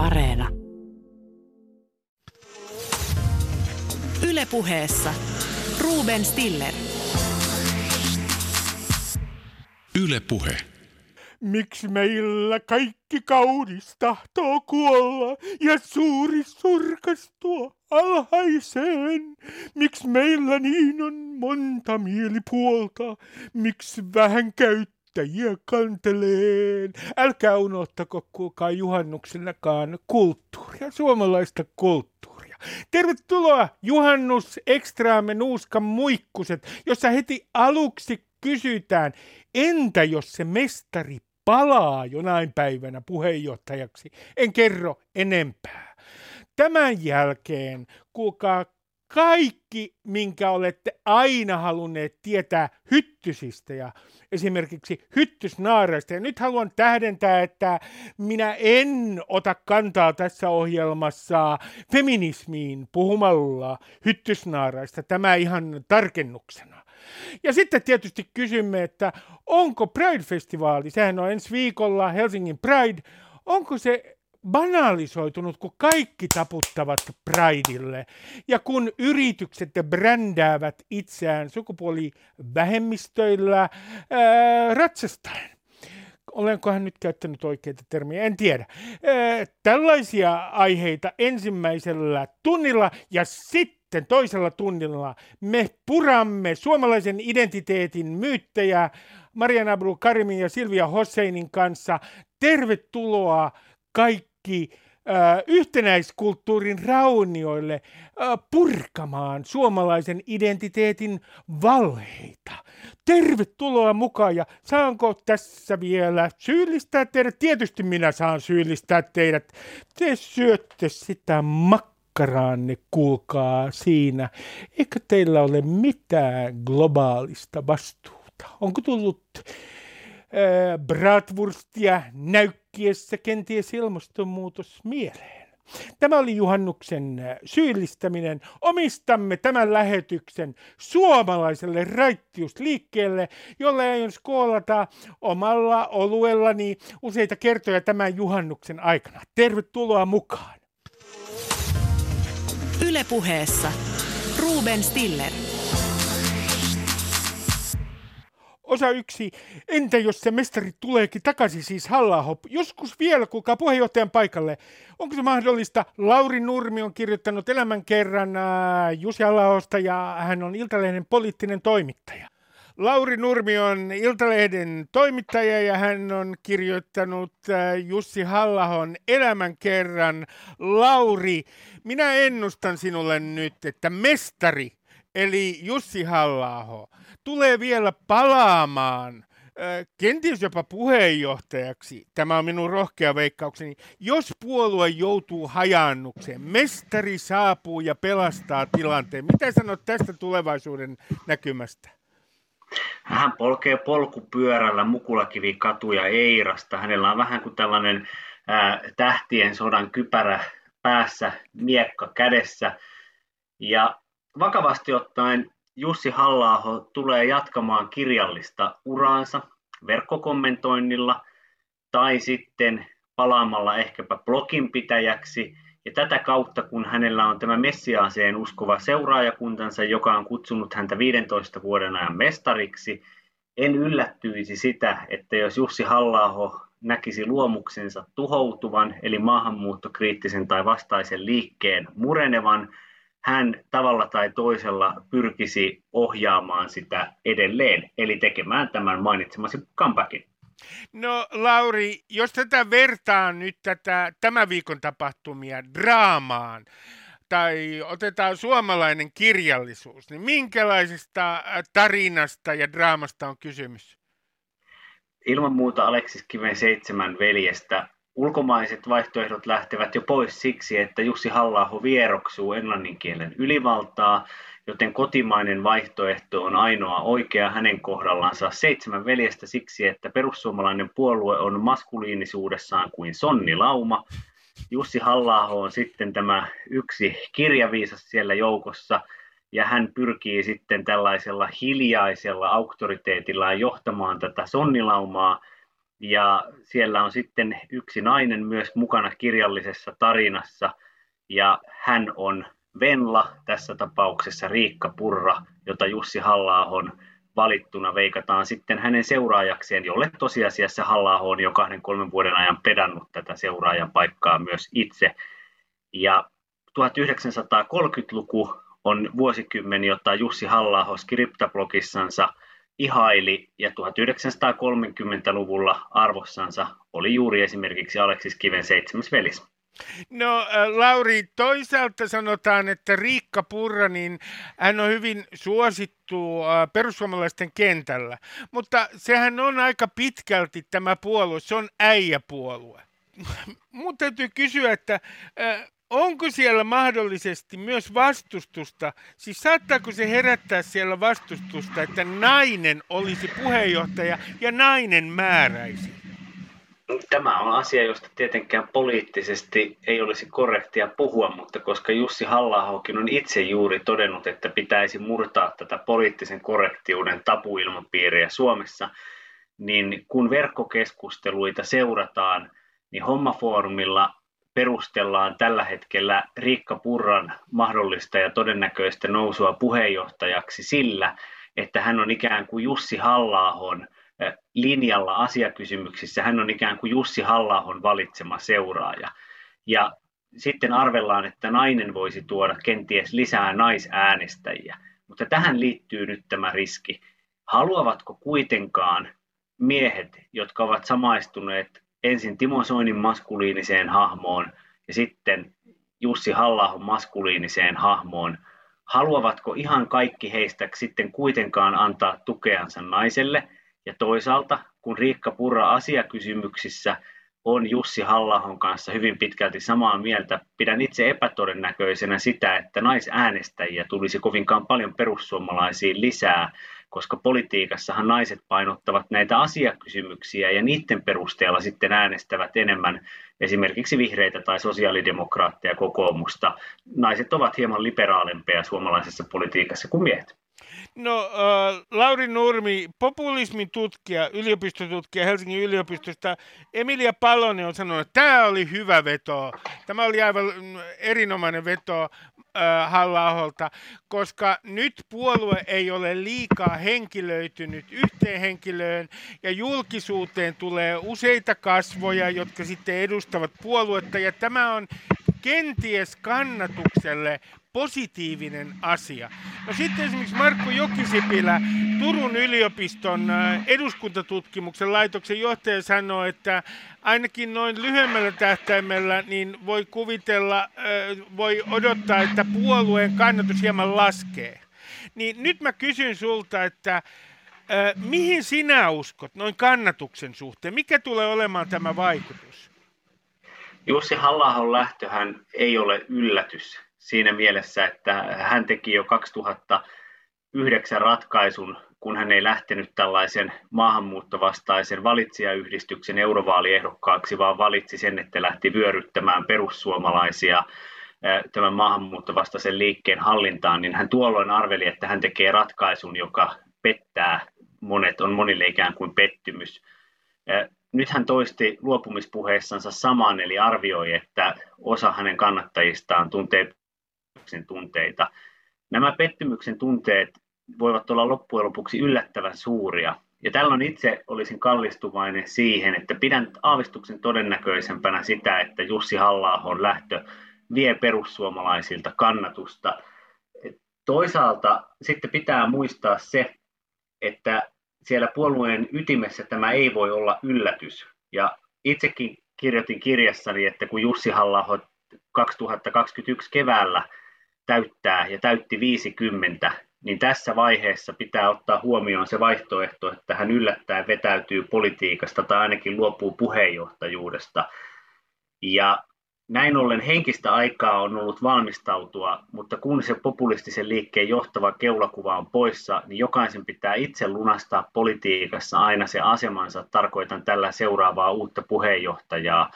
Areena. Ylepuheessa Ruben Stiller. Yle Puhe. Miksi meillä kaikki kaunis tahtoo kuolla ja suuri surkastua alhaiseen? Miksi meillä niin on monta mielipuolta? Miksi vähän käyttäjiä kanteleen? Älkää unohtako kuulkaa juhannuksenakaan kulttuuria, suomalaista kulttuuria. Tervetuloa juhannus ekstraamme nuuskan muikkuset, jossa heti aluksi kysytään, entä jos se mestari palaa jonain päivänä puheenjohtajaksi? En kerro enempää. Tämän jälkeen, kuulkaa, kaikki, minkä olette aina halunneet tietää hyttysistä ja esimerkiksi hyttysnaaraista. Ja nyt haluan tähdentää, että minä en ota kantaa tässä ohjelmassa feminismiin puhumalla hyttysnaaraista. Tämä ihan tarkennuksena. Ja sitten tietysti kysymme, että onko Pride-festivaali, sehän on ensi viikolla Helsingin Pride, onko se banalisoitunut, kun kaikki taputtavat Prideille. Ja kun yritykset brändäävät itseään sukupuolivähemmistöillä ää, ratsastaen. Olenkohan nyt käyttänyt oikeita termiä, en tiedä. Ää, tällaisia aiheita ensimmäisellä tunnilla ja sitten toisella tunnilla me puramme suomalaisen identiteetin myyttejä Marian Abdul Karimin ja Silvia Hosseinin kanssa. Tervetuloa kaikki äh, yhtenäiskulttuurin raunioille purkamaan suomalaisen identiteetin valheita. Tervetuloa mukaan ja saanko tässä vielä syyllistää teidät? Tietysti minä saan syyllistää teidät. Te syötte sitä makkaraanne, kuulkaa siinä. Eikö teillä ole mitään globaalista vastuuta? Onko tullut äh, bratwurstia näykkiessä kenties ilmastonmuutos mieleen? Tämä oli juhannuksen äh, syyllistäminen. Omistamme tämän lähetyksen suomalaiselle raittiusliikkeelle, jolle aion skoolata omalla oluellani useita kertoja tämän juhannuksen aikana. Tervetuloa mukaan. Ylepuheessa Ruben Stiller. Osa yksi, entä jos se mestari tuleekin takaisin, siis halla Joskus vielä, kuulkaa puheenjohtajan paikalle. Onko se mahdollista? Lauri Nurmi on kirjoittanut elämän kerran äh, Jussi halla ja hän on Iltalehden poliittinen toimittaja. Lauri Nurmi on Iltalehden toimittaja ja hän on kirjoittanut äh, Jussi Hallahon elämän kerran. Lauri, minä ennustan sinulle nyt, että mestari eli Jussi halla tulee vielä palaamaan kenties jopa puheenjohtajaksi, tämä on minun rohkea veikkaukseni, jos puolue joutuu hajannukseen, mestari saapuu ja pelastaa tilanteen. Mitä sanot tästä tulevaisuuden näkymästä? Hän polkee polkupyörällä Mukulakivi katuja Eirasta. Hänellä on vähän kuin tällainen tähtien sodan kypärä päässä, miekka kädessä. Ja vakavasti ottaen Jussi halla tulee jatkamaan kirjallista uraansa verkkokommentoinnilla tai sitten palaamalla ehkäpä bloginpitäjäksi. Ja tätä kautta, kun hänellä on tämä Messiaaseen uskova seuraajakuntansa, joka on kutsunut häntä 15 vuoden ajan mestariksi, en yllättyisi sitä, että jos Jussi halla näkisi luomuksensa tuhoutuvan, eli maahanmuuttokriittisen tai vastaisen liikkeen murenevan, hän tavalla tai toisella pyrkisi ohjaamaan sitä edelleen, eli tekemään tämän mainitsemasi comebackin. No Lauri, jos tätä vertaa nyt tätä tämän viikon tapahtumia draamaan, tai otetaan suomalainen kirjallisuus, niin minkälaisesta tarinasta ja draamasta on kysymys? Ilman muuta Aleksis Kiven seitsemän veljestä Ulkomaiset vaihtoehdot lähtevät jo pois siksi, että Jussi halla vieroksuu englannin kielen ylivaltaa, joten kotimainen vaihtoehto on ainoa oikea hänen kohdallansa seitsemän veljestä siksi, että perussuomalainen puolue on maskuliinisuudessaan kuin sonnilauma. Jussi halla on sitten tämä yksi kirjaviisas siellä joukossa, ja hän pyrkii sitten tällaisella hiljaisella auktoriteetilla johtamaan tätä sonnilaumaa, Ja siellä on sitten yksi nainen myös mukana kirjallisessa tarinassa, ja hän on Venla, tässä tapauksessa Riikka Purra, jota Jussi halla valittuna veikataan sitten hänen seuraajakseen, jolle tosiasiassa halla on jo kahden kolmen vuoden ajan pedannut tätä seuraajan paikkaa myös itse. Ja 1930-luku on vuosikymmen, jota Jussi halla skriptablogissansa ihaili, ja 1930-luvulla arvossansa oli juuri esimerkiksi Aleksis Kiven seitsemäs velis. No äh, Lauri, toisaalta sanotaan, että Riikka Purra, niin hän on hyvin suosittu äh, perussuomalaisten kentällä, mutta sehän on aika pitkälti tämä puolue, se on äijäpuolue. Mun täytyy kysyä, että äh, onko siellä mahdollisesti myös vastustusta, siis saattaako se herättää siellä vastustusta, että nainen olisi puheenjohtaja ja nainen määräisi? Tämä on asia, josta tietenkään poliittisesti ei olisi korrektia puhua, mutta koska Jussi halla on itse juuri todennut, että pitäisi murtaa tätä poliittisen korrektiuden tapuilmapiiriä Suomessa, niin kun verkkokeskusteluita seurataan, niin Hommafoorumilla perustellaan tällä hetkellä Riikka Purran mahdollista ja todennäköistä nousua puheenjohtajaksi sillä, että hän on ikään kuin Jussi halla linjalla asiakysymyksissä. Hän on ikään kuin Jussi halla valitsema seuraaja. Ja sitten arvellaan, että nainen voisi tuoda kenties lisää naisäänestäjiä. Mutta tähän liittyy nyt tämä riski. Haluavatko kuitenkaan miehet, jotka ovat samaistuneet ensin Timo Soinin maskuliiniseen hahmoon ja sitten Jussi halla maskuliiniseen hahmoon, haluavatko ihan kaikki heistä sitten kuitenkaan antaa tukeansa naiselle – ja toisaalta, kun Riikka Purra asiakysymyksissä on Jussi halla kanssa hyvin pitkälti samaa mieltä, pidän itse epätodennäköisenä sitä, että naisäänestäjiä tulisi kovinkaan paljon perussuomalaisiin lisää, koska politiikassahan naiset painottavat näitä asiakysymyksiä ja niiden perusteella sitten äänestävät enemmän esimerkiksi vihreitä tai sosiaalidemokraatteja kokoomusta. Naiset ovat hieman liberaalempia suomalaisessa politiikassa kuin miehet. No, äh, Lauri Nurmi, populismin tutkija, yliopistotutkija Helsingin yliopistosta, Emilia Palonen on sanonut, että tämä oli hyvä veto. Tämä oli aivan erinomainen veto halla koska nyt puolue ei ole liikaa henkilöitynyt yhteen henkilöön ja julkisuuteen tulee useita kasvoja, jotka sitten edustavat puoluetta. Ja tämä on kenties kannatukselle positiivinen asia. No sitten esimerkiksi Markku Jokisipilä, Turun yliopiston äh, eduskuntatutkimuksen laitoksen johtaja sanoi, että ainakin noin lyhyemmällä tähtäimellä niin voi kuvitella, äh, voi odottaa, että puolueen kannatus hieman laskee. Niin nyt mä kysyn sulta, että äh, mihin sinä uskot noin kannatuksen suhteen? Mikä tulee olemaan tämä vaikutus? Jussi halla lähtöhän ei ole yllätys siinä mielessä, että hän teki jo 2009 ratkaisun, kun hän ei lähtenyt tällaisen maahanmuuttovastaisen valitsijayhdistyksen eurovaaliehdokkaaksi, vaan valitsi sen, että lähti vyöryttämään perussuomalaisia tämän maahanmuuttovastaisen liikkeen hallintaan, niin hän tuolloin arveli, että hän tekee ratkaisun, joka pettää monet, on monille ikään kuin pettymys. Nyt hän toisti luopumispuheessansa saman, eli arvioi, että osa hänen kannattajistaan tuntee pettymyksen tunteita. Nämä pettymyksen tunteet voivat olla loppujen lopuksi yllättävän suuria. Ja tällöin itse olisin kallistuvainen siihen, että pidän aavistuksen todennäköisempänä sitä, että Jussi halla lähtö vie perussuomalaisilta kannatusta. Toisaalta sitten pitää muistaa se, että siellä puolueen ytimessä tämä ei voi olla yllätys. Ja itsekin kirjoitin kirjassani, että kun Jussi halla 2021 keväällä täyttää ja täytti 50, niin tässä vaiheessa pitää ottaa huomioon se vaihtoehto, että hän yllättäen vetäytyy politiikasta tai ainakin luopuu puheenjohtajuudesta. Ja näin ollen henkistä aikaa on ollut valmistautua, mutta kun se populistisen liikkeen johtava keulakuva on poissa, niin jokaisen pitää itse lunastaa politiikassa aina se asemansa. Tarkoitan tällä seuraavaa uutta puheenjohtajaa.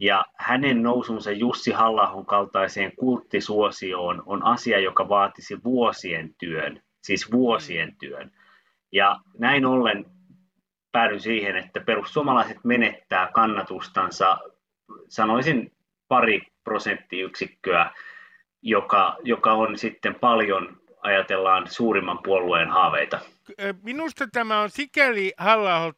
Ja hänen nousunsa Jussi halla kaltaiseen kulttisuosioon on asia, joka vaatisi vuosien työn, siis vuosien työn. Ja näin ollen päädyin siihen, että perussuomalaiset menettää kannatustansa, sanoisin pari prosenttiyksikköä, joka, joka on sitten paljon, ajatellaan, suurimman puolueen haaveita. Minusta tämä on sikäli halla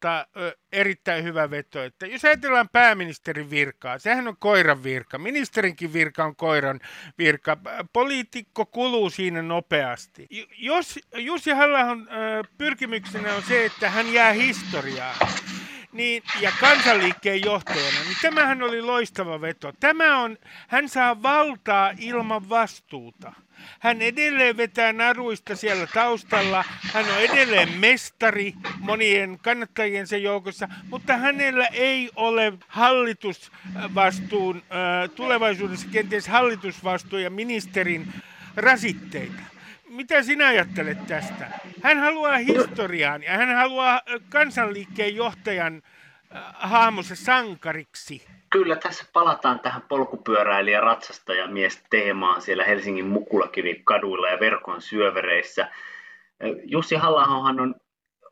erittäin hyvä veto, että jos ajatellaan pääministerin virkaa, sehän on koiran virka, ministerinkin virka on koiran virka, poliitikko kuluu siinä nopeasti. Jos Jussi halla pyrkimyksenä on se, että hän jää historiaan, niin, ja kansanliikkeen johtajana, niin tämähän oli loistava veto. Tämä on, hän saa valtaa ilman vastuuta. Hän edelleen vetää naruista siellä taustalla. Hän on edelleen mestari monien kannattajiensa joukossa, mutta hänellä ei ole hallitusvastuun, tulevaisuudessa kenties hallitusvastuu ja ministerin rasitteita. Mitä sinä ajattelet tästä? Hän haluaa historiaan ja hän haluaa kansanliikkeen johtajan haamussa sankariksi. Kyllä tässä palataan tähän polkupyöräilijä ratsastajamies teemaan siellä Helsingin Mukulakivi kaduilla ja verkon syövereissä. Jussi halla on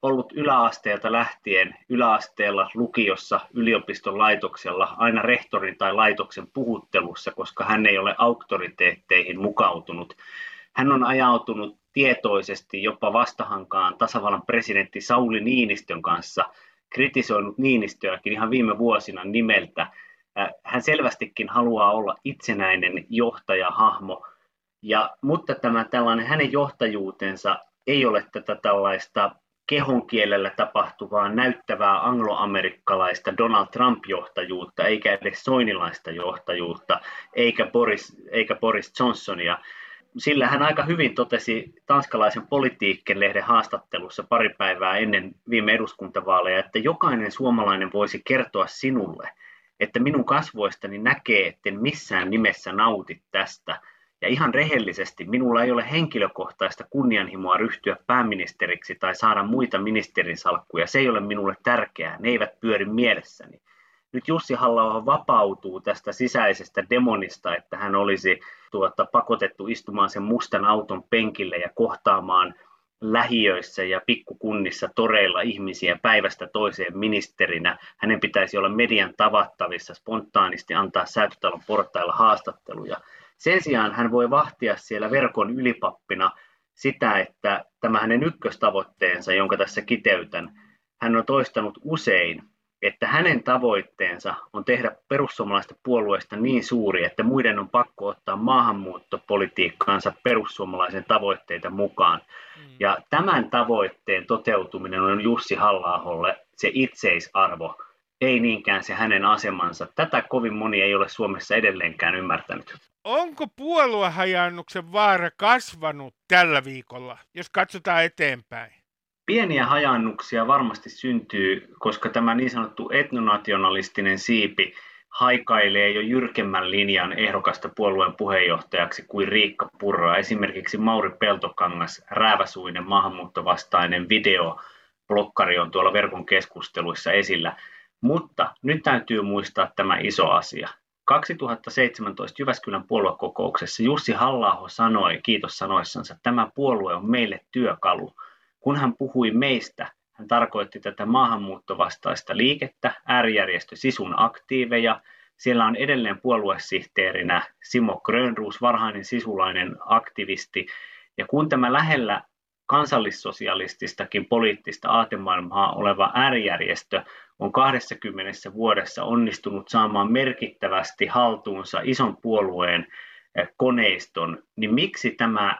ollut yläasteelta lähtien yläasteella, lukiossa, yliopiston laitoksella, aina rehtorin tai laitoksen puhuttelussa, koska hän ei ole auktoriteetteihin mukautunut. Hän on ajautunut tietoisesti jopa vastahankaan tasavallan presidentti Sauli Niinistön kanssa, kritisoinut Niinistöäkin ihan viime vuosina nimeltä. Hän selvästikin haluaa olla itsenäinen johtajahahmo, ja, mutta tämä tällainen hänen johtajuutensa ei ole tätä tällaista kehon kielellä tapahtuvaa näyttävää angloamerikkalaista Donald Trump-johtajuutta, eikä edes soinilaista johtajuutta, eikä Boris, eikä Boris Johnsonia, sillä hän aika hyvin totesi tanskalaisen politiikkelehden haastattelussa pari päivää ennen viime eduskuntavaaleja, että jokainen suomalainen voisi kertoa sinulle, että minun kasvoistani näkee, etten missään nimessä nauti tästä. Ja ihan rehellisesti, minulla ei ole henkilökohtaista kunnianhimoa ryhtyä pääministeriksi tai saada muita ministerin salkkuja. Se ei ole minulle tärkeää, ne eivät pyöri mielessäni. Nyt Jussi halla vapautuu tästä sisäisestä demonista, että hän olisi tuota, pakotettu istumaan sen mustan auton penkille ja kohtaamaan lähiöissä ja pikkukunnissa toreilla ihmisiä päivästä toiseen ministerinä. Hänen pitäisi olla median tavattavissa, spontaanisti antaa säätötalon portailla haastatteluja. Sen sijaan hän voi vahtia siellä verkon ylipappina sitä, että tämä hänen ykköstavoitteensa, jonka tässä kiteytän, hän on toistanut usein, että hänen tavoitteensa on tehdä perussuomalaista puolueesta niin suuri, että muiden on pakko ottaa maahanmuuttopolitiikkaansa perussuomalaisen tavoitteita mukaan. Mm. Ja tämän tavoitteen toteutuminen on Jussi halla se itseisarvo, ei niinkään se hänen asemansa. Tätä kovin moni ei ole Suomessa edelleenkään ymmärtänyt. Onko puoluehajannuksen vaara kasvanut tällä viikolla, jos katsotaan eteenpäin? Pieniä hajannuksia varmasti syntyy, koska tämä niin sanottu etnonationalistinen siipi haikailee jo jyrkemmän linjan ehdokasta puolueen puheenjohtajaksi kuin Riikka Purra. Esimerkiksi Mauri Peltokangas, rääväsuinen maahanmuuttovastainen video, blokkari on tuolla verkon keskusteluissa esillä. Mutta nyt täytyy muistaa tämä iso asia. 2017 Jyväskylän puoluekokouksessa Jussi halla sanoi, kiitos sanoissansa, että tämä puolue on meille työkalu – kun hän puhui meistä, hän tarkoitti tätä maahanmuuttovastaista liikettä, äärijärjestö Sisun aktiiveja. Siellä on edelleen puoluesihteerinä Simo Grönruus, varhainen sisulainen aktivisti. Ja kun tämä lähellä kansallissosialististakin poliittista aatemaailmaa oleva äärijärjestö on 20 vuodessa onnistunut saamaan merkittävästi haltuunsa ison puolueen eh, koneiston, niin miksi tämä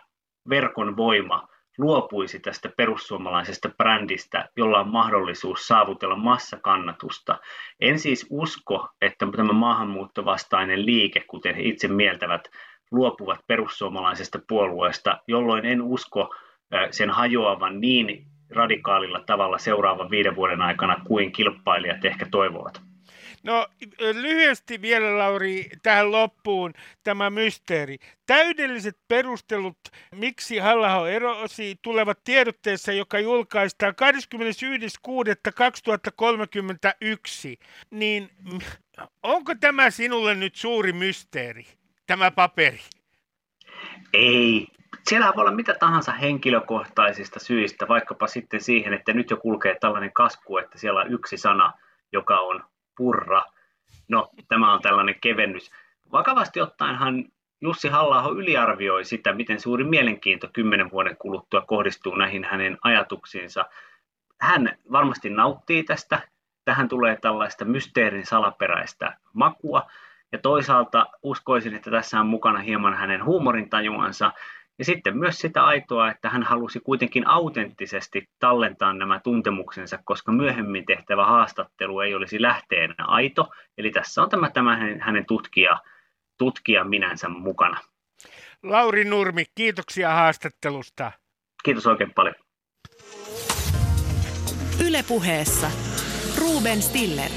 verkon voima luopuisi tästä perussuomalaisesta brändistä, jolla on mahdollisuus saavutella massakannatusta. En siis usko, että tämä maahanmuuttovastainen liike, kuten he itse mieltävät, luopuvat perussuomalaisesta puolueesta, jolloin en usko sen hajoavan niin radikaalilla tavalla seuraavan viiden vuoden aikana kuin kilpailijat ehkä toivovat. No lyhyesti vielä Lauri tähän loppuun tämä mysteeri. Täydelliset perustelut, miksi halla erosi, tulevat tiedotteessa, joka julkaistaan 21.6.2031. Niin onko tämä sinulle nyt suuri mysteeri, tämä paperi? Ei, siellä voi olla mitä tahansa henkilökohtaisista syistä, vaikkapa sitten siihen, että nyt jo kulkee tällainen kasku, että siellä on yksi sana, joka on purra. No, tämä on tällainen kevennys. Vakavasti ottaenhan Jussi halla yliarvioi sitä, miten suuri mielenkiinto kymmenen vuoden kuluttua kohdistuu näihin hänen ajatuksiinsa. Hän varmasti nauttii tästä. Tähän tulee tällaista mysteerin salaperäistä makua. Ja toisaalta uskoisin, että tässä on mukana hieman hänen huumorintajuansa ja sitten myös sitä aitoa, että hän halusi kuitenkin autenttisesti tallentaa nämä tuntemuksensa, koska myöhemmin tehtävä haastattelu ei olisi lähteenä aito. Eli tässä on tämä, tämä hänen tutkija, tutkija minänsä mukana. Lauri Nurmi, kiitoksia haastattelusta. Kiitos oikein paljon. Ylepuheessa Ruben Stiller.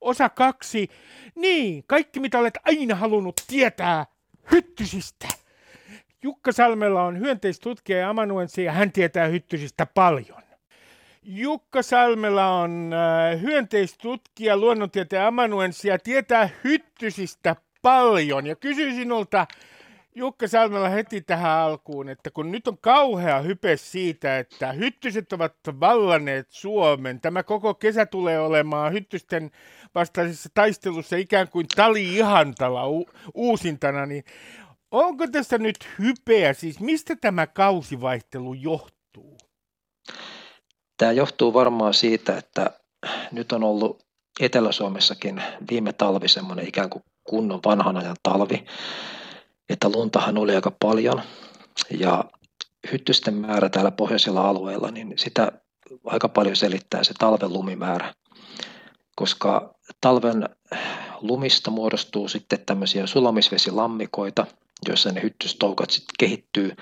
Osa kaksi. Niin, kaikki mitä olet aina halunnut tietää hyttysistä. Jukka Salmella on hyönteistutkija ja amanuenssi ja hän tietää hyttysistä paljon. Jukka Salmela on äh, hyönteistutkija, luonnontieteen amanuenssi ja tietää hyttysistä paljon. Ja kysyn sinulta, Jukka Salmela heti tähän alkuun, että kun nyt on kauhea hype siitä, että hyttyset ovat vallanneet Suomen, tämä koko kesä tulee olemaan hyttysten vastaisessa taistelussa ikään kuin tali ihantala u- uusintana, niin onko tässä nyt hypeä, siis mistä tämä kausivaihtelu johtuu? Tämä johtuu varmaan siitä, että nyt on ollut Etelä-Suomessakin viime talvi semmoinen ikään kuin kunnon vanhan ajan talvi, että luntahan oli aika paljon ja hyttysten määrä täällä pohjoisilla alueilla, niin sitä aika paljon selittää se talven lumimäärä, koska talven lumista muodostuu sitten tämmöisiä sulamisvesilammikoita, joissa ne hyttystoukat sitten kehittyy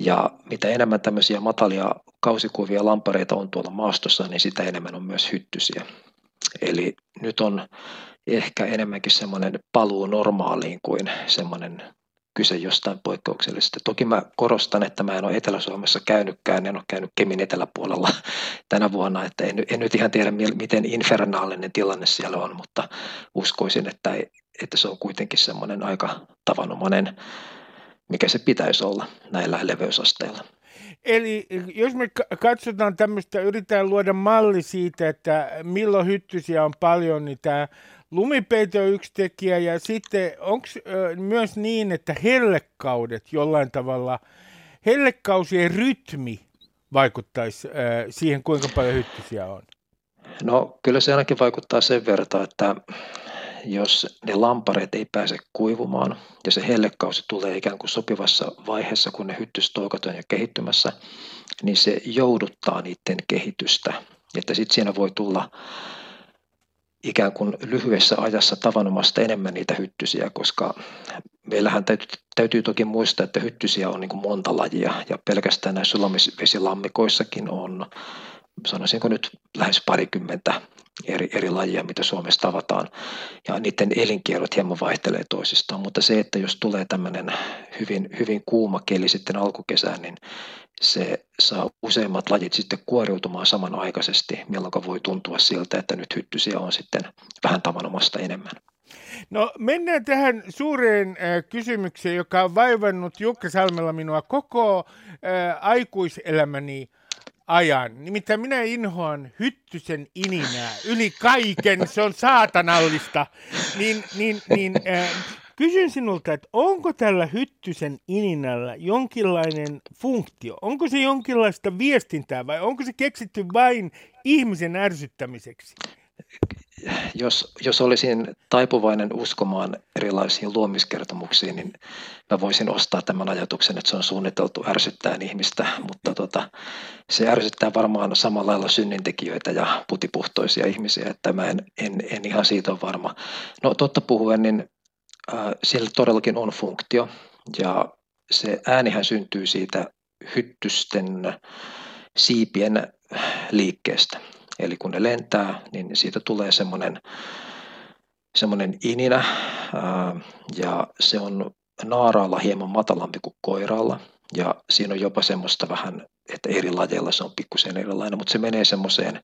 ja mitä enemmän tämmöisiä matalia kausikuvia lampareita on tuolla maastossa, niin sitä enemmän on myös hyttysiä. Eli nyt on ehkä enemmänkin semmoinen paluu normaaliin kuin semmoinen kyse jostain poikkeuksellisesta. Toki mä korostan, että mä en ole Etelä-Suomessa käynytkään, en ole käynyt Kemin eteläpuolella tänä vuonna, että en, en nyt ihan tiedä, miten infernaalinen tilanne siellä on, mutta uskoisin, että, että se on kuitenkin semmoinen aika tavanomainen, mikä se pitäisi olla näillä leveysasteilla. Eli jos me katsotaan tämmöistä, yritetään luoda malli siitä, että milloin hyttysiä on paljon, niin tämä lumipeite on yksi tekijä ja sitten onko myös niin, että hellekaudet jollain tavalla, hellekausien rytmi vaikuttaisi äh, siihen, kuinka paljon hyttysiä on? No kyllä se ainakin vaikuttaa sen verran, että jos ne lampareet ei pääse kuivumaan ja se hellekausi tulee ikään kuin sopivassa vaiheessa, kun ne hyttystoukat on jo kehittymässä, niin se jouduttaa niiden kehitystä. Että sitten siinä voi tulla ikään kuin lyhyessä ajassa tavanomasta enemmän niitä hyttysiä, koska meillähän täytyy, täytyy toki muistaa, että hyttysiä on niin kuin monta lajia ja pelkästään näissä sulamisvesilammikoissakin on sanoisinko nyt lähes parikymmentä eri, eri lajia, mitä Suomessa tavataan. Ja niiden elinkierrot hieman vaihtelee toisistaan, mutta se, että jos tulee tämmöinen hyvin, hyvin kuuma keli sitten alkukesään, niin se saa useimmat lajit sitten kuoriutumaan samanaikaisesti, milloin voi tuntua siltä, että nyt hyttysiä on sitten vähän tavanomasta enemmän. No mennään tähän suureen äh, kysymykseen, joka on vaivannut Jukka Salmella minua koko äh, aikuiselämäni ajan. Nimittäin minä inhoan hyttysen ininää yli kaiken, se on saatanallista. Niin, niin, niin äh, kysyn sinulta, että onko tällä hyttysen ininällä jonkinlainen funktio? Onko se jonkinlaista viestintää vai onko se keksitty vain ihmisen ärsyttämiseksi? jos, jos olisin taipuvainen uskomaan erilaisiin luomiskertomuksiin, niin mä voisin ostaa tämän ajatuksen, että se on suunniteltu ärsyttää ihmistä, mutta tota, se ärsyttää varmaan samalla lailla synnintekijöitä ja putipuhtoisia ihmisiä, että mä en, en, en ihan siitä ole varma. No totta puhuen, niin äh, siellä todellakin on funktio ja se äänihän syntyy siitä hyttysten siipien liikkeestä. Eli kun ne lentää, niin siitä tulee semmoinen, semmoinen ininä ää, ja se on naaraalla hieman matalampi kuin koiraalla. Ja siinä on jopa semmoista vähän, että eri lajeilla se on pikkusen erilainen, mutta se menee semmoiseen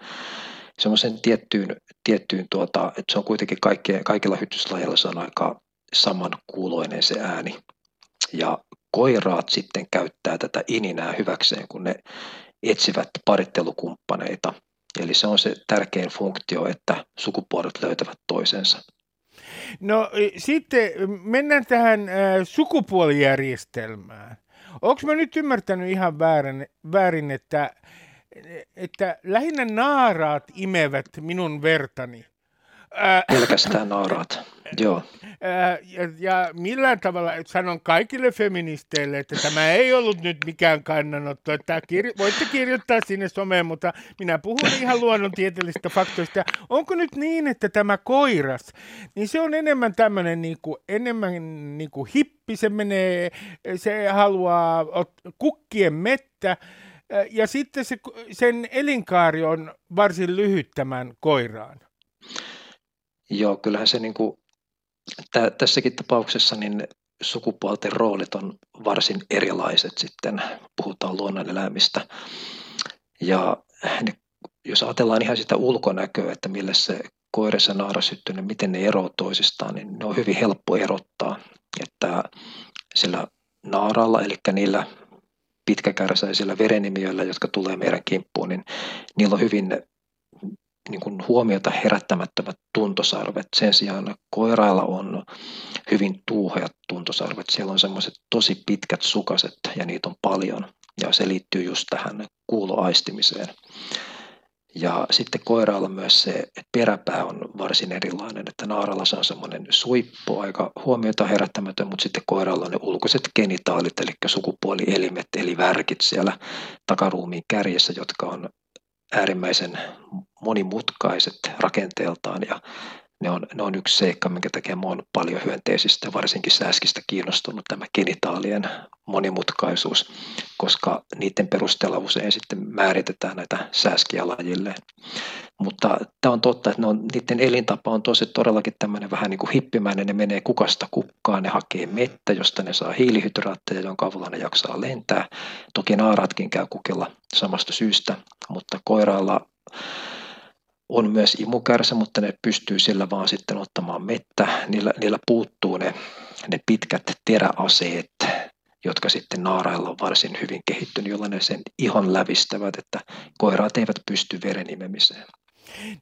semmoisen tiettyyn, tiettyyn tuota, että se on kuitenkin kaikkien, kaikilla hyttyslajeilla se on aika saman kuuloinen se ääni. Ja koiraat sitten käyttää tätä ininää hyväkseen, kun ne etsivät parittelukumppaneita. Eli se on se tärkein funktio, että sukupuolet löytävät toisensa. No sitten mennään tähän sukupuolijärjestelmään. Onko mä nyt ymmärtänyt ihan väärin, väärin että, että lähinnä naaraat imevät minun vertani? Pelkästään naaraat, joo. Ja, ja millään tavalla, että sanon kaikille feministeille, että tämä ei ollut nyt mikään kannanotto, että kir- voitte kirjoittaa sinne someen, mutta minä puhun ihan luonnontieteellisistä faktoista. Onko nyt niin, että tämä koiras, niin se on enemmän tämmöinen niin kuin, enemmän niin kuin hippi, se menee, se haluaa kukkien mettä, ja sitten se, sen elinkaari on varsin lyhyt tämän koiraan. Joo, kyllähän se niin kuin, tä, tässäkin tapauksessa niin sukupuolten roolit on varsin erilaiset sitten, puhutaan luonnoneläimistä. Ja ne, jos ajatellaan ihan sitä ulkonäköä, että millä se koiras ja naarasyttyinen, miten ne eroavat toisistaan, niin ne on hyvin helppo erottaa. Että sillä naaralla, eli niillä pitkäkärsäisillä verenimiöillä, jotka tulee meidän kimppuun, niin niillä on hyvin niin kuin huomiota herättämättömät tuntosarvet. Sen sijaan koirailla on hyvin tuuheat tuntosarvet. Siellä on semmoiset tosi pitkät sukaset ja niitä on paljon. Ja se liittyy just tähän kuuloaistimiseen. Ja sitten koiraalla myös se että peräpää on varsin erilainen, että naaralla se on semmoinen suippo, aika huomiota herättämätön, mutta sitten koiralla on ne ulkoiset genitaalit, eli sukupuolielimet, eli värkit siellä takaruumiin kärjessä, jotka on äärimmäisen monimutkaiset rakenteeltaan ja ne on, ne on yksi seikka, minkä takia olen paljon hyönteisistä, varsinkin sääskistä kiinnostunut tämä genitaalien monimutkaisuus, koska niiden perusteella usein sitten määritetään näitä sääskiä lajilleen. Mutta tämä on totta, että ne on, niiden elintapa on tosi todellakin tämmöinen vähän niin kuin hippimäinen, ne menee kukasta kukkaan, ne hakee mettä, josta ne saa hiilihydraatteja, jonka avulla ne jaksaa lentää. Toki naaratkin käy kukella samasta syystä, mutta koiraalla on myös imukärsä, mutta ne pystyy sillä vaan sitten ottamaan mettä. Niillä, niillä puuttuu ne, ne pitkät teräaseet, jotka sitten naarailla on varsin hyvin kehittynyt, jolla ne sen ihon lävistävät, että koiraat eivät pysty verenimemiseen.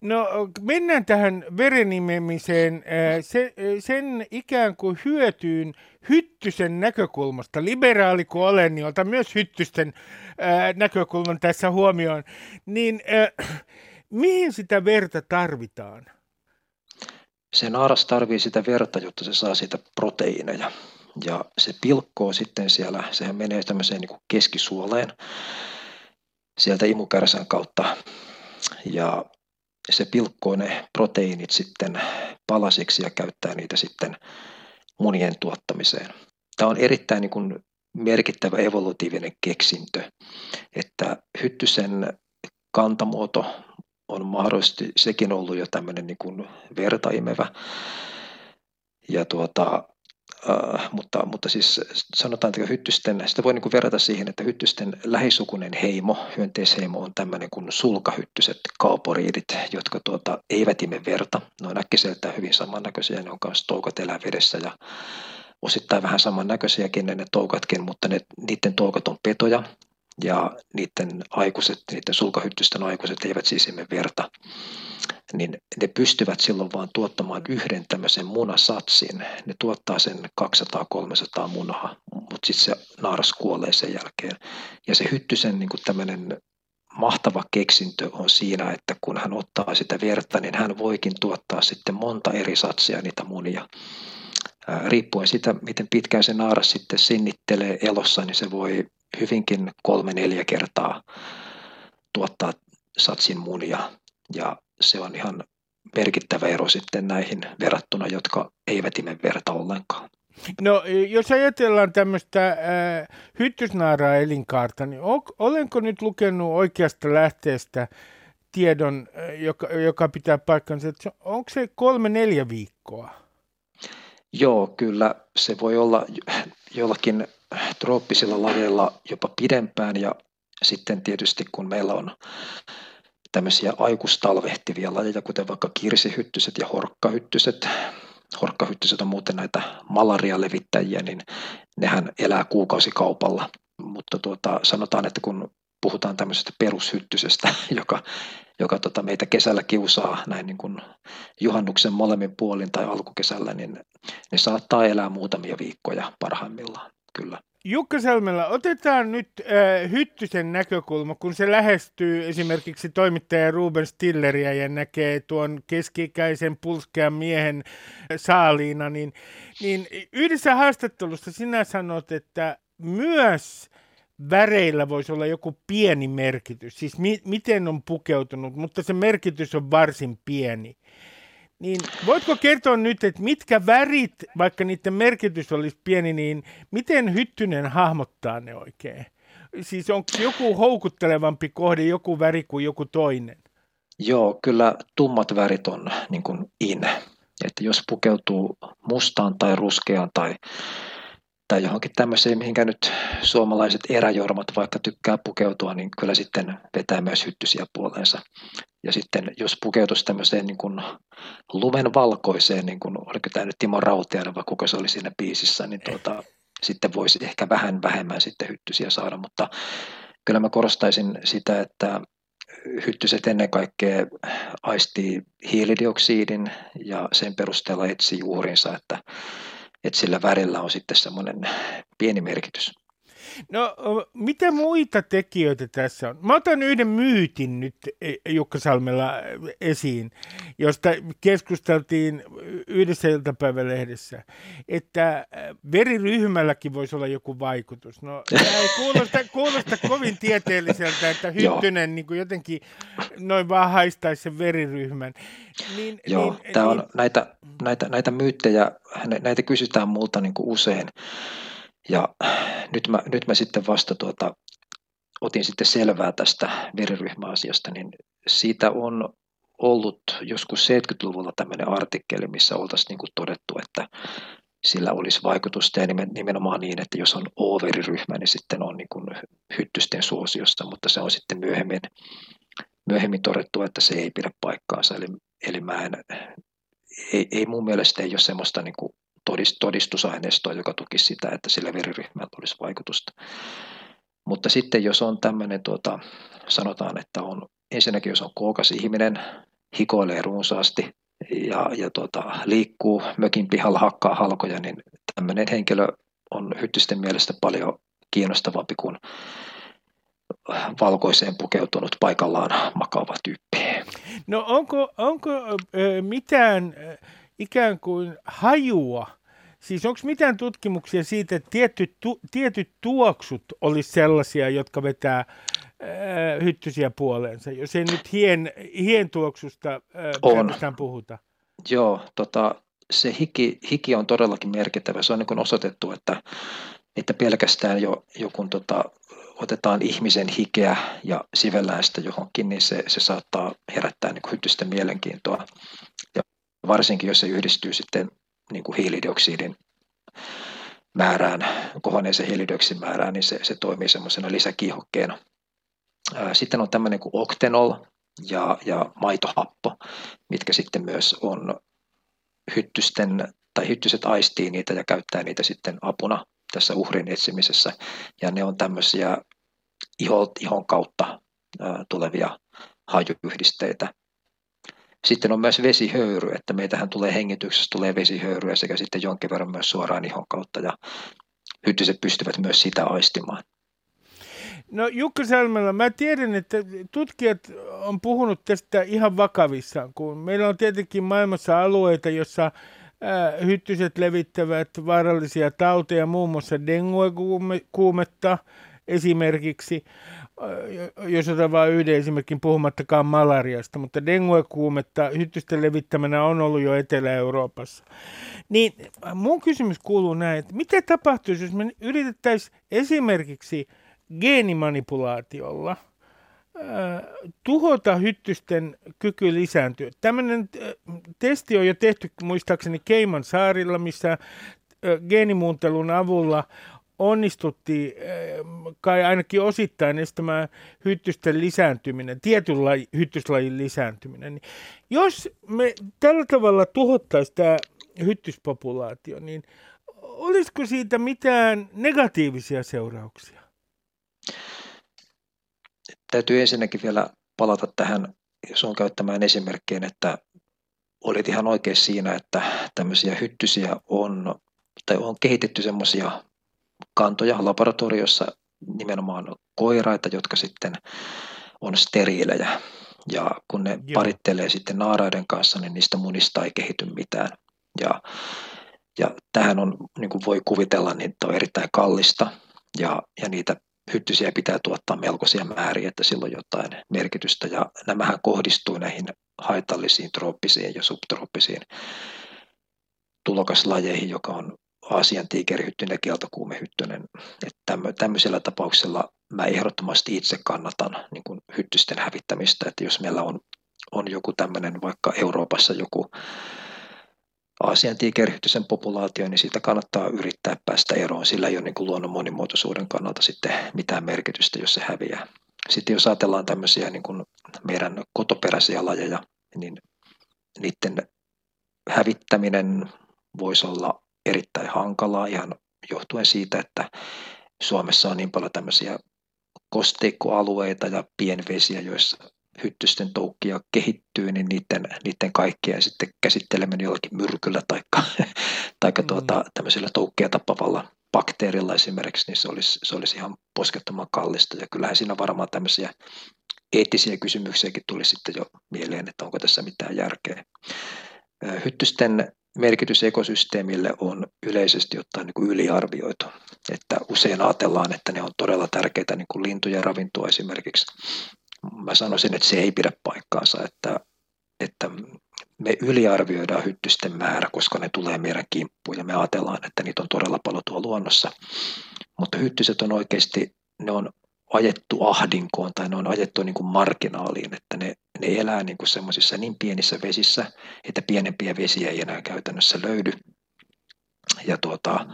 No mennään tähän verenimemiseen. Se, sen ikään kuin hyötyyn hyttysen näkökulmasta, liberaali kuin olen, niin otan myös hyttysten näkökulman tässä huomioon, niin mihin sitä verta tarvitaan? Se naaras tarvii sitä verta, jotta se saa siitä proteiineja. Ja se pilkkoo sitten siellä, sehän menee tämmöiseen niin keskisuoleen sieltä imukärsän kautta. Ja se pilkkoo ne proteiinit sitten palasiksi ja käyttää niitä sitten munien tuottamiseen. Tämä on erittäin niin kuin merkittävä evolutiivinen keksintö, että hyttysen kantamuoto on mahdollisesti sekin ollut jo tämmöinen niin kuin vertaimevä. Ja tuota, Uh, mutta, mutta siis sanotaan, että hyttysten, sitä voi niin kuin verrata siihen, että hyttysten lähisukunen heimo, hyönteisheimo on tämmöinen kuin sulkahyttyset, kauporiidit, jotka tuota, eivät ime verta. Ne on äkkiseltä hyvin samannäköisiä, ne on myös toukat elää vedessä ja osittain vähän samannäköisiäkin ne, ne toukatkin, mutta ne, niiden toukat on petoja, ja niiden aikuiset, niiden sulkahyttysten aikuiset eivät siis emme verta, niin ne pystyvät silloin vaan tuottamaan yhden tämmöisen munasatsin. Ne tuottaa sen 200-300 munaa, mutta sitten se naaras kuolee sen jälkeen. Ja se hyttysen niin tämmöinen mahtava keksintö on siinä, että kun hän ottaa sitä verta, niin hän voikin tuottaa sitten monta eri satsia niitä munia. Riippuen siitä, miten pitkään se naaras sitten sinnittelee elossa, niin se voi hyvinkin kolme-neljä kertaa tuottaa satsin munia ja se on ihan merkittävä ero sitten näihin verrattuna, jotka eivät ime verta ollenkaan. No jos ajatellaan tämmöistä äh, hyttysnaaraa elinkaarta, niin o, olenko nyt lukenut oikeasta lähteestä tiedon, äh, joka, joka pitää paikkansa, että onko se kolme-neljä viikkoa? Joo, kyllä se voi olla jollakin trooppisilla lajeilla jopa pidempään. Ja sitten tietysti kun meillä on tämmöisiä aikustalvehtivia lajeja, kuten vaikka kirsihyttyset ja horkkahyttyset, horkkahyttyset on muuten näitä malaria-levittäjiä, niin nehän elää kuukausikaupalla. Mutta tuota, sanotaan, että kun puhutaan tämmöisestä perushyttysestä, joka, joka tota meitä kesällä kiusaa näin niin kuin juhannuksen molemmin puolin tai alkukesällä, niin ne saattaa elää muutamia viikkoja parhaimmillaan, kyllä. Jukka Salmela, otetaan nyt äh, Hyttysen näkökulma, kun se lähestyy esimerkiksi toimittaja Ruben Stilleria ja näkee tuon keski-ikäisen pulskean miehen saaliina, niin, niin yhdessä haastattelussa sinä sanot, että myös väreillä voisi olla joku pieni merkitys, siis mi- miten on pukeutunut, mutta se merkitys on varsin pieni. Niin voitko kertoa nyt, että mitkä värit, vaikka niiden merkitys olisi pieni, niin miten Hyttynen hahmottaa ne oikein? Siis onko joku houkuttelevampi kohde joku väri kuin joku toinen? Joo, kyllä tummat värit on niin kuin in. Että jos pukeutuu mustaan tai ruskeaan tai, tai johonkin tämmöiseen, mihinkä nyt suomalaiset eräjormat vaikka tykkää pukeutua, niin kyllä sitten vetää myös hyttysiä puoleensa. Ja sitten jos pukeutuisi tämmöiseen niin kuin lumen valkoiseen, niin kuin, oliko tämä nyt Timo Rauteana vai kuka se oli siinä biisissä, niin tuota, sitten voisi ehkä vähän vähemmän sitten hyttysiä saada, mutta kyllä mä korostaisin sitä, että hyttyset ennen kaikkea aistii hiilidioksidin ja sen perusteella etsii juurinsa, että, että sillä värillä on sitten semmoinen pieni merkitys. No, mitä muita tekijöitä tässä on? Mä otan yhden myytin nyt e, Jukka Salmella esiin, josta keskusteltiin yhdessä iltapäivälehdessä, että veriryhmälläkin voisi olla joku vaikutus. No, ei kuulosta, kuulosta kovin tieteelliseltä, että Hyttynen niin kuin jotenkin noin vaan haistaisi sen veriryhmän. Niin, Joo, niin, tämä on niin, näitä, näitä, näitä myyttejä, näitä kysytään multa niin kuin usein. Ja nyt mä, nyt mä sitten vasta tuota, otin sitten selvää tästä veriryhmäasiasta, niin siitä on ollut joskus 70-luvulla tämmöinen artikkeli, missä oltaisiin niin kuin todettu, että sillä olisi vaikutusta ja nimenomaan niin, että jos on O-veriryhmä, niin sitten on niin kuin hyttysten suosiossa, mutta se on sitten myöhemmin, myöhemmin todettu, että se ei pidä paikkaansa. Eli, eli mä en, ei, ei mun mielestä ei ole semmoista niin kuin todistusaineistoa, joka tukisi sitä, että sillä veriryhmällä olisi vaikutusta. Mutta sitten jos on tämmöinen, tuota, sanotaan, että on ensinnäkin jos on kookas ihminen, hikoilee runsaasti ja, ja tuota, liikkuu mökin pihalla, hakkaa halkoja, niin tämmöinen henkilö on hyttysten mielestä paljon kiinnostavampi kuin valkoiseen pukeutunut paikallaan makaava tyyppi. No onko, onko mitään ikään kuin hajua. Siis onko mitään tutkimuksia siitä, että tietyt, tu, tietyt tuoksut olisi sellaisia, jotka vetää ää, hyttysiä puoleensa, jos ei nyt hien, hien tuoksusta ää, puhuta? Joo, tota, se hiki, hiki on todellakin merkittävä. Se on niin osoitettu, että, että pelkästään jo, jo kun tota, otetaan ihmisen hikeä ja sivellään sitä johonkin, niin se, se saattaa herättää niin hyttysten mielenkiintoa. Varsinkin jos se yhdistyy sitten niin kuin hiilidioksidin määrään, kohonneeseen hiilidioksidin määrään, niin se, se toimii semmoisena lisäkiihokkeena. Sitten on tämmöinen kuin oktenol ja, ja maitohappo, mitkä sitten myös on hyttysten, tai hyttyset aistii niitä ja käyttää niitä sitten apuna tässä uhrin etsimisessä. Ja ne on tämmöisiä ihon, ihon kautta tulevia hajuyhdisteitä, sitten on myös vesihöyry, että meitähän tulee hengityksestä, tulee vesihöyryä sekä sitten jonkin verran myös suoraan ihon kautta ja hyttyset pystyvät myös sitä aistimaan. No Jukka Salmela, mä tiedän, että tutkijat on puhunut tästä ihan vakavissaan, kun meillä on tietenkin maailmassa alueita, jossa hyttyset levittävät vaarallisia tauteja, muun muassa dengue-kuumetta esimerkiksi jos otetaan vain yhden esimerkin puhumattakaan malariasta, mutta dengue-kuumetta hyttysten levittämänä on ollut jo Etelä-Euroopassa. Niin mun kysymys kuuluu näin, että mitä tapahtuisi, jos me yritettäisiin esimerkiksi geenimanipulaatiolla tuhota hyttysten kyky lisääntyä. Tämmöinen testi on jo tehty muistaakseni Keiman saarilla, missä geenimuuntelun avulla onnistuttiin eh, kai ainakin osittain estämään hyttysten lisääntyminen, tietyn laji, hyttyslajin lisääntyminen. Niin jos me tällä tavalla tuhottaisiin tämä hyttyspopulaatio, niin olisiko siitä mitään negatiivisia seurauksia? Täytyy ensinnäkin vielä palata tähän sun käyttämään esimerkkiin, että olit ihan oikein siinä, että tämmöisiä hyttysiä on, tai on kehitetty semmoisia kantoja laboratoriossa nimenomaan koiraita, jotka sitten on steriilejä. Ja kun ne Joo. parittelee sitten naaraiden kanssa, niin niistä munista ei kehity mitään. Ja, ja tähän on, niin kuin voi kuvitella, niin on erittäin kallista ja, ja niitä hyttysiä pitää tuottaa melkoisia määriä, että sillä on jotain merkitystä. Ja nämähän kohdistuu näihin haitallisiin trooppisiin ja subtrooppisiin tulokaslajeihin, joka on Aasian tiikerihyttynen ja kieltokuumehyttynen. Että tämmöisellä tapauksella mä ehdottomasti itse kannatan niin kuin hyttysten hävittämistä, että jos meillä on, on joku tämmöinen vaikka Euroopassa joku Aasian tiikerihyttysen populaatio, niin siitä kannattaa yrittää päästä eroon. Sillä ei ole niin kuin luonnon monimuotoisuuden kannalta sitten mitään merkitystä, jos se häviää. Sitten jos ajatellaan tämmöisiä niin kuin meidän kotoperäisiä lajeja, niin niiden hävittäminen voisi olla erittäin hankalaa ihan johtuen siitä, että Suomessa on niin paljon tämmöisiä kosteikkoalueita ja pienvesiä, joissa hyttysten toukkia kehittyy, niin niiden, niiden kaikkien sitten käsitteleminen jollakin myrkyllä tai taikka mm. tuota, tämmöisellä toukkia tappavalla bakteerilla esimerkiksi, niin se olisi, se olisi ihan poskettoman kallista. Ja kyllähän siinä varmaan tämmöisiä eettisiä kysymyksiäkin tuli sitten jo mieleen, että onko tässä mitään järkeä. Hyttysten merkitys ekosysteemille on yleisesti ottaen niin kuin yliarvioitu. Että usein ajatellaan, että ne on todella tärkeitä niin kuin lintujen ravintoa esimerkiksi. Mä sanoisin, että se ei pidä paikkaansa, että, että me yliarvioidaan hyttysten määrä, koska ne tulee meidän kimppuun ja me ajatellaan, että niitä on todella paljon tuolla luonnossa. Mutta hyttyset on oikeasti, ne on ajettu ahdinkoon tai ne on ajettu niin kuin marginaaliin, että ne, ne elää niin kuin semmoisissa niin pienissä vesissä, että pienempiä vesiä ei enää käytännössä löydy. Ja tuota,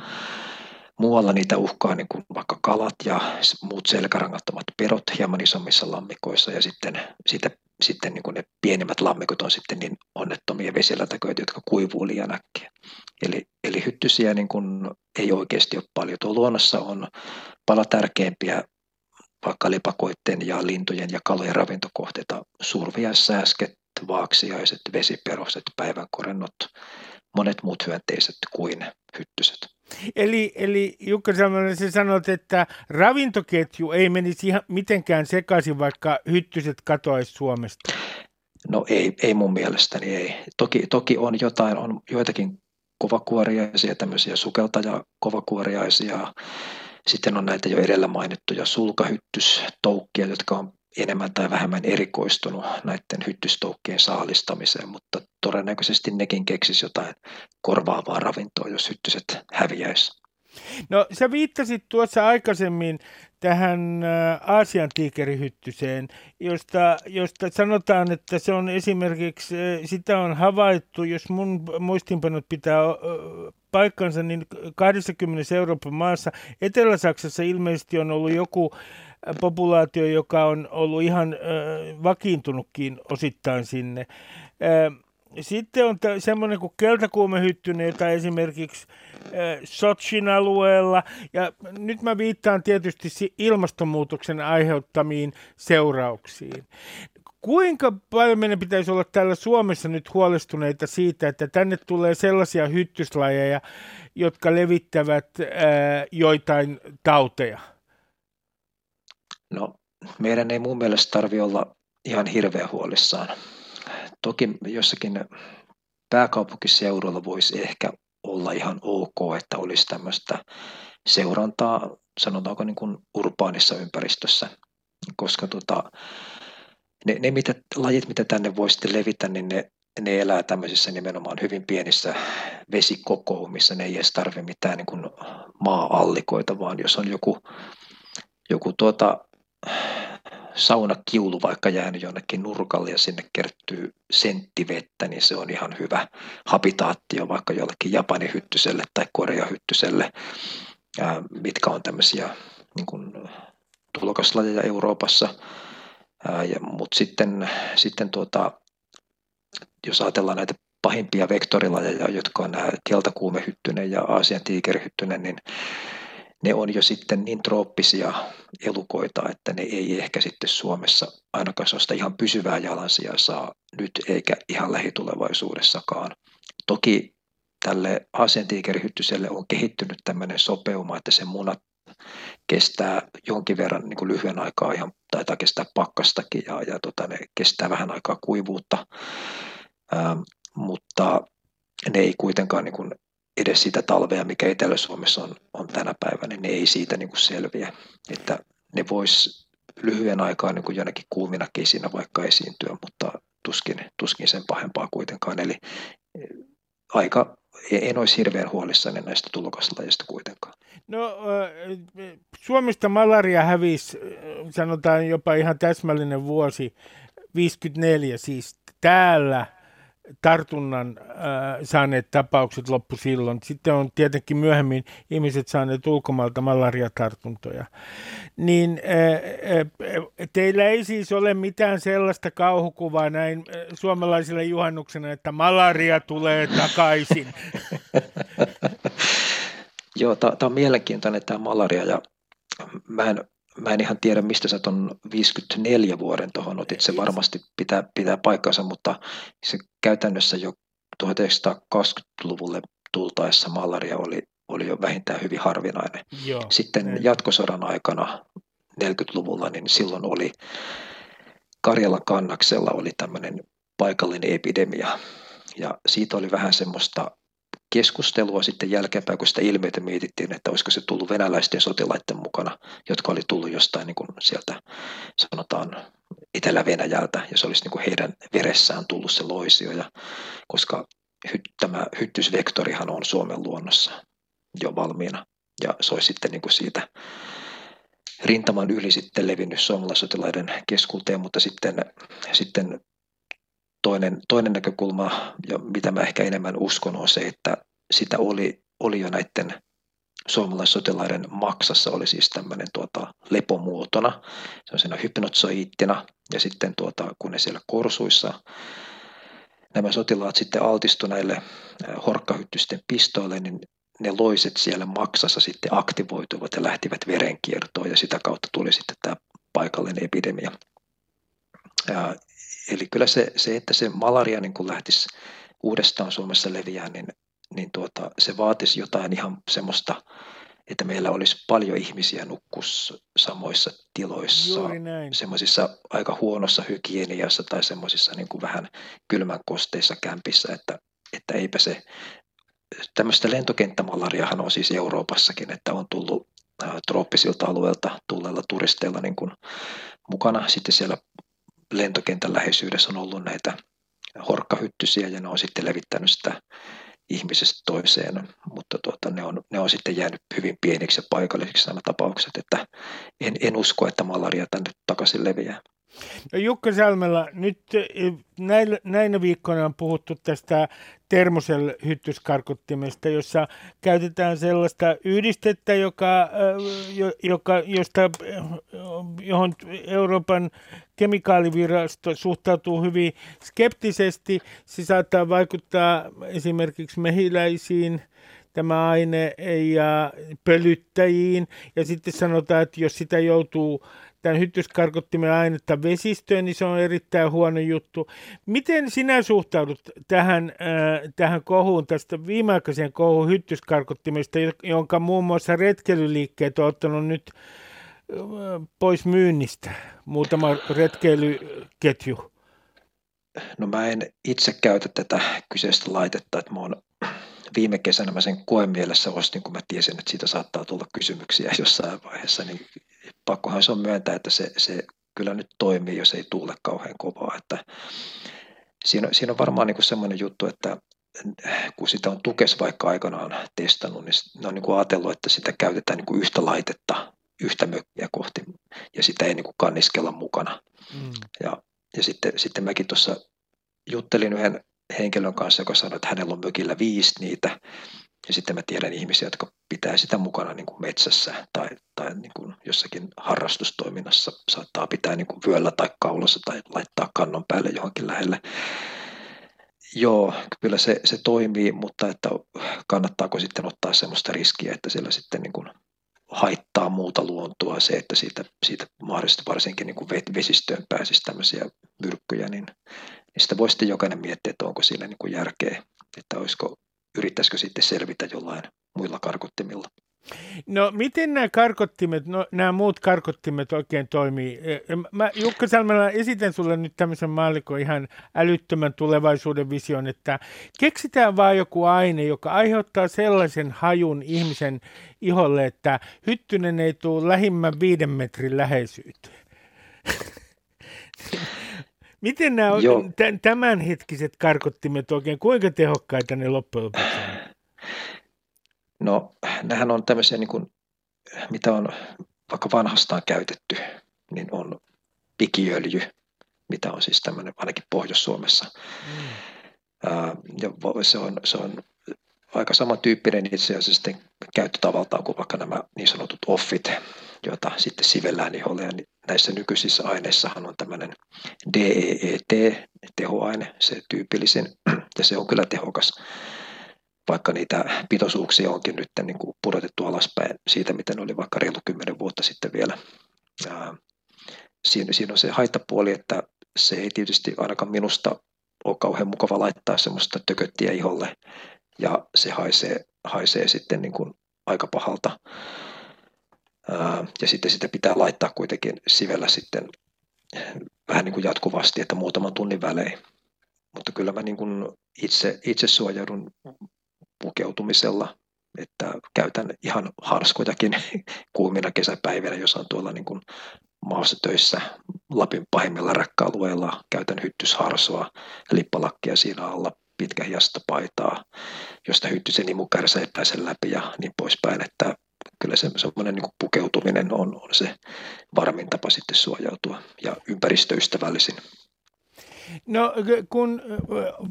muualla niitä uhkaa niin kuin vaikka kalat ja muut selkärangattomat perot hieman isommissa lammikoissa ja sitten, siitä, sitten niin kuin ne pienemmät lammikot on sitten niin onnettomia vesilätäköitä, jotka kuivuu liian äkkiä. Eli, eli hyttysiä niin kuin ei oikeasti ole paljon. Tuo luonnossa on paljon tärkeimpiä vaikka lepakoiden ja lintujen ja kalojen ravintokohteita, surviaissääsket, vaaksiaiset, vesiperoset, päivänkorennot, monet muut hyönteiset kuin hyttyset. Eli, eli Jukka Salmanen, sä sanot, että ravintoketju ei menisi ihan mitenkään sekaisin, vaikka hyttyset katoaisi Suomesta? No ei, ei mun mielestäni ei. Toki, toki on jotain, on joitakin kovakuoriaisia, tämmöisiä sukeltaja kovakuoriaisia, sitten on näitä jo edellä mainittuja sulkahyttystoukkia, jotka on enemmän tai vähemmän erikoistunut näiden hyttystoukkien saalistamiseen, mutta todennäköisesti nekin keksisi jotain korvaavaa ravintoa, jos hyttyset häviäisi. No sä viittasit tuossa aikaisemmin tähän äh, Aasian tiikerihyttyseen, josta, josta sanotaan, että se on esimerkiksi, äh, sitä on havaittu, jos mun muistinpanot pitää paikkansa, niin 20 Euroopan maassa, Etelä-Saksassa ilmeisesti on ollut joku äh, populaatio, joka on ollut ihan äh, vakiintunutkin osittain sinne. Äh, sitten on t- semmoinen kuin keltakuumehyttynen, jota esimerkiksi äh, Sotsin alueella, ja nyt mä viittaan tietysti ilmastonmuutoksen aiheuttamiin seurauksiin. Kuinka paljon meidän pitäisi olla täällä Suomessa nyt huolestuneita siitä, että tänne tulee sellaisia hyttyslajeja, jotka levittävät ää, joitain tauteja? No, meidän ei mun mielestä tarvi olla ihan hirveän huolissaan. Toki jossakin pääkaupunkiseudulla voisi ehkä olla ihan ok, että olisi tämmöistä seurantaa, sanotaanko niin kuin urbaanissa ympäristössä, koska tota, ne, ne mitä, lajit, mitä tänne voi sitten levitä, niin ne, ne elää tämmöisissä nimenomaan hyvin pienissä vesikokoumissa. Ne ei edes tarvitse mitään niin kuin maa-allikoita, vaan jos on joku, joku tuota, saunakiulu vaikka jäänyt jonnekin nurkalle ja sinne kertyy senttivettä, niin se on ihan hyvä habitaatti vaikka jollekin Japanin hyttyselle tai Korea hyttyselle, mitkä on tämmöisiä niin kuin, tulokaslajeja Euroopassa. Mutta sitten, sitten tuota, jos ajatellaan näitä pahimpia vektorilajeja, jotka on nämä keltakuumehyttynen ja Aasian tiikerihyttynen, niin ne on jo sitten niin trooppisia elukoita, että ne ei ehkä sitten Suomessa ainakaan sellaista ihan pysyvää jalansia saa nyt eikä ihan lähitulevaisuudessakaan. Toki tälle asentiikerihyttyselle on kehittynyt tämmöinen sopeuma, että se munat kestää jonkin verran niin kuin lyhyen aikaa, ihan taitaa kestää pakkastakin ja, ja tota, ne kestää vähän aikaa kuivuutta, ähm, mutta ne ei kuitenkaan niin kuin edes sitä talvea, mikä Etelä-Suomessa on, on tänä päivänä, niin ne ei siitä niin kuin selviä. Että ne vois lyhyen aikaa niin kuin jonnekin kuumina kesinä vaikka esiintyä, mutta tuskin, tuskin sen pahempaa kuitenkaan. Eli eh, aika, en olisi hirveän huolissani näistä tulokaslajista kuitenkaan. No Suomesta malaria hävisi, sanotaan jopa ihan täsmällinen vuosi, 54 siis täällä – tartunnan saaneet tapaukset loppu silloin. Sitten on tietenkin myöhemmin ihmiset saaneet ulkomailta malariatartuntoja. Niin teillä ei siis ole mitään sellaista kauhukuvaa näin suomalaisille juhannuksena, että malaria tulee takaisin. Joo, tämä on mielenkiintoinen tämä malaria ja mä en mä en ihan tiedä, mistä sä ton 54 vuoden tuohon otit. Se varmasti pitää, pitää paikkansa, mutta se käytännössä jo 1920-luvulle tultaessa malaria oli, oli jo vähintään hyvin harvinainen. Joo, Sitten jatkosodan aikana 40-luvulla, niin silloin oli Karjalan kannaksella oli tämmöinen paikallinen epidemia. Ja siitä oli vähän semmoista keskustelua sitten jälkeenpäin, kun sitä ilmiötä mietittiin, että olisiko se tullut venäläisten sotilaiden mukana, jotka oli tullut jostain niin kuin sieltä sanotaan Etelä-Venäjältä, ja se olisi niin kuin heidän veressään tullut se loisio, ja koska hy, tämä hyttysvektorihan on Suomen luonnossa jo valmiina, ja se olisi sitten niin kuin siitä rintaman yli sitten levinnyt suomalaissotilaiden keskuuteen, mutta sitten, sitten toinen, toinen näkökulma, ja mitä mä ehkä enemmän uskon, on se, että sitä oli, oli jo näiden suomalaissotilaiden maksassa oli siis tämmöinen tuota, lepomuotona, sellaisena hypnotsoiittina, ja sitten tuota, kun ne siellä korsuissa nämä sotilaat sitten altistu näille horkkahyttysten pistoille, niin ne loiset siellä maksassa sitten aktivoituivat ja lähtivät verenkiertoon, ja sitä kautta tuli sitten tämä paikallinen epidemia. Eli kyllä se, se että se malaria niin kun lähtisi uudestaan Suomessa leviää, niin, niin tuota, se vaatisi jotain ihan semmoista, että meillä olisi paljon ihmisiä nukkus samoissa tiloissa, semmoisissa aika huonossa hygieniassa tai semmoisissa niin kuin vähän kylmän kosteissa kämpissä, että, että eipä se, tämmöistä lentokenttämalariahan on siis Euroopassakin, että on tullut trooppisilta alueilta tulleilla turisteilla niin kuin mukana. Sitten siellä lentokentän läheisyydessä on ollut näitä horkkahyttysiä ja ne on sitten levittänyt sitä ihmisestä toiseen, mutta tuota, ne, on, ne on sitten jäänyt hyvin pieniksi ja paikallisiksi nämä tapaukset, että en, en usko, että malaria tänne takaisin leviää. Jukka Salmella, nyt eh, näillä, näinä viikkoina on puhuttu tästä termosel-hyttyskarkottimesta, jossa käytetään sellaista yhdistettä, joka, eh, joka, josta, eh, johon Euroopan kemikaalivirasto suhtautuu hyvin skeptisesti. Se saattaa vaikuttaa esimerkiksi mehiläisiin, tämä aine ja pölyttäjiin. Ja sitten sanotaan, että jos sitä joutuu tämän hyttyskarkottimen ainetta vesistöön, niin se on erittäin huono juttu. Miten sinä suhtaudut tähän, äh, tähän kohuun, tästä viimeaikaiseen kohuun hyttyskarkottimesta, jonka muun muassa retkeilyliikkeet on ottanut nyt äh, pois myynnistä, muutama retkeilyketju? No mä en itse käytä tätä kyseistä laitetta, että mä oon viime kesänä mä sen koemielessä ostin, kun mä tiesin, että siitä saattaa tulla kysymyksiä jossain vaiheessa, niin pakkohan se on myöntää, että se, se kyllä nyt toimii, jos ei tuule kauhean kovaa. Että siinä, siinä on varmaan niin semmoinen juttu, että kun sitä on tukes vaikka aikanaan testannut, niin ne on niin kuin ajatellut, että sitä käytetään niin kuin yhtä laitetta yhtä mökkiä kohti ja sitä ei niin kuin kanniskella mukana. Mm. Ja, ja sitten, sitten mäkin tuossa juttelin yhden henkilön kanssa, joka sanoi, että hänellä on mökillä viisi niitä ja sitten mä tiedän ihmisiä, jotka pitää sitä mukana niin kuin metsässä tai, tai niin kuin jossakin harrastustoiminnassa. Saattaa pitää niin kuin vyöllä tai kaulassa tai laittaa kannon päälle johonkin lähelle. joo, kyllä se, se toimii, mutta että kannattaako sitten ottaa sellaista riskiä, että sillä sitten niin kuin haittaa muuta luontoa se, että siitä, siitä mahdollisesti varsinkin niin kuin vesistöön pääsisi tämmöisiä myrkkyjä, niin, niin sitä voi sitten jokainen miettiä, että onko siinä niin kuin järkeä, että olisiko, yrittäisikö sitten selvitä jollain muilla karkottimilla. No miten nämä karkottimet, no, nämä muut karkottimet oikein toimii? E, e, mä Jukka Salmela esitän sulle nyt tämmöisen maallikon ihan älyttömän tulevaisuuden vision, että keksitään vaan joku aine, joka aiheuttaa sellaisen hajun ihmisen iholle, että hyttynen ei tule lähimmän viiden metrin läheisyyteen. Miten nämä tämänhetkiset karkottimet oikein, kuinka tehokkaita ne loppujen lopuksi No, nämähän on tämmöisiä, niin kuin, mitä on vaikka vanhastaan käytetty, niin on pikiöljy, mitä on siis tämmöinen ainakin Pohjois-Suomessa. Mm. ja se on, se on aika samantyyppinen itse asiassa sitten käyttötavaltaan kuin vaikka nämä niin sanotut offit, joita sitten sivellään iholle. Ja näissä nykyisissä aineissahan on tämmöinen DEET-tehoaine, se tyypillisin, ja se on kyllä tehokas vaikka niitä pitoisuuksia onkin nyt niin kuin pudotettu alaspäin siitä, miten oli vaikka reilu kymmenen vuotta sitten vielä. Siinä, siinä on se haittapuoli, että se ei tietysti ainakaan minusta ole kauhean mukava laittaa semmoista tököttiä iholle, ja se haisee, haisee sitten niin kuin aika pahalta. Ja sitten sitä pitää laittaa kuitenkin sivellä sitten vähän niin kuin jatkuvasti, että muutaman tunnin välein. Mutta kyllä mä niin kuin itse, itse suojaudun pukeutumisella, että käytän ihan harskojakin kuumina kesäpäivinä, jos on tuolla niin kuin maassa töissä Lapin pahimmilla räkkäalueilla, käytän hyttysharsoa, lippalakkia siinä alla, pitkähiasta paitaa, josta hyttysen imukärsä ei pääse läpi ja niin poispäin, että kyllä se semmoinen niin pukeutuminen on, on se varmin tapa sitten suojautua ja ympäristöystävällisin. No kun,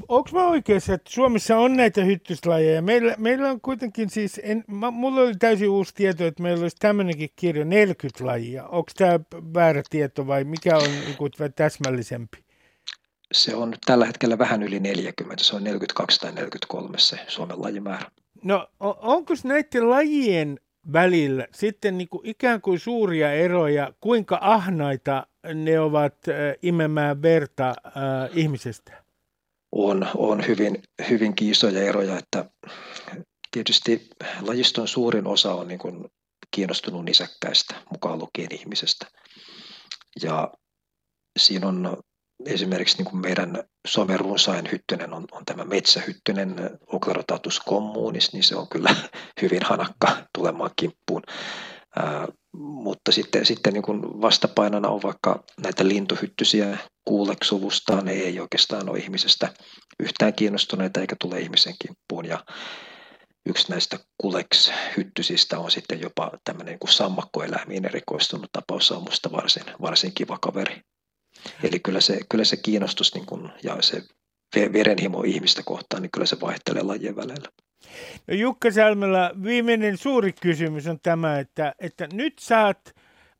onko mä oikeassa, että Suomessa on näitä hyttyslajeja? Meillä, meillä on kuitenkin siis, en, mä, mulla oli täysin uusi tieto, että meillä olisi tämmöinenkin kirja, 40 lajia. Onko tämä väärä tieto vai mikä on niin täsmällisempi? Se on tällä hetkellä vähän yli 40, se on 42 tai 43 se Suomen lajimäärä. No onko näiden lajien välillä sitten niin kuin ikään kuin suuria eroja, kuinka ahnaita ne ovat äh, imemään verta äh, ihmisestä? On, on hyvin, hyvin isoja eroja, että tietysti lajiston suurin osa on niin kuin kiinnostunut nisäkkäistä, mukaan lukien ihmisestä. Ja siinä on esimerkiksi niin kuin meidän Suomen runsain hyttynen on, on tämä metsähyttynen Oclerotatus communis, niin se on kyllä hyvin hanakka tulemaan kimppuun. Ää, mutta sitten, sitten niin kuin vastapainona on vaikka näitä lintuhyttysiä kuuleksuvusta, ne ei oikeastaan ole ihmisestä yhtään kiinnostuneita eikä tule ihmisen kimppuun. Ja yksi näistä kuleks-hyttysistä on sitten jopa tämmöinen kuin sammakkoeläimiin erikoistunut tapaus, on musta varsin, varsin kiva kaveri. Eli kyllä se, kyllä se kiinnostus niin kuin, ja se verenhimo ihmistä kohtaan, niin kyllä se vaihtelee lajien välillä. No Jukka Salmela, viimeinen suuri kysymys on tämä, että, että nyt saat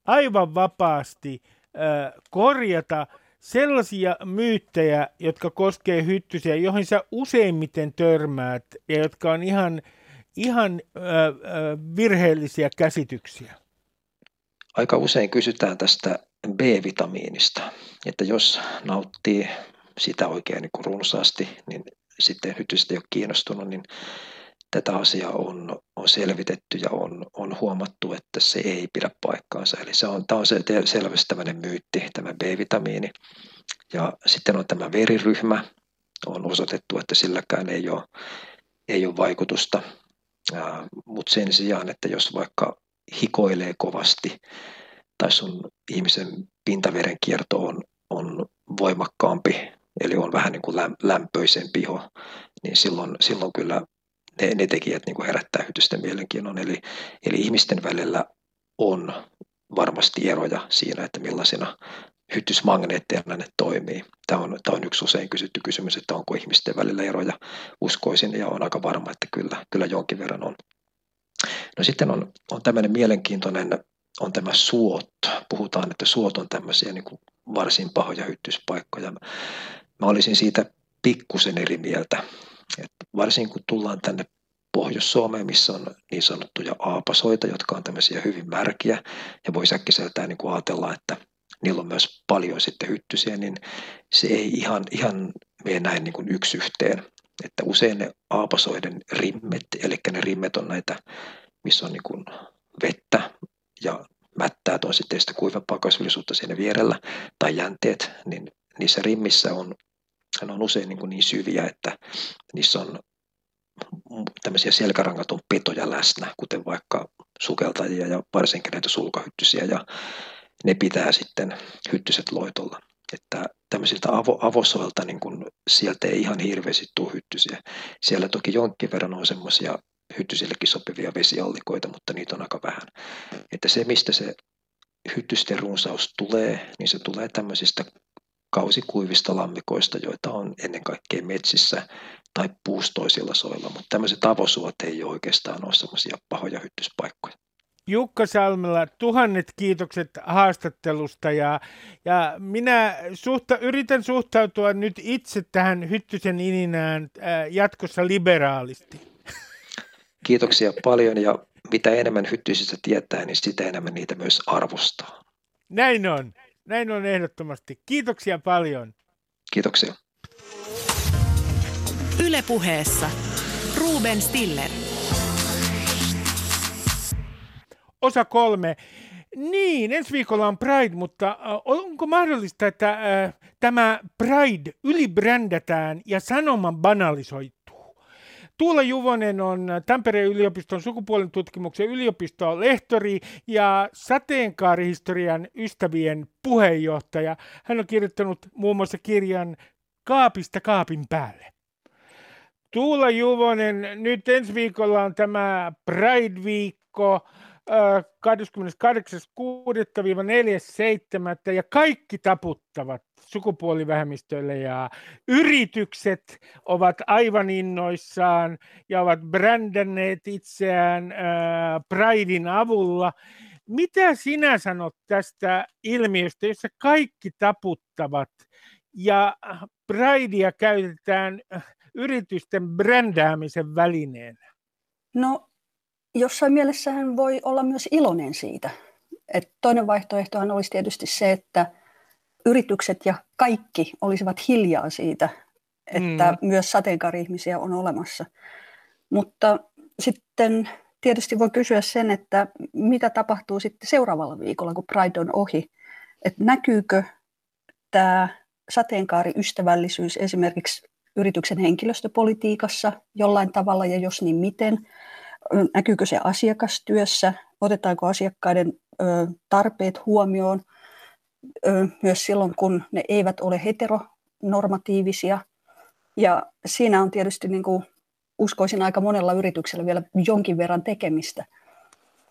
aivan vapaasti äh, korjata sellaisia myyttejä, jotka koskee hyttysiä, joihin sä useimmiten törmäät ja jotka on ihan, ihan äh, äh, virheellisiä käsityksiä. Aika usein kysytään tästä B-vitamiinista, että jos nauttii sitä oikein niin runsaasti, niin sitten hyttyset ei ole kiinnostunut, niin tätä asiaa on, on selvitetty ja on, on huomattu, että se ei pidä paikkaansa. Eli se on, tämä on se selvästi tämmöinen myytti, tämä B-vitamiini. Ja sitten on tämä veriryhmä. On osoitettu, että silläkään ei ole, ei ole vaikutusta. Mutta sen sijaan, että jos vaikka hikoilee kovasti tai sun ihmisen pintaverenkierto on, on voimakkaampi, eli on vähän niin kuin lämpöisempi iho, niin silloin, silloin kyllä ne, ne tekijät niin kuin herättää hytysten mielenkiinnon. Eli, eli ihmisten välillä on varmasti eroja siinä, että millaisina hytysmagneetteina ne toimii. Tämä on, tämä on yksi usein kysytty kysymys, että onko ihmisten välillä eroja. Uskoisin ja on aika varma, että kyllä, kyllä jonkin verran on. No sitten on, on tämmöinen mielenkiintoinen, on tämä suot. Puhutaan, että suot on tämmöisiä niin kuin varsin pahoja hyttyspaikkoja. Mä olisin siitä pikkusen eri mieltä. Et varsinkin kun tullaan tänne Pohjois-Suomeen, missä on niin sanottuja aapasoita, jotka on tämmöisiä hyvin märkiä, ja voisi äkkiseltään niin kuin ajatella, että niillä on myös paljon sitten hyttysiä, niin se ei ihan, ihan mene näin niin kuin yksi yhteen. Että usein ne aapasoiden rimmet, eli ne rimmet on näitä, missä on niin kuin vettä ja mättää on sitten sitä kuivempaa kasvillisuutta siinä vierellä, tai jänteet, niin niissä rimmissä on, on usein niin, kuin niin syviä, että niissä on tämmöisiä selkärangaton petoja läsnä, kuten vaikka sukeltajia ja varsinkin näitä sulkahyttysiä, ja ne pitää sitten hyttyset loitolla. Että tämmöisiltä avo, avosoilta niin kun sieltä ei ihan hirveästi tule hyttysiä. Siellä toki jonkin verran on semmoisia hyttysillekin sopivia vesiallikoita, mutta niitä on aika vähän. Että se, mistä se hyttysten runsaus tulee, niin se tulee tämmöisistä kausikuivista lammikoista, joita on ennen kaikkea metsissä tai puustoisilla soilla, mutta tämmöiset avosuot ei oikeastaan ole semmoisia pahoja hyttyspaikkoja. Jukka Salmela, tuhannet kiitokset haastattelusta ja, ja minä suhta, yritän suhtautua nyt itse tähän Hyttysen ininään äh, jatkossa liberaalisti. Kiitoksia paljon ja mitä enemmän hyttysistä tietää, niin sitä enemmän niitä myös arvostaa. Näin on, näin on ehdottomasti. Kiitoksia paljon. Kiitoksia. Ylepuheessa Ruben Stiller. Osa kolme. Niin, ensi viikolla on Pride, mutta onko mahdollista, että äh, tämä Pride ylibrändätään ja sanoma banalisoituu? Tuula Juvonen on Tampereen yliopiston sukupuolen tutkimuksen yliopiston lehtori ja sateenkaarihistorian ystävien puheenjohtaja. Hän on kirjoittanut muun muassa kirjan Kaapista kaapin päälle. Tuula Juvonen, nyt ensi viikolla on tämä Pride-viikko. 28.6.-4.7. ja kaikki taputtavat sukupuolivähemmistöille ja yritykset ovat aivan innoissaan ja ovat brändänneet itseään Pridein avulla. Mitä sinä sanot tästä ilmiöstä, jossa kaikki taputtavat ja Pridea käytetään yritysten brändäämisen välineenä? No jossain mielessä hän voi olla myös iloinen siitä. Et toinen vaihtoehtohan olisi tietysti se, että yritykset ja kaikki olisivat hiljaa siitä, että mm. myös sateenkaari-ihmisiä on olemassa. Mutta sitten tietysti voi kysyä sen, että mitä tapahtuu sitten seuraavalla viikolla, kun Pride on ohi. Että näkyykö tämä sateenkaariystävällisyys esimerkiksi yrityksen henkilöstöpolitiikassa jollain tavalla ja jos niin miten – näkyykö se asiakastyössä, otetaanko asiakkaiden tarpeet huomioon myös silloin, kun ne eivät ole heteronormatiivisia. Ja siinä on tietysti niin kuin uskoisin aika monella yrityksellä vielä jonkin verran tekemistä.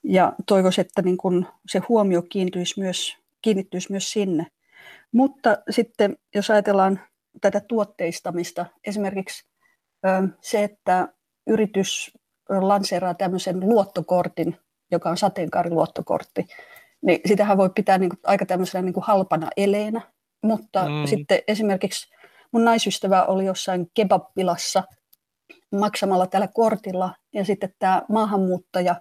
Ja toivoisin, että niin kuin se huomio kiinnittyisi myös, kiinnittyisi myös sinne. Mutta sitten jos ajatellaan tätä tuotteistamista, esimerkiksi se, että yritys lanseeraa tämmöisen luottokortin, joka on sateenkaariluottokortti, niin sitähän voi pitää niin kuin, aika tämmöisenä niin kuin halpana eleenä, mutta mm. sitten esimerkiksi mun naisystävä oli jossain kebabbilassa maksamalla tällä kortilla, ja sitten tämä maahanmuuttaja,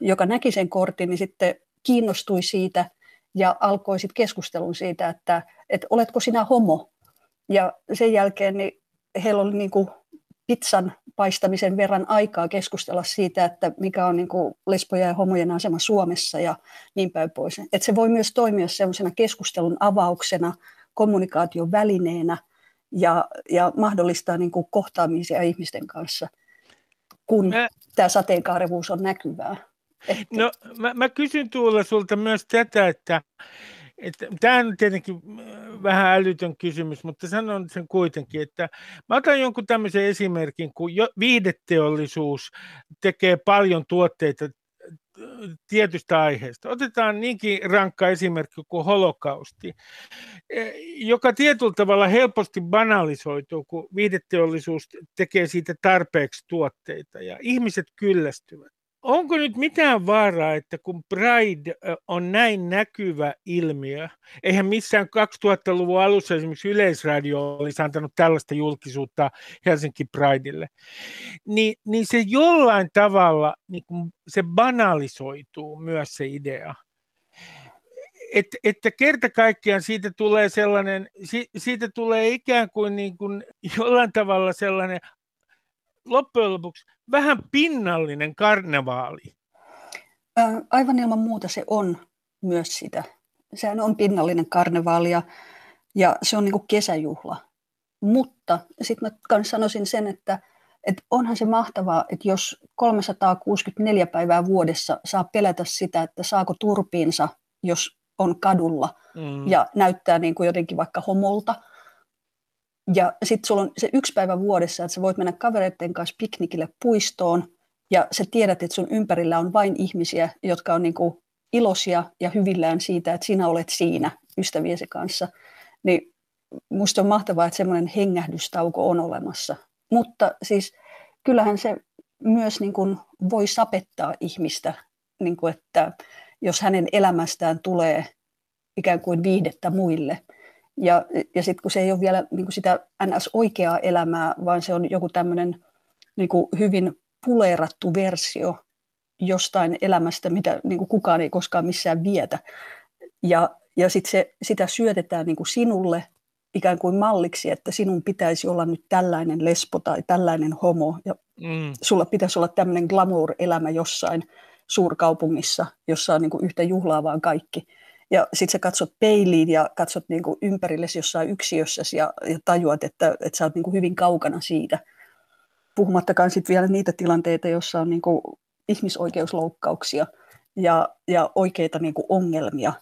joka näki sen kortin, niin sitten kiinnostui siitä ja alkoi sitten keskustelun siitä, että, että oletko sinä homo. Ja sen jälkeen niin heillä oli niin kuin pizzan paistamisen verran aikaa keskustella siitä, että mikä on niin kuin lesbojen ja homojen asema Suomessa ja niin päin pois. Että se voi myös toimia sellaisena keskustelun avauksena, kommunikaation välineenä ja, ja mahdollistaa niin kuin kohtaamisia ihmisten kanssa, kun mä, tämä sateenkaarevuus on näkyvää. Että... No mä, mä kysyn Tuula sulta myös tätä, että tämä on tietenkin äh, vähän älytön kysymys, mutta sanon sen kuitenkin, että mä otan jonkun tämmöisen esimerkin, kun jo, tekee paljon tuotteita äh, tietystä aiheesta. Otetaan niinkin rankka esimerkki kuin holokausti, e, joka tietyllä tavalla helposti banalisoituu, kun viideteollisuus tekee siitä tarpeeksi tuotteita ja ihmiset kyllästyvät. Onko nyt mitään vaaraa, että kun Pride on näin näkyvä ilmiö, eihän missään 2000-luvun alussa esimerkiksi Yleisradio olisi antanut tällaista julkisuutta Helsinki Prideille, niin, niin se jollain tavalla niin se banalisoituu myös se idea. Et, että kerta kaikkiaan siitä tulee sellainen, siitä tulee ikään kuin, niin kuin jollain tavalla sellainen loppujen lopuksi vähän pinnallinen karnevaali. Aivan ilman muuta se on myös sitä. Sehän on pinnallinen karnevaali ja, ja se on niin kuin kesäjuhla. Mutta sitten mä sanoisin sen, että, että onhan se mahtavaa, että jos 364 päivää vuodessa saa pelätä sitä, että saako turpiinsa, jos on kadulla mm. ja näyttää niin kuin jotenkin vaikka homolta – ja sitten sulla on se yksi päivä vuodessa, että sä voit mennä kavereiden kanssa piknikille puistoon ja sä tiedät, että sun ympärillä on vain ihmisiä, jotka on niinku iloisia ja hyvillään siitä, että sinä olet siinä ystäviesi kanssa. Niin musta on mahtavaa, että semmoinen hengähdystauko on olemassa. Mutta siis kyllähän se myös niin kuin voi sapettaa ihmistä, niin kuin että jos hänen elämästään tulee ikään kuin viihdettä muille – ja, ja sitten kun se ei ole vielä niin kuin sitä NS-oikeaa elämää, vaan se on joku tämmöinen niin kuin hyvin puleerattu versio jostain elämästä, mitä niin kuin kukaan ei koskaan missään vietä. Ja, ja sitten sitä syötetään niin kuin sinulle ikään kuin malliksi, että sinun pitäisi olla nyt tällainen lesbo tai tällainen homo, ja mm. sulla pitäisi olla tämmöinen glamour-elämä jossain suurkaupungissa, jossa on niin kuin yhtä juhlaa vaan kaikki. Ja sitten sä katsot peiliin ja katsot niin kuin ympärillesi jossain yksiössä ja, ja tajuat, että, että sä oot niin kuin hyvin kaukana siitä. Puhumattakaan sitten vielä niitä tilanteita, joissa on niin kuin ihmisoikeusloukkauksia ja, ja oikeita niin kuin ongelmia.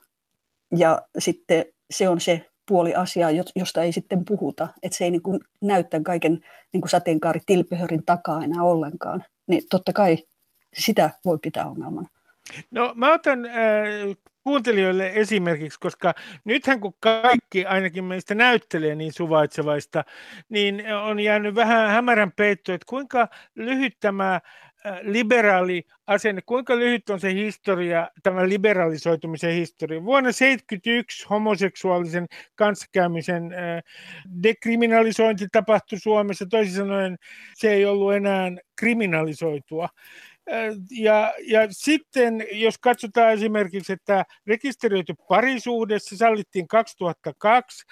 Ja sitten se on se puoli asiaa, josta ei sitten puhuta. Että se ei niin kuin näy tämän kaiken niin kuin sateenkaari tilpehörin takaa enää ollenkaan. Niin totta kai sitä voi pitää ongelmana. No mä otan äh, kuuntelijoille esimerkiksi, koska nythän kun kaikki ainakin meistä näyttelee niin suvaitsevaista, niin on jäänyt vähän hämärän peitto, että kuinka lyhyt tämä äh, liberaali asenne, kuinka lyhyt on se historia, tämä liberalisoitumisen historia. Vuonna 1971 homoseksuaalisen kanssakäymisen äh, dekriminalisointi tapahtui Suomessa, toisin sanoen se ei ollut enää kriminalisoitua. Ja, ja sitten jos katsotaan esimerkiksi, että rekisteröity parisuhde, se sallittiin 2002,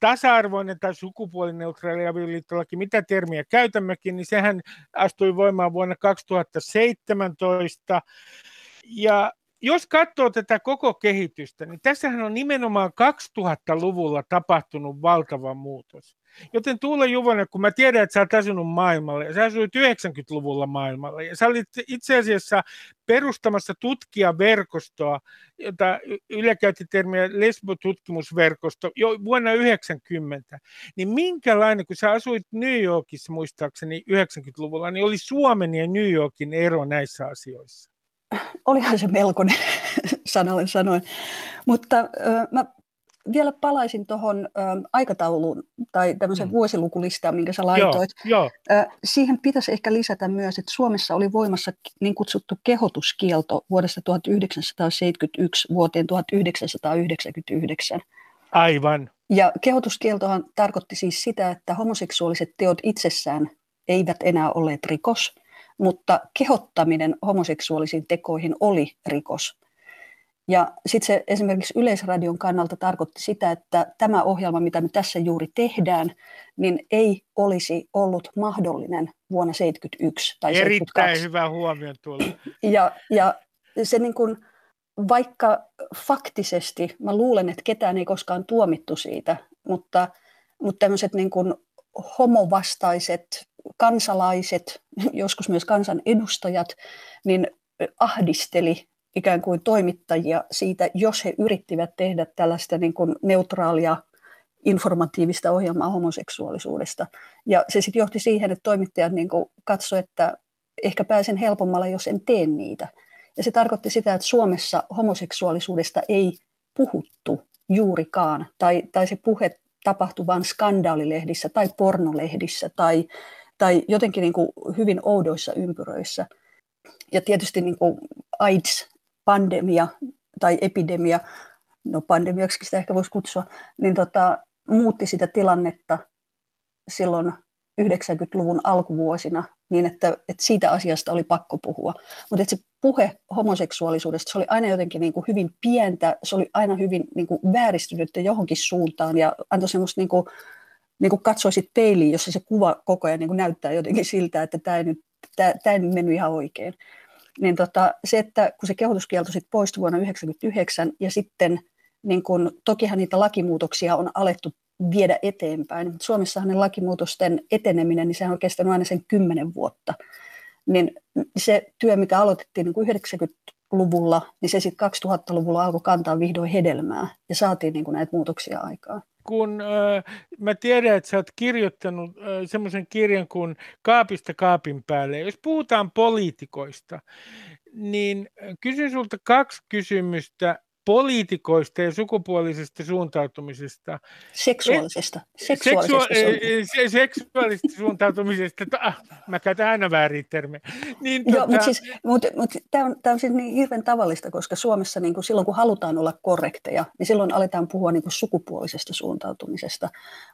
tasa-arvoinen tai sukupuolineutraali avioliittolaki, mitä termiä käytämmekin, niin sehän astui voimaan vuonna 2017. Ja jos katsoo tätä koko kehitystä, niin tässähän on nimenomaan 2000-luvulla tapahtunut valtava muutos. Joten Juvonen, kun mä tiedän, että sä oot asunut maailmalle, ja sä asuit 90-luvulla maailmalla, ja sä olit itse asiassa perustamassa tutkijaverkostoa, jota Yle käytti termiä lesbotutkimusverkosto jo vuonna 90, niin minkälainen, kun sä asuit New Yorkissa muistaakseni 90-luvulla, niin oli Suomen ja New Yorkin ero näissä asioissa? Olihan se melkoinen, sanalle sanoen. Mutta äh, mä vielä palaisin tuohon aikatauluun tai tämmöisen mm. vuosilukulistaan, minkä sä laitoit. Joo, jo. Äh, siihen pitäisi ehkä lisätä myös, että Suomessa oli voimassa niin kutsuttu kehotuskielto vuodesta 1971 vuoteen 1999. Aivan. Ja kehotuskieltohan tarkoitti siis sitä, että homoseksuaaliset teot itsessään eivät enää olleet rikos, mutta kehottaminen homoseksuaalisiin tekoihin oli rikos. Ja sitten se esimerkiksi Yleisradion kannalta tarkoitti sitä, että tämä ohjelma, mitä me tässä juuri tehdään, niin ei olisi ollut mahdollinen vuonna 1971 tai Erittäin hyvä huomio tuolla. Ja, ja se niin kuin, vaikka faktisesti, mä luulen, että ketään ei koskaan tuomittu siitä, mutta, mutta tämmöiset niin kuin homovastaiset kansalaiset, joskus myös kansanedustajat, niin ahdisteli ikään kuin toimittajia siitä, jos he yrittivät tehdä tällaista niin kuin neutraalia informatiivista ohjelmaa homoseksuaalisuudesta. Ja se sitten johti siihen, että toimittajat niin katsoivat, että ehkä pääsen helpommalla, jos en tee niitä. Ja se tarkoitti sitä, että Suomessa homoseksuaalisuudesta ei puhuttu juurikaan, tai, tai se puhe tapahtui vain skandaalilehdissä tai pornolehdissä tai, tai jotenkin niin kuin hyvin oudoissa ympyröissä – ja tietysti niin kuin AIDS-pandemia tai epidemia, no pandemiaksi sitä ehkä voisi kutsua, niin tota, muutti sitä tilannetta silloin 90-luvun alkuvuosina niin, että, että siitä asiasta oli pakko puhua. Mutta se puhe homoseksuaalisuudesta, se oli aina jotenkin niin kuin hyvin pientä, se oli aina hyvin niin kuin vääristynyt johonkin suuntaan ja antoi semmoista niin kuin, niin kuin katsoisit peiliin, jossa se kuva koko ajan niin kuin näyttää jotenkin siltä, että tämä ei nyt, tämä, tämä ei nyt mennyt ihan oikein. Niin tota, se, että kun se kehotuskielto sitten poistui vuonna 1999 ja sitten niin kun, tokihan niitä lakimuutoksia on alettu viedä eteenpäin. Suomessahan ne lakimuutosten eteneminen, niin se on kestänyt aina sen kymmenen vuotta. Niin se työ, mikä aloitettiin niin kuin 90-luvulla, niin se sitten 2000-luvulla alkoi kantaa vihdoin hedelmää ja saatiin niin näitä muutoksia aikaan kun äh, mä tiedän, että sä oot kirjoittanut äh, semmoisen kirjan kuin Kaapista kaapin päälle. Jos puhutaan poliitikoista, niin kysyn sulta kaksi kysymystä poliitikoista ja sukupuolisesta suuntautumisesta. Seksuaalisesta. Seksuaalisesta, Seksua- seksuaalisesta suuntautumisesta. Ah, mä käytän aina väärin termejä. Niin, Joo, tota... mutta siis, mut, mut, tämä on, tää on siis niin hirveän tavallista, koska Suomessa niin kuin silloin kun halutaan olla korrekteja, niin silloin aletaan puhua niin kuin sukupuolisesta suuntautumisesta.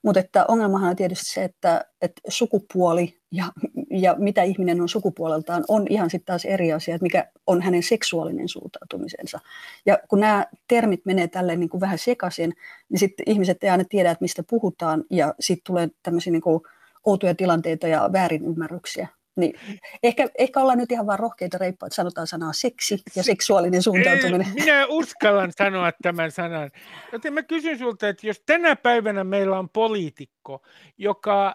Mutta että ongelmahan on tietysti se, että, että sukupuoli ja, ja mitä ihminen on sukupuoleltaan on ihan sitten taas eri asia, että mikä on hänen seksuaalinen suuntautumisensa. Ja kun nämä termit menee tälleen niin kuin vähän sekaisin, niin sitten ihmiset ei aina tiedä, että mistä puhutaan ja sitten tulee tämmöisiä niin kuin outoja tilanteita ja väärinymmärryksiä. Niin. Ehkä, ehkä ollaan nyt ihan vaan rohkeita reippaita, sanotaan sanaa seksi ja seksuaalinen suuntautuminen. Minä uskallan sanoa tämän sanan. Joten mä kysyn sulta, että jos tänä päivänä meillä on poliitikko, joka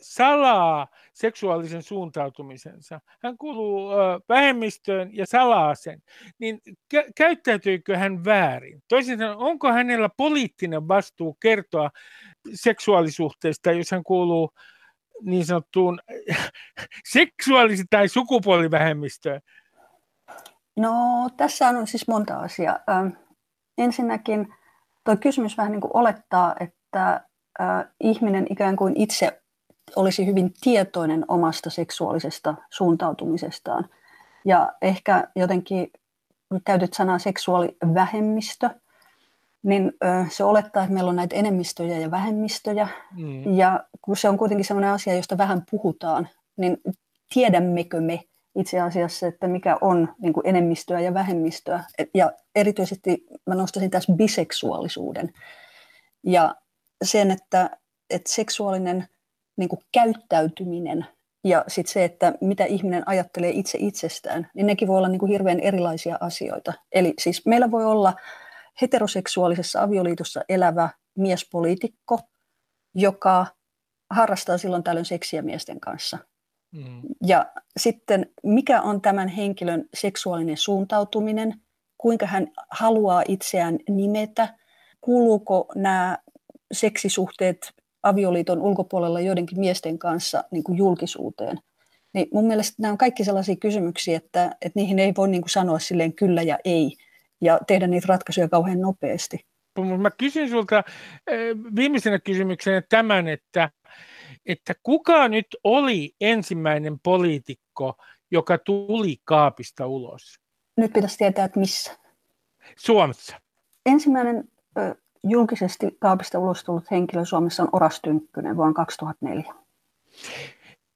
salaa seksuaalisen suuntautumisensa, hän kuuluu äh, vähemmistöön ja salaa sen, niin kä- käyttäytyykö hän väärin? Toisin sanoen, onko hänellä poliittinen vastuu kertoa seksuaalisuhteesta, jos hän kuuluu niin sanottuun seksuaalisi- tai sukupuolivähemmistöön? No tässä on siis monta asiaa. Ensinnäkin tuo kysymys vähän niin kuin olettaa, että ihminen ikään kuin itse olisi hyvin tietoinen omasta seksuaalisesta suuntautumisestaan. Ja ehkä jotenkin käytyt sanaa seksuaalivähemmistö – niin se olettaa, että meillä on näitä enemmistöjä ja vähemmistöjä. Mm. Ja kun se on kuitenkin sellainen asia, josta vähän puhutaan, niin tiedämmekö me itse asiassa, että mikä on niin kuin enemmistöä ja vähemmistöä. Ja erityisesti mä nostaisin tässä biseksuaalisuuden. Ja sen, että, että seksuaalinen niin kuin käyttäytyminen ja sitten se, että mitä ihminen ajattelee itse itsestään, niin nekin voi olla niin kuin hirveän erilaisia asioita. Eli siis meillä voi olla heteroseksuaalisessa avioliitossa elävä miespoliitikko, joka harrastaa silloin tällöin seksiä miesten kanssa. Mm. Ja sitten mikä on tämän henkilön seksuaalinen suuntautuminen, kuinka hän haluaa itseään nimetä, kuuluuko nämä seksisuhteet avioliiton ulkopuolella joidenkin miesten kanssa niin kuin julkisuuteen. Niin mun mielestä nämä on kaikki sellaisia kysymyksiä, että, että niihin ei voi niin kuin sanoa silleen kyllä ja ei, ja tehdä niitä ratkaisuja kauhean nopeasti. Mä kysyn sulta eh, viimeisenä kysymyksenä tämän, että, että kuka nyt oli ensimmäinen poliitikko, joka tuli kaapista ulos? Nyt pitäisi tietää, että missä. Suomessa. Ensimmäinen ö, julkisesti kaapista ulos tullut henkilö Suomessa on Oras Tynkkynen vuonna 2004.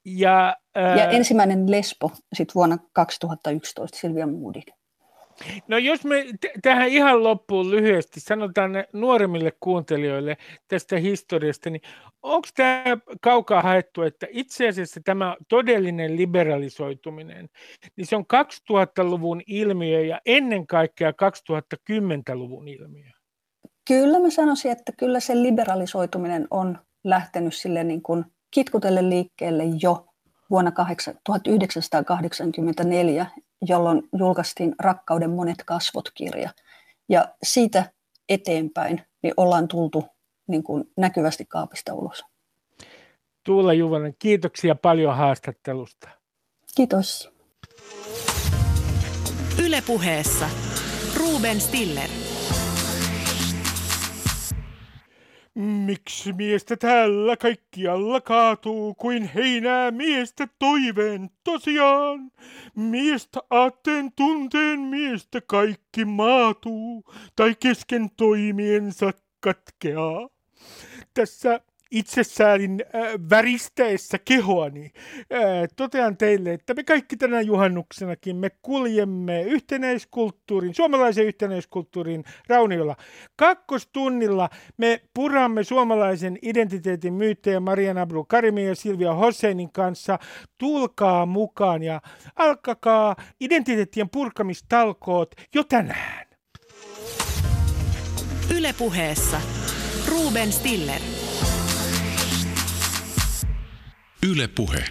Ja, ää... ja ensimmäinen lesbo sitten vuonna 2011, Silvia Moody. No jos me t- tähän ihan loppuun lyhyesti sanotaan nuoremmille kuuntelijoille tästä historiasta, niin onko tämä kaukaa haettu, että itse asiassa tämä todellinen liberalisoituminen, niin se on 2000-luvun ilmiö ja ennen kaikkea 2010-luvun ilmiö? Kyllä mä sanoisin, että kyllä se liberalisoituminen on lähtenyt sille niin kuin kitkutelle liikkeelle jo vuonna 1984 jolloin julkaistiin Rakkauden monet kasvot-kirja. Ja siitä eteenpäin niin ollaan tultu niin kuin näkyvästi kaapista ulos. Tuula Juvonen, kiitoksia paljon haastattelusta. Kiitos. Ylepuheessa Ruben Stiller. Miksi miestä täällä kaikkialla kaatuu, kuin heinää miestä toiveen tosiaan? Miestä aatteen tunteen miestä kaikki maatuu, tai kesken toimiensa katkeaa. Tässä itsessäälin äh, väristäessä kehoani äh, totean teille, että me kaikki tänä juhannuksenakin me kuljemme yhtenäiskulttuurin, suomalaisen yhtenäiskulttuurin rauniolla. Kakkostunnilla me puramme suomalaisen identiteetin myyttejä Marian Abdul Karimin ja Silvia Hosseinin kanssa. Tulkaa mukaan ja alkakaa identiteettien purkamistalkoot jo tänään. Ylepuheessa Ruben Stiller. Yle Puhe.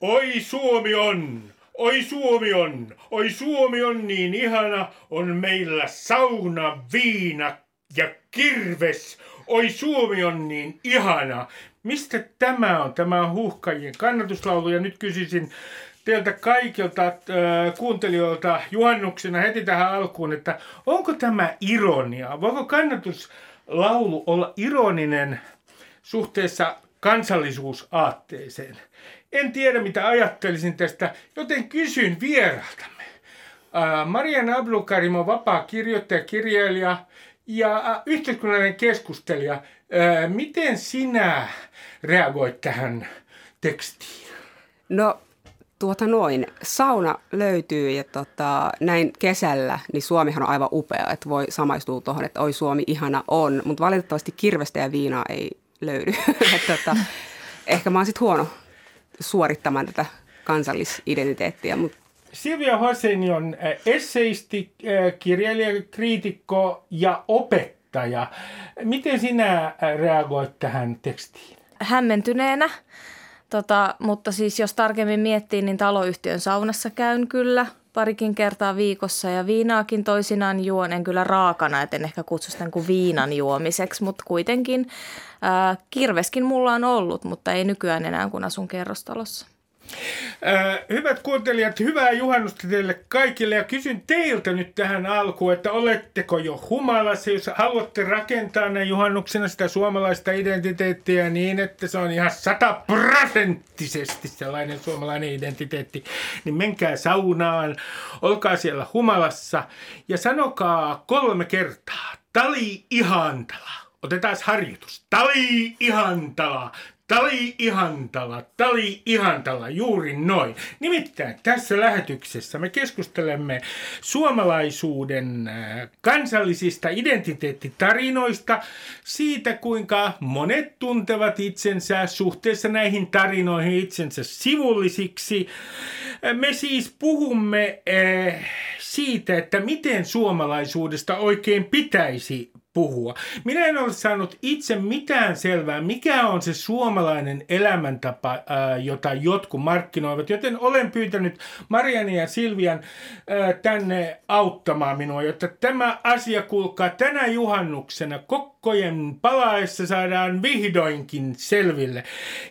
Oi Suomi on, oi Suomi on, oi Suomi on niin ihana, on meillä sauna, viina ja kirves. Oi Suomi on niin ihana. Mistä tämä on? Tämä on huhkajien kannatuslaulu ja nyt kysyisin teiltä kaikilta äh, kuuntelijoilta juhannuksena heti tähän alkuun, että onko tämä ironia? Voiko kannatuslaulu olla ironinen suhteessa kansallisuusaatteeseen. En tiedä, mitä ajattelisin tästä, joten kysyn vieraaltamme. Marian Ablukarim on vapaa kirjoittaja, kirjailija ja yhteiskunnallinen keskustelija. Miten sinä reagoit tähän tekstiin? No tuota noin, sauna löytyy ja tota, näin kesällä, niin Suomihan on aivan upea, että voi samaistua tuohon, että oi Suomi ihana on, mutta valitettavasti kirvestä ja viinaa ei löydy. tota, ehkä mä oon sitten huono suorittamaan tätä kansallisidentiteettiä. Mutta Silvia Hosseini on äh, esseisti, äh, kirjailija, kriitikko ja opettaja. Miten sinä äh, reagoit tähän tekstiin? Hämmentyneenä, tota, mutta siis jos tarkemmin miettii, niin taloyhtiön saunassa käyn kyllä parikin kertaa viikossa ja viinaakin toisinaan juon. En kyllä raakana, et en ehkä kutsu sitä kuin viinan juomiseksi, mutta kuitenkin ää, kirveskin mulla on ollut, mutta ei nykyään enää kun asun kerrostalossa. Hyvät kuuntelijat, hyvää juhannusta teille kaikille ja kysyn teiltä nyt tähän alkuun, että oletteko jo humalassa, jos haluatte rakentaa näin juhannuksena sitä suomalaista identiteettiä niin, että se on ihan sataprosenttisesti sellainen suomalainen identiteetti, niin menkää saunaan, olkaa siellä humalassa ja sanokaa kolme kertaa, tali ihantala. Otetaan harjoitus. Tali ihantala, Tali ihantala, tali ihantala, juuri noin. Nimittäin tässä lähetyksessä me keskustelemme suomalaisuuden äh, kansallisista identiteettitarinoista, siitä kuinka monet tuntevat itsensä suhteessa näihin tarinoihin itsensä sivullisiksi. Me siis puhumme äh, siitä, että miten suomalaisuudesta oikein pitäisi puhua. Minä en ole saanut itse mitään selvää, mikä on se suomalainen elämäntapa, ää, jota jotkut markkinoivat, joten olen pyytänyt Mariani ja Silvian ää, tänne auttamaan minua, jotta tämä asia kulkaa tänä juhannuksena kokkojen palaessa saadaan vihdoinkin selville.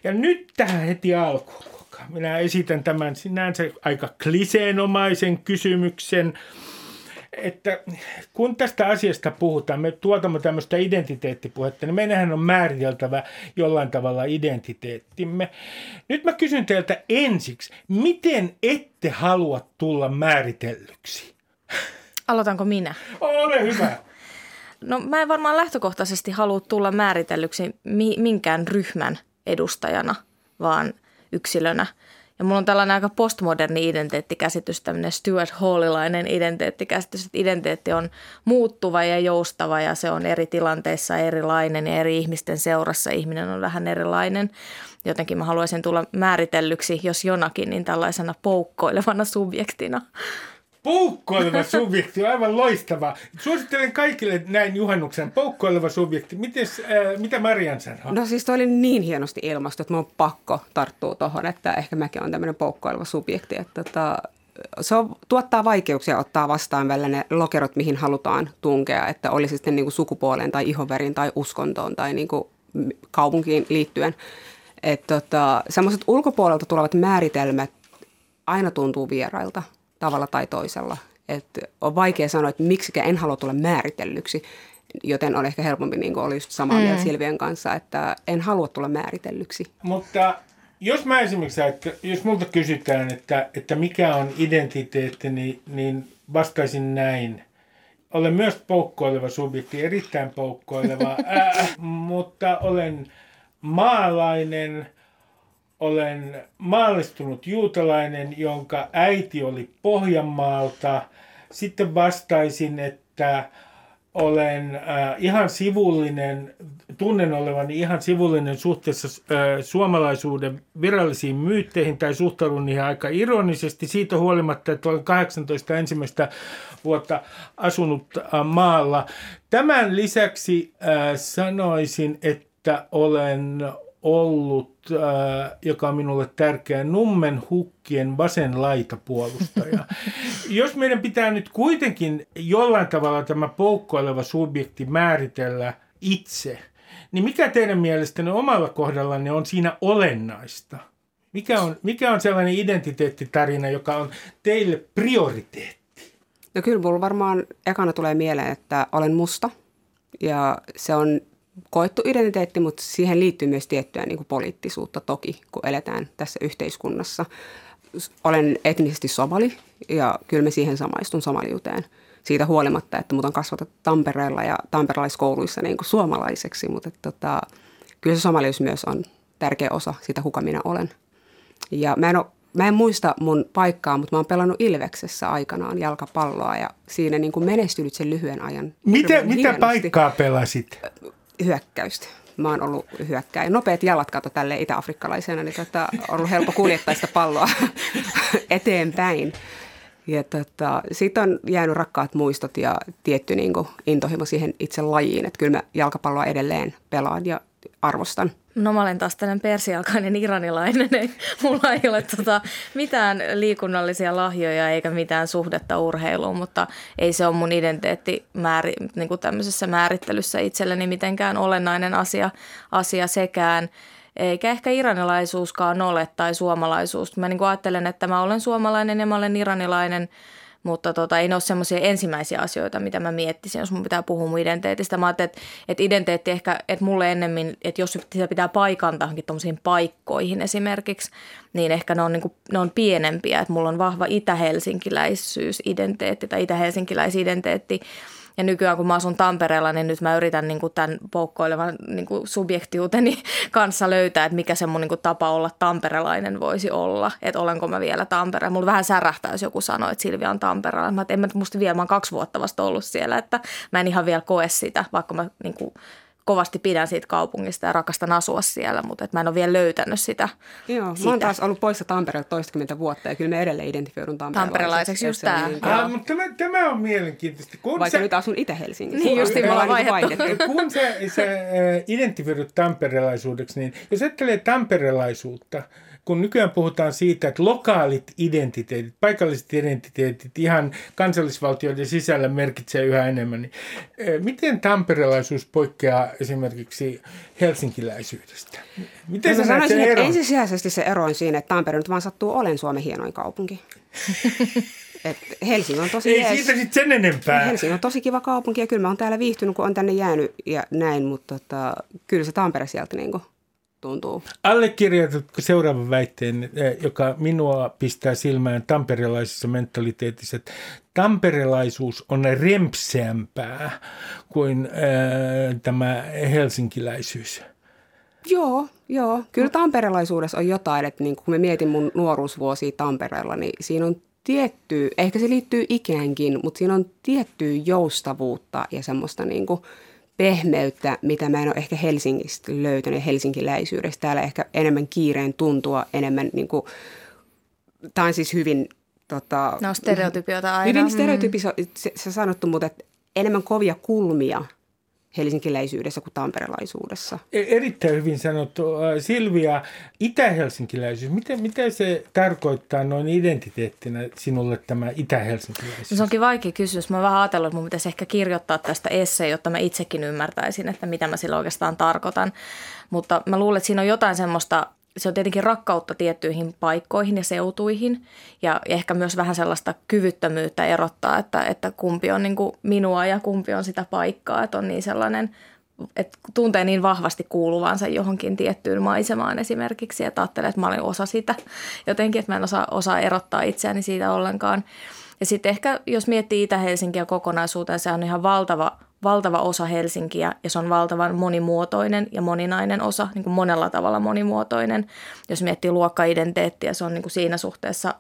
Ja nyt tähän heti alkuun. Minä esitän tämän sinänsä aika kliseenomaisen kysymyksen että kun tästä asiasta puhutaan, me tuotamme tämmöistä identiteettipuhetta, niin meidänhän on määriteltävä jollain tavalla identiteettimme. Nyt mä kysyn teiltä ensiksi, miten ette halua tulla määritellyksi? Aloitanko minä? Ole hyvä. No mä en varmaan lähtökohtaisesti halua tulla määritellyksi minkään ryhmän edustajana, vaan yksilönä – ja mulla on tällainen aika postmoderni identiteettikäsitys, tämmöinen Stuart Hallilainen identiteettikäsitys, että identiteetti on muuttuva ja joustava ja se on eri tilanteissa erilainen ja eri ihmisten seurassa ihminen on vähän erilainen. Jotenkin mä haluaisin tulla määritellyksi, jos jonakin, niin tällaisena poukkoilevana subjektina poukkoileva subjekti on aivan loistava. Suosittelen kaikille näin juhannuksen poukkoileva subjekti. Mites, äh, mitä Marian sanoo? No siis toi oli niin hienosti ilmastu, että mun on pakko tarttua tuohon, että ehkä mäkin on tämmöinen poukkoileva subjekti. Että tota, se on, tuottaa vaikeuksia ottaa vastaan välillä ne lokerot, mihin halutaan tunkea, että olisi sitten niin kuin sukupuoleen tai ihoverin tai uskontoon tai niin kuin kaupunkiin liittyen. Että tota, semmoiset ulkopuolelta tulevat määritelmät aina tuntuu vierailta tavalla tai toisella. Et on vaikea sanoa, että miksi en halua tulla määritellyksi. joten on ehkä helpompi niin olla just samaa mieltä mm. Silvien kanssa, että en halua tulla määritellyksi. Mutta jos mä esimerkiksi, että jos multa kysytään, että, että mikä on identiteetti, niin, niin vastaisin näin. Olen myös poukkoileva subjekti, erittäin poukkoileva, äh, mutta olen maalainen, olen maallistunut juutalainen, jonka äiti oli Pohjanmaalta. Sitten vastaisin, että olen äh, ihan sivullinen, tunnen olevani ihan sivullinen suhteessa äh, suomalaisuuden virallisiin myytteihin tai suhtaudun niihin aika ironisesti siitä huolimatta, että olen 18 ensimmäistä vuotta asunut äh, maalla. Tämän lisäksi äh, sanoisin, että olen ollut, äh, joka on minulle tärkeä, Nummen hukkien vasen laitapuolustaja. Jos meidän pitää nyt kuitenkin jollain tavalla tämä poukkoileva subjekti määritellä itse, niin mikä teidän mielestänne omalla kohdallanne on siinä olennaista? Mikä on, mikä on sellainen identiteettitarina, joka on teille prioriteetti? No kyllä mulla varmaan ekana tulee mieleen, että olen musta ja se on koettu identiteetti, mutta siihen liittyy myös tiettyä niin kuin poliittisuutta toki, kun eletään tässä yhteiskunnassa. Olen etnisesti somali ja kyllä me siihen samaistun somaliuteen siitä huolimatta, että mut on kasvatettu Tampereella ja tamperelaiskouluissa niin kuin suomalaiseksi, mutta että, tota, kyllä se somalius myös on tärkeä osa sitä, kuka minä olen. Ja mä en, ole, mä en muista mun paikkaa, mutta mä oon pelannut Ilveksessä aikanaan jalkapalloa ja siinä niin kuin menestynyt sen lyhyen ajan. Mitä, mitä paikkaa pelasit? Hyökkäystä. Mä oon ollut hyökkäjä. Nopeat jalat kato tälle itä-afrikkalaisena, niin tota, on ollut helppo kuljettaa sitä palloa eteenpäin. Ja tota, siitä on jäänyt rakkaat muistot ja tietty niin kuin, intohimo siihen itse lajiin. Että kyllä mä jalkapalloa edelleen pelaan ja arvostan. No mä olen taas tällainen persialkainen iranilainen, ei, mulla ei ole tota, mitään liikunnallisia lahjoja eikä mitään suhdetta urheiluun, mutta ei se ole mun identiteetti määri, niin kuin tämmöisessä määrittelyssä itselleni mitenkään olennainen asia, asia sekään. Eikä ehkä iranilaisuuskaan ole tai suomalaisuus. Mä niin ajattelen, että mä olen suomalainen ja mä olen iranilainen – mutta tota, ei ne ole semmoisia ensimmäisiä asioita, mitä mä miettisin, jos mun pitää puhua mun identiteetistä. Mä ajattelin, että, että identiteetti ehkä, että mulle ennemmin, että jos sitä pitää paikantaa tuommoisiin paikkoihin esimerkiksi, niin ehkä ne on, niin kuin, ne on pienempiä. Että mulla on vahva itä-helsinkiläisyys-identiteetti tai itä-helsinkiläisidentiteetti, ja nykyään kun mä asun Tampereella, niin nyt mä yritän niin kuin tämän poukkoilevan niin kuin subjektiuteni kanssa löytää, että mikä se mun niin kuin tapa olla tamperelainen voisi olla. Että olenko mä vielä Tampereella. Mulla vähän särähtää, jos joku sanoo, että Silvia on Tampereella. Mä en mä musta vielä, mä oon kaksi vuotta vasta ollut siellä, että mä en ihan vielä koe sitä, vaikka mä niin kuin kovasti pidän siitä kaupungista ja rakastan asua siellä, mutta et mä en ole vielä löytänyt sitä. Joo, sitä. mä oon taas ollut poissa Tampereelta toistakymmentä vuotta ja kyllä me edelleen identifioidun tamperelaiseksi. Tamperelaiseksi, just tämä. Niin, ah, mutta tämä, tämä on mielenkiintoista. Kun Vaikka sä, nyt asun Itä-Helsingissä. Niin justiin me ollaan vaihdettu. Kun sä, sä äh, identifioidut tamperelaisuudeksi, niin jos ajattelee tamperelaisuutta – kun nykyään puhutaan siitä, että lokaalit identiteetit, paikalliset identiteetit ihan kansallisvaltioiden sisällä merkitsee yhä enemmän, niin eh, miten tamperelaisuus poikkeaa esimerkiksi helsinkiläisyydestä? Miten sä sanoisin, että ensisijaisesti se ero on siinä, että Tampere nyt vaan sattuu olen Suomen hienoin kaupunki. Et Helsinki on tosi Ei jees. siitä sitten sen enempää. Helsinki on tosi kiva kaupunki ja kyllä mä oon täällä viihtynyt, kun on tänne jäänyt ja näin, mutta tota, kyllä se Tampere sieltä niin kuin tuntuu. Allekirjoitatko seuraavan väitteen, eh, joka minua pistää silmään tamperelaisessa mentaliteetissa, että tamperelaisuus on rempseämpää kuin äh, tämä helsinkiläisyys? Joo, joo. Kyllä tamperelaisuudessa on jotain, että niin kun me mietin mun nuoruusvuosia Tampereella, niin siinä on tietty, ehkä se liittyy ikäänkin, mutta siinä on tiettyä joustavuutta ja semmoista niin kuin – pehmeyttä, mitä mä en ole ehkä Helsingistä löytänyt helsinkiläisyydestä. Täällä ehkä enemmän kiireen tuntua, enemmän niin kuin, tämä on siis hyvin... Tota, no stereotypioita aina. Hyvin mm. stereotypissa, se, se sanottu, mutta enemmän kovia kulmia – helsinkiläisyydessä kuin tamperelaisuudessa. E, erittäin hyvin sanottu. Silvia, itä-helsinkiläisyys, mitä, mitä se tarkoittaa noin identiteettinä sinulle tämä itä-helsinkiläisyys? No se onkin vaikea kysymys. Mä oon vähän ajatellut, että mun pitäisi ehkä kirjoittaa tästä esseen, jotta mä itsekin ymmärtäisin, että mitä mä sillä oikeastaan tarkoitan. Mutta mä luulen, että siinä on jotain semmoista se on tietenkin rakkautta tiettyihin paikkoihin ja seutuihin. Ja ehkä myös vähän sellaista kyvyttömyyttä erottaa, että, että kumpi on niin kuin minua ja kumpi on sitä paikkaa, että on niin sellainen että tuntee niin vahvasti kuuluvansa johonkin tiettyyn maisemaan esimerkiksi, että ajattelee, että mä olen osa sitä. Jotenkin, että mä en osaa, osaa erottaa itseäni siitä ollenkaan. Ja sitten ehkä, jos miettii Itä-Helsinkiä kokonaisuuteen, se on ihan valtava, valtava osa Helsinkiä ja se on valtavan monimuotoinen ja moninainen osa, niin kuin monella tavalla monimuotoinen. Jos miettii luokkaidentiteettiä, se on niin kuin siinä suhteessa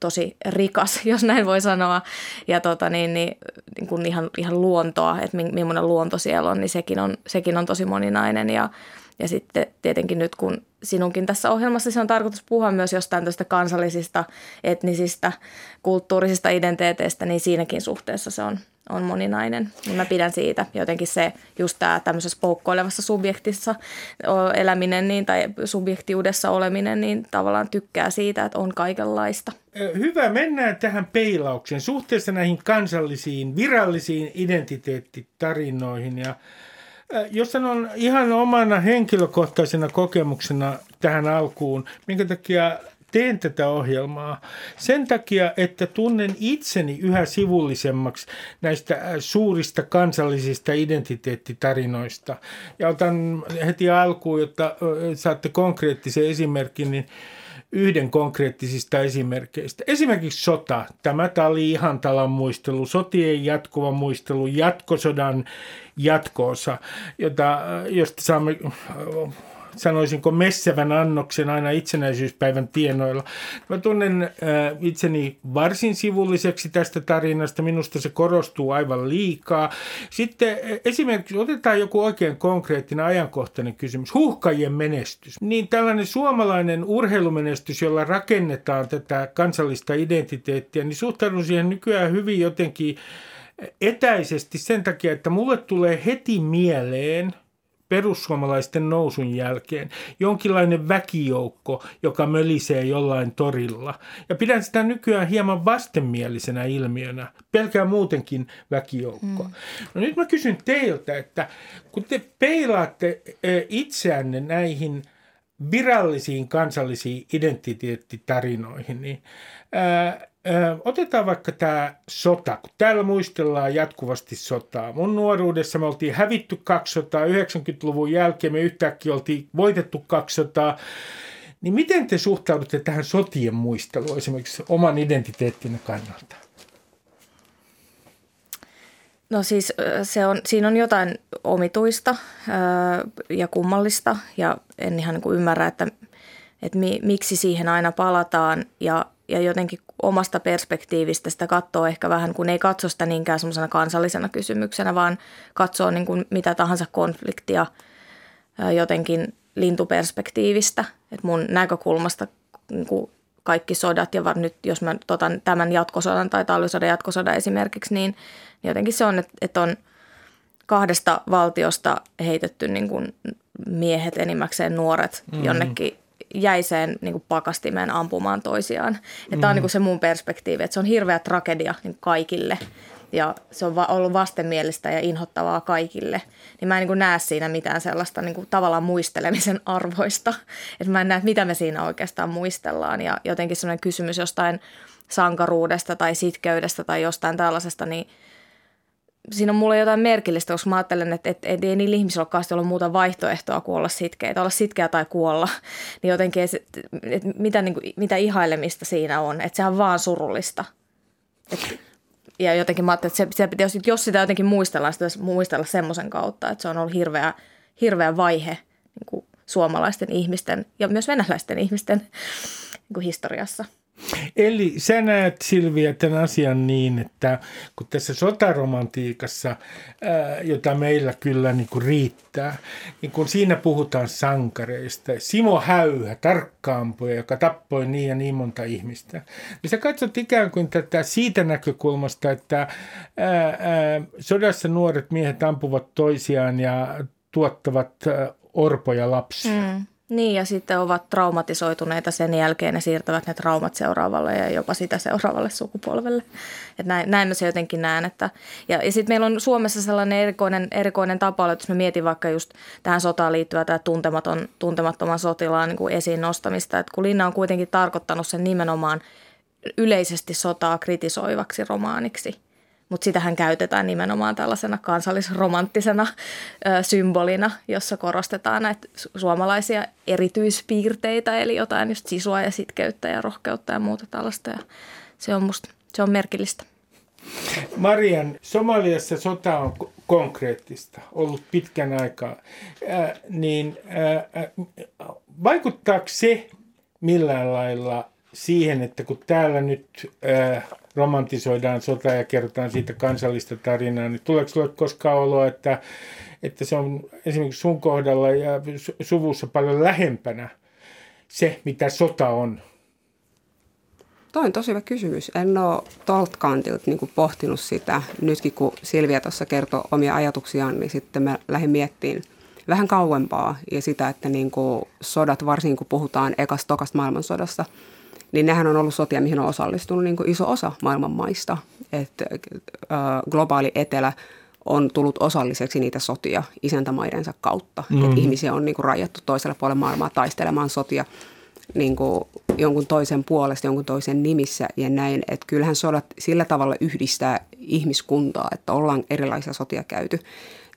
tosi rikas, jos näin voi sanoa. Ja tota, niin, niin, niin kuin ihan, ihan luontoa, että millainen luonto siellä on, niin sekin on, sekin on tosi moninainen. Ja, ja sitten tietenkin nyt, kun sinunkin tässä ohjelmassa se on tarkoitus puhua myös jostain tästä kansallisista, etnisistä, kulttuurisista identiteeteistä, niin siinäkin suhteessa se on, on moninainen. Niin mä pidän siitä jotenkin se, just tämä tämmöisessä poukkoilevassa subjektissa eläminen niin, tai subjektiudessa oleminen, niin tavallaan tykkää siitä, että on kaikenlaista. Hyvä, mennään tähän peilaukseen suhteessa näihin kansallisiin, virallisiin identiteettitarinoihin ja jos sanon ihan omana henkilökohtaisena kokemuksena tähän alkuun, minkä takia teen tätä ohjelmaa sen takia, että tunnen itseni yhä sivullisemmaksi näistä suurista kansallisista identiteettitarinoista. Ja otan heti alkuun, jotta saatte konkreettisen esimerkin, niin yhden konkreettisista esimerkkeistä. Esimerkiksi sota. Tämä oli ihan talan muistelu, sotien jatkuva muistelu, jatkosodan jatkoosa, jota, josta saamme sanoisinko messevän annoksen aina itsenäisyyspäivän tienoilla. Mä tunnen äh, itseni varsin sivulliseksi tästä tarinasta, minusta se korostuu aivan liikaa. Sitten äh, esimerkiksi otetaan joku oikein konkreettinen ajankohtainen kysymys, huuhkajien menestys. Niin tällainen suomalainen urheilumenestys, jolla rakennetaan tätä kansallista identiteettiä, niin suhtaudun siihen nykyään hyvin jotenkin etäisesti sen takia, että mulle tulee heti mieleen – perussuomalaisten nousun jälkeen jonkinlainen väkijoukko, joka mölisee jollain torilla. Ja pidän sitä nykyään hieman vastenmielisenä ilmiönä, pelkää muutenkin väkijoukko. Mm. No nyt mä kysyn teiltä, että kun te peilaatte e, itseänne näihin virallisiin kansallisiin identiteettitarinoihin, niin ää, otetaan vaikka tämä sota, kun täällä muistellaan jatkuvasti sotaa. Mun nuoruudessa me oltiin hävitty 200, 90-luvun jälkeen me yhtäkkiä oltiin voitettu 200. Niin miten te suhtaudutte tähän sotien muisteluun esimerkiksi oman identiteettinne kannalta? No siis se on, siinä on jotain omituista ja kummallista ja en ihan niin ymmärrä, että, että mi, miksi siihen aina palataan ja, ja jotenkin omasta perspektiivistä sitä katsoo ehkä vähän, kun ei katso sitä niinkään semmoisena kansallisena kysymyksenä, vaan katsoo niin kuin mitä tahansa konfliktia jotenkin lintuperspektiivistä. Et mun näkökulmasta niin kuin kaikki sodat, ja nyt jos mä otan tämän jatkosodan tai talvisodan jatkosodan esimerkiksi, niin, niin jotenkin se on, että, että on kahdesta valtiosta heitetty niin kuin miehet, enimmäkseen nuoret, mm-hmm. jonnekin jäiseen niin kuin pakastimeen ampumaan toisiaan. Ja mm. tämä on niin kuin se mun perspektiivi, että se on hirveä tragedia niin kaikille ja se on ollut vastenmielistä ja inhottavaa kaikille, niin mä en niin kuin näe siinä mitään sellaista niin kuin tavallaan muistelemisen arvoista. Että mä en näe, että mitä me siinä oikeastaan muistellaan ja jotenkin sellainen kysymys jostain sankaruudesta tai sitkeydestä tai jostain tällaisesta, niin – siinä on mulle jotain merkillistä, koska mä ajattelen, että, että, että ei niillä ihmisillä ole ollut muuta vaihtoehtoa kuin olla sitkeitä, olla sitkeä tai kuolla. Niin jotenkin, että, että mitä, niin kuin, mitä ihailemista siinä on, että sehän on vaan surullista. Et, ja jotenkin mä ajattelin, että se, se, jos, jos sitä jotenkin muistellaan, sitä muistella semmoisen kautta, että se on ollut hirveä, hirveä vaihe niin kuin suomalaisten ihmisten ja myös venäläisten ihmisten niin kuin historiassa. Eli sä näet Silviä tämän asian niin, että kun tässä sotaromantiikassa, ää, jota meillä kyllä niin kuin riittää, niin kun siinä puhutaan sankareista, Simo Häyhä, tarkkaampuja, joka tappoi niin ja niin monta ihmistä, niin sä katsot ikään kuin tätä siitä näkökulmasta, että ää, ää, sodassa nuoret miehet ampuvat toisiaan ja tuottavat orpoja lapsia. Mm Niin, ja sitten ovat traumatisoituneita sen jälkeen ja siirtävät ne traumat seuraavalle ja jopa sitä seuraavalle sukupolvelle. Että näin, näin mä se jotenkin näen. Että, ja ja sitten meillä on Suomessa sellainen erikoinen, erikoinen tapa, että jos mä mietin vaikka just tähän sotaan liittyvää tämä tuntematon, tuntemattoman sotilaan niin kuin esiin nostamista, että kun Linna on kuitenkin tarkoittanut sen nimenomaan yleisesti sotaa kritisoivaksi romaaniksi – mutta sitähän käytetään nimenomaan tällaisena kansallisromanttisena ö, symbolina, jossa korostetaan näitä suomalaisia erityispiirteitä, eli jotain just sisua ja sitkeyttä ja rohkeutta ja muuta tällaista. Ja se on musta, se on merkillistä. Marian, Somaliassa sota on konkreettista, ollut pitkän aikaa, äh, niin äh, vaikuttaako se millään lailla siihen, että kun täällä nyt äh, romantisoidaan sota ja kerrotaan siitä kansallista tarinaa, niin tuleeko sinulle koskaan oloa, että, että se on esimerkiksi sun kohdalla ja suvussa paljon lähempänä se, mitä sota on? Toi on tosi hyvä kysymys. En ole tuolta kantilta niin pohtinut sitä. Nytkin kun Silvia tuossa kertoi omia ajatuksiaan, niin sitten mä lähdin miettimään vähän kauempaa ja sitä, että niin kuin sodat, varsinkin kun puhutaan ekasta tokasta maailmansodasta – niin nehän on ollut sotia, mihin on osallistunut niin kuin iso osa maailman maista. Että äh, globaali etelä on tullut osalliseksi niitä sotia isäntämaidensa kautta. Mm. Että ihmisiä on niin kuin rajattu toiselle puolelle maailmaa taistelemaan sotia niin kuin jonkun toisen puolesta, jonkun toisen nimissä ja näin. Että kyllähän sodat sillä tavalla yhdistää ihmiskuntaa, että ollaan erilaisia sotia käyty.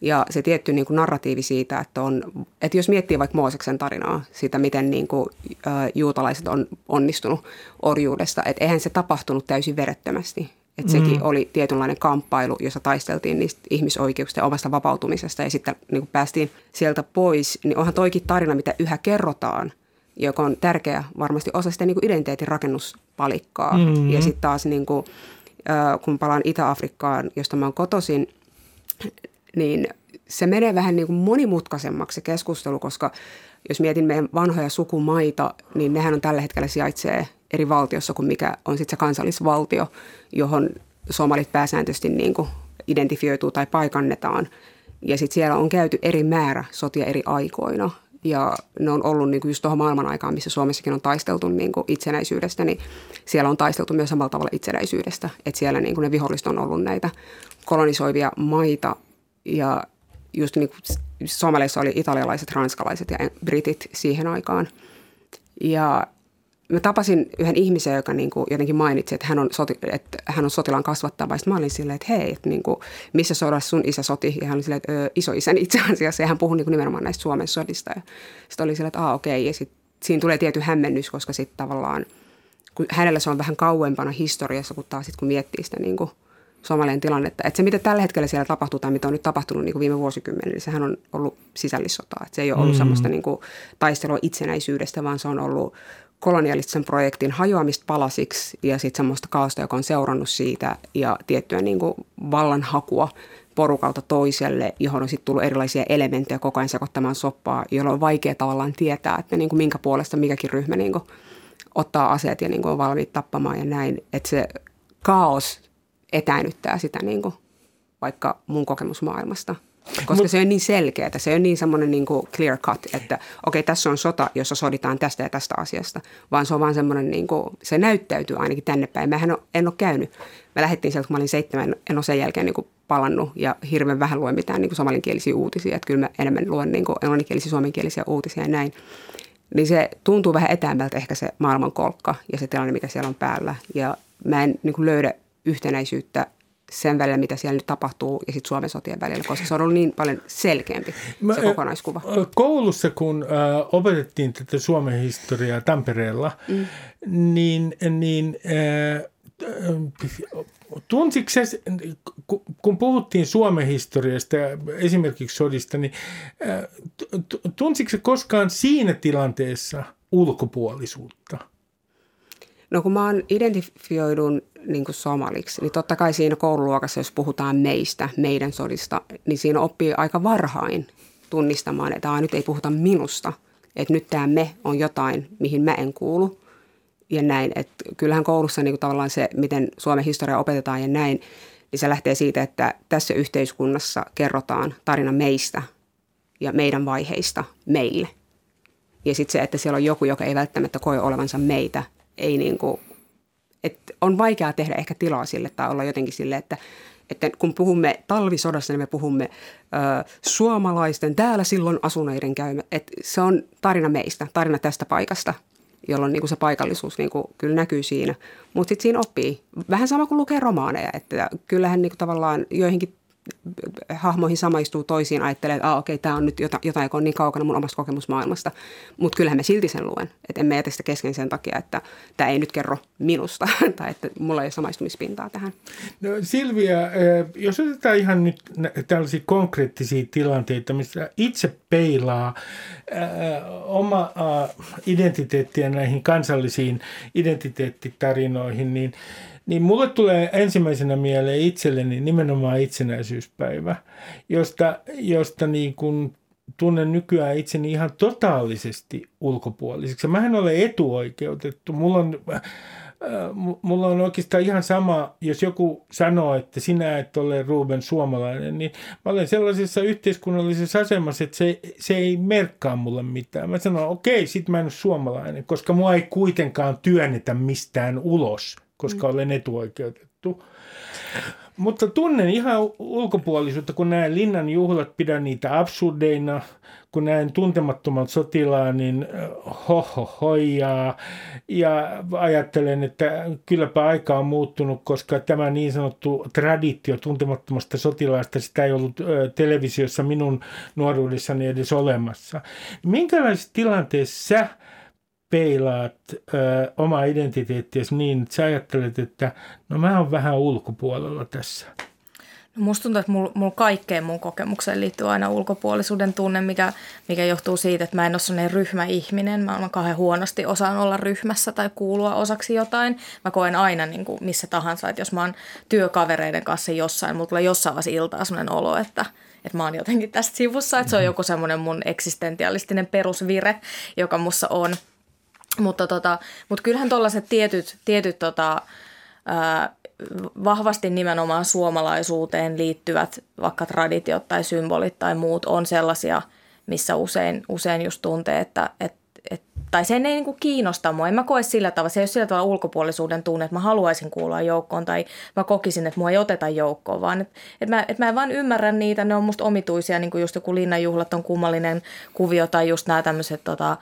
Ja se tietty niin kuin narratiivi siitä, että, on, että jos miettii vaikka Mooseksen tarinaa, sitä miten niin kuin, ä, juutalaiset on onnistunut orjuudesta, että eihän se tapahtunut täysin verettömästi. Että sekin mm. oli tietynlainen kamppailu, jossa taisteltiin niistä ihmisoikeuksista ja omasta vapautumisesta ja sitten niin kuin päästiin sieltä pois. Niin onhan toikin tarina, mitä yhä kerrotaan, joka on tärkeä varmasti osa sitä niin kuin identiteetin rakennuspalikkaa. Mm. Ja sitten taas niin kuin, kun palaan Itä-Afrikkaan, josta mä oon kotoisin, niin se menee vähän niin kuin monimutkaisemmaksi se keskustelu, koska jos mietin meidän vanhoja sukumaita, niin nehän on tällä hetkellä sijaitsee eri valtiossa kuin mikä on sitten se kansallisvaltio, johon somalit pääsääntöisesti niin kuin identifioituu tai paikannetaan. Ja sitten siellä on käyty eri määrä sotia eri aikoina. Ja ne on ollut niin kuin just tuohon maailman aikaan, missä Suomessakin on taisteltu niin kuin itsenäisyydestä, niin siellä on taisteltu myös samalla tavalla itsenäisyydestä. Että siellä niin kuin ne viholliset on ollut näitä kolonisoivia maita, ja just niin kuin Somaleissa oli italialaiset, ranskalaiset ja britit siihen aikaan. Ja mä tapasin yhden ihmisen, joka niin kuin jotenkin mainitsi, että hän on, soti, että hän on sotilaan kasvattava. Sitten mä olin silleen, että hei, että niin kuin, missä sodassa sun isä soti? Ja hän oli silleen, että iso isäni itse asiassa. Ja hän puhui niin kuin nimenomaan näistä Suomen sodista. Ja sitten oli silleen, että aa okei. Okay. Ja sitten siinä tulee tietty hämmennys, koska sitten tavallaan, kun hänellä se on vähän kauempana historiassa, kun taas sitten kun miettii sitä niin kuin – Somalian tilannetta. Että se, mitä tällä hetkellä siellä tapahtuu tai mitä on nyt tapahtunut niin kuin viime vuosikymmenellä, niin sehän on ollut sisällissotaa. Että se ei ole ollut mm. semmoista niin kuin, taistelua itsenäisyydestä, vaan se on ollut kolonialistisen projektin hajoamista palasiksi ja sitten semmoista kaosta, joka on seurannut siitä ja tiettyä niin kuin vallanhakua porukalta toiselle, johon on sitten tullut erilaisia elementtejä koko ajan sekoittamaan soppaa, jolloin on vaikea tavallaan tietää, että niin kuin minkä puolesta mikäkin ryhmä niin kuin ottaa aseet ja niin kuin on valmiit tappamaan ja näin. Että se kaos etäännyttää sitä niin kuin vaikka mun kokemusmaailmasta. Koska Mut, se on niin selkeä, että se on niin semmoinen niin kuin clear cut, että okei, okay, tässä on sota, jossa soditaan tästä ja tästä asiasta. Vaan se on vaan semmoinen, niin kuin, se näyttäytyy ainakin tänne päin. Mähän en ole käynyt. Mä lähdettiin sieltä, kun mä olin seitsemän, en ole sen jälkeen niin kuin palannut ja hirveän vähän luen mitään niin kuin somalinkielisiä uutisia. Että kyllä mä enemmän luen niin kuin englanninkielisiä, suomenkielisiä uutisia ja näin. Niin se tuntuu vähän etäämmältä ehkä se maailmankolkka ja se tilanne, mikä siellä on päällä. Ja mä en niin kuin löydä yhtenäisyyttä sen välillä, mitä siellä nyt tapahtuu, ja sitten Suomen sotien välillä, koska se on ollut niin paljon selkeämpi se kokonaiskuva. Koulussa, kun äh, opetettiin tätä Suomen historiaa Tampereella, mm. niin, niin äh, tunsiko se, kun puhuttiin Suomen historiasta ja esimerkiksi sodista, niin äh, tunsiko se koskaan siinä tilanteessa ulkopuolisuutta? No kun mä oon identifioidun niin kuin somaliksi, niin totta kai siinä koululuokassa, jos puhutaan meistä, meidän sodista, niin siinä oppii aika varhain tunnistamaan, että nyt ei puhuta minusta, että nyt tämä me on jotain, mihin mä en kuulu ja näin. Että kyllähän koulussa niin kuin tavallaan se, miten Suomen historia opetetaan ja näin, niin se lähtee siitä, että tässä yhteiskunnassa kerrotaan tarina meistä ja meidän vaiheista meille. Ja sitten se, että siellä on joku, joka ei välttämättä koe olevansa meitä, ei niin kuin, että on vaikeaa tehdä ehkä tilaa sille tai olla jotenkin sille, että, että kun puhumme talvisodassa, niin me puhumme ö, suomalaisten täällä silloin asuneiden käymä. Että se on tarina meistä, tarina tästä paikasta, jolloin niin kuin se paikallisuus niin kuin, kyllä näkyy siinä. Mutta sitten siinä oppii. Vähän sama kuin lukee romaaneja, että kyllähän niin kuin, tavallaan joihinkin hahmoihin samaistuu toisiin, ajattelee, että ah, okei, tämä on nyt jotain, joka on niin kaukana mun omasta kokemusmaailmasta. Mutta kyllähän me silti sen luen. Että emme jätä sitä kesken sen takia, että tämä ei nyt kerro minusta tai että mulla ei ole samaistumispintaa tähän. No, Silvia, jos otetaan ihan nyt tällaisia konkreettisia tilanteita, missä itse peilaa äh, oma identiteettiä näihin kansallisiin identiteettitarinoihin, niin – niin mulle tulee ensimmäisenä mieleen itselleni nimenomaan itsenäisyyspäivä, josta, josta niin kuin tunnen nykyään itseni ihan totaalisesti ulkopuoliseksi. Mä en ole etuoikeutettu. Mulla on, äh, mulla on oikeastaan ihan sama, jos joku sanoo, että sinä et ole Ruben suomalainen, niin mä olen sellaisessa yhteiskunnallisessa asemassa, että se, se ei merkkaa mulle mitään. Mä sanon, okei, sit mä en ole suomalainen, koska mua ei kuitenkaan työnnetä mistään ulos – koska mm. olen etuoikeutettu. Mutta tunnen ihan ulkopuolisuutta, kun näen linnan juhlat, pidän niitä absurdeina, kun näen tuntemattoman sotilaan, niin hoho hoijaa. Ja ajattelen, että kylläpä aika on muuttunut, koska tämä niin sanottu traditio tuntemattomasta sotilaasta, sitä ei ollut televisiossa minun nuoruudessani edes olemassa. Minkälaisessa tilanteessa sä peilaat ö, omaa identiteettiäsi niin, että sä ajattelet, että no mä oon vähän ulkopuolella tässä? No musta tuntuu, että mulla mul kaikkeen mun kokemukseen liittyy aina ulkopuolisuuden tunne, mikä, mikä johtuu siitä, että mä en ole sellainen ryhmäihminen. Mä olen kauhean huonosti osaan olla ryhmässä tai kuulua osaksi jotain. Mä koen aina niin kuin missä tahansa, että jos mä oon työkavereiden kanssa jossain, mulla tulee jossain vaiheessa iltaa sellainen olo, että – että mä oon jotenkin tästä sivussa, että se on joku semmoinen mun eksistentialistinen perusvire, joka mussa on – mutta, tota, mutta kyllähän tuollaiset tietyt, tietyt tota, ää, vahvasti nimenomaan suomalaisuuteen liittyvät vaikka traditiot tai symbolit tai muut on sellaisia, missä usein, usein just tuntee, että, et, et, tai sen ei niinku kiinnosta mua. En mä koe sillä tavalla, se ei ole sillä tavalla ulkopuolisuuden tunne, että mä haluaisin kuulua joukkoon tai mä kokisin, että mua ei oteta joukkoon, vaan että et mä, et mä en vaan ymmärrä niitä, ne on musta omituisia, niin kuin just joku linnanjuhlat on kummallinen kuvio tai just nämä tämmöiset tota,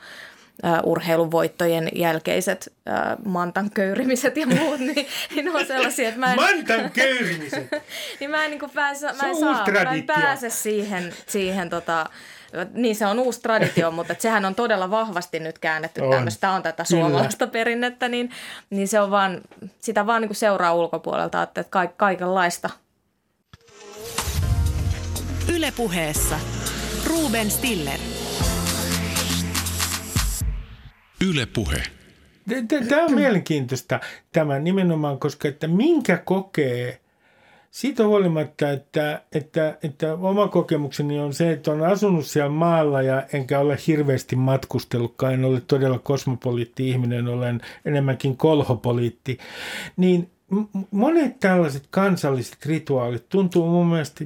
urheiluvoittojen jälkeiset äh, mantan köyrimiset ja muut, niin, niin on sellaisia, että mä en... Mantan köyrimiset? niin mä en, niin pääse, mä en, saa, mä en pääse siihen, siihen tota, niin se on uusi traditio, mutta että sehän on todella vahvasti nyt käännetty on. tämmöistä, on tätä suomalaista Kyllä. perinnettä, niin, niin se on vaan, sitä vaan niin seuraa ulkopuolelta, että ka- kaikenlaista. Ylepuheessa Ruben Stiller. Yle Puhe. Tämä on mielenkiintoista tämä nimenomaan, koska että minkä kokee siitä huolimatta, että, että, että oma kokemukseni on se, että on asunut siellä maalla ja enkä ole hirveästi matkustellutkaan, en ole todella kosmopoliitti ihminen, olen enemmänkin kolhopoliitti, niin monet tällaiset kansalliset rituaalit tuntuu mun mielestä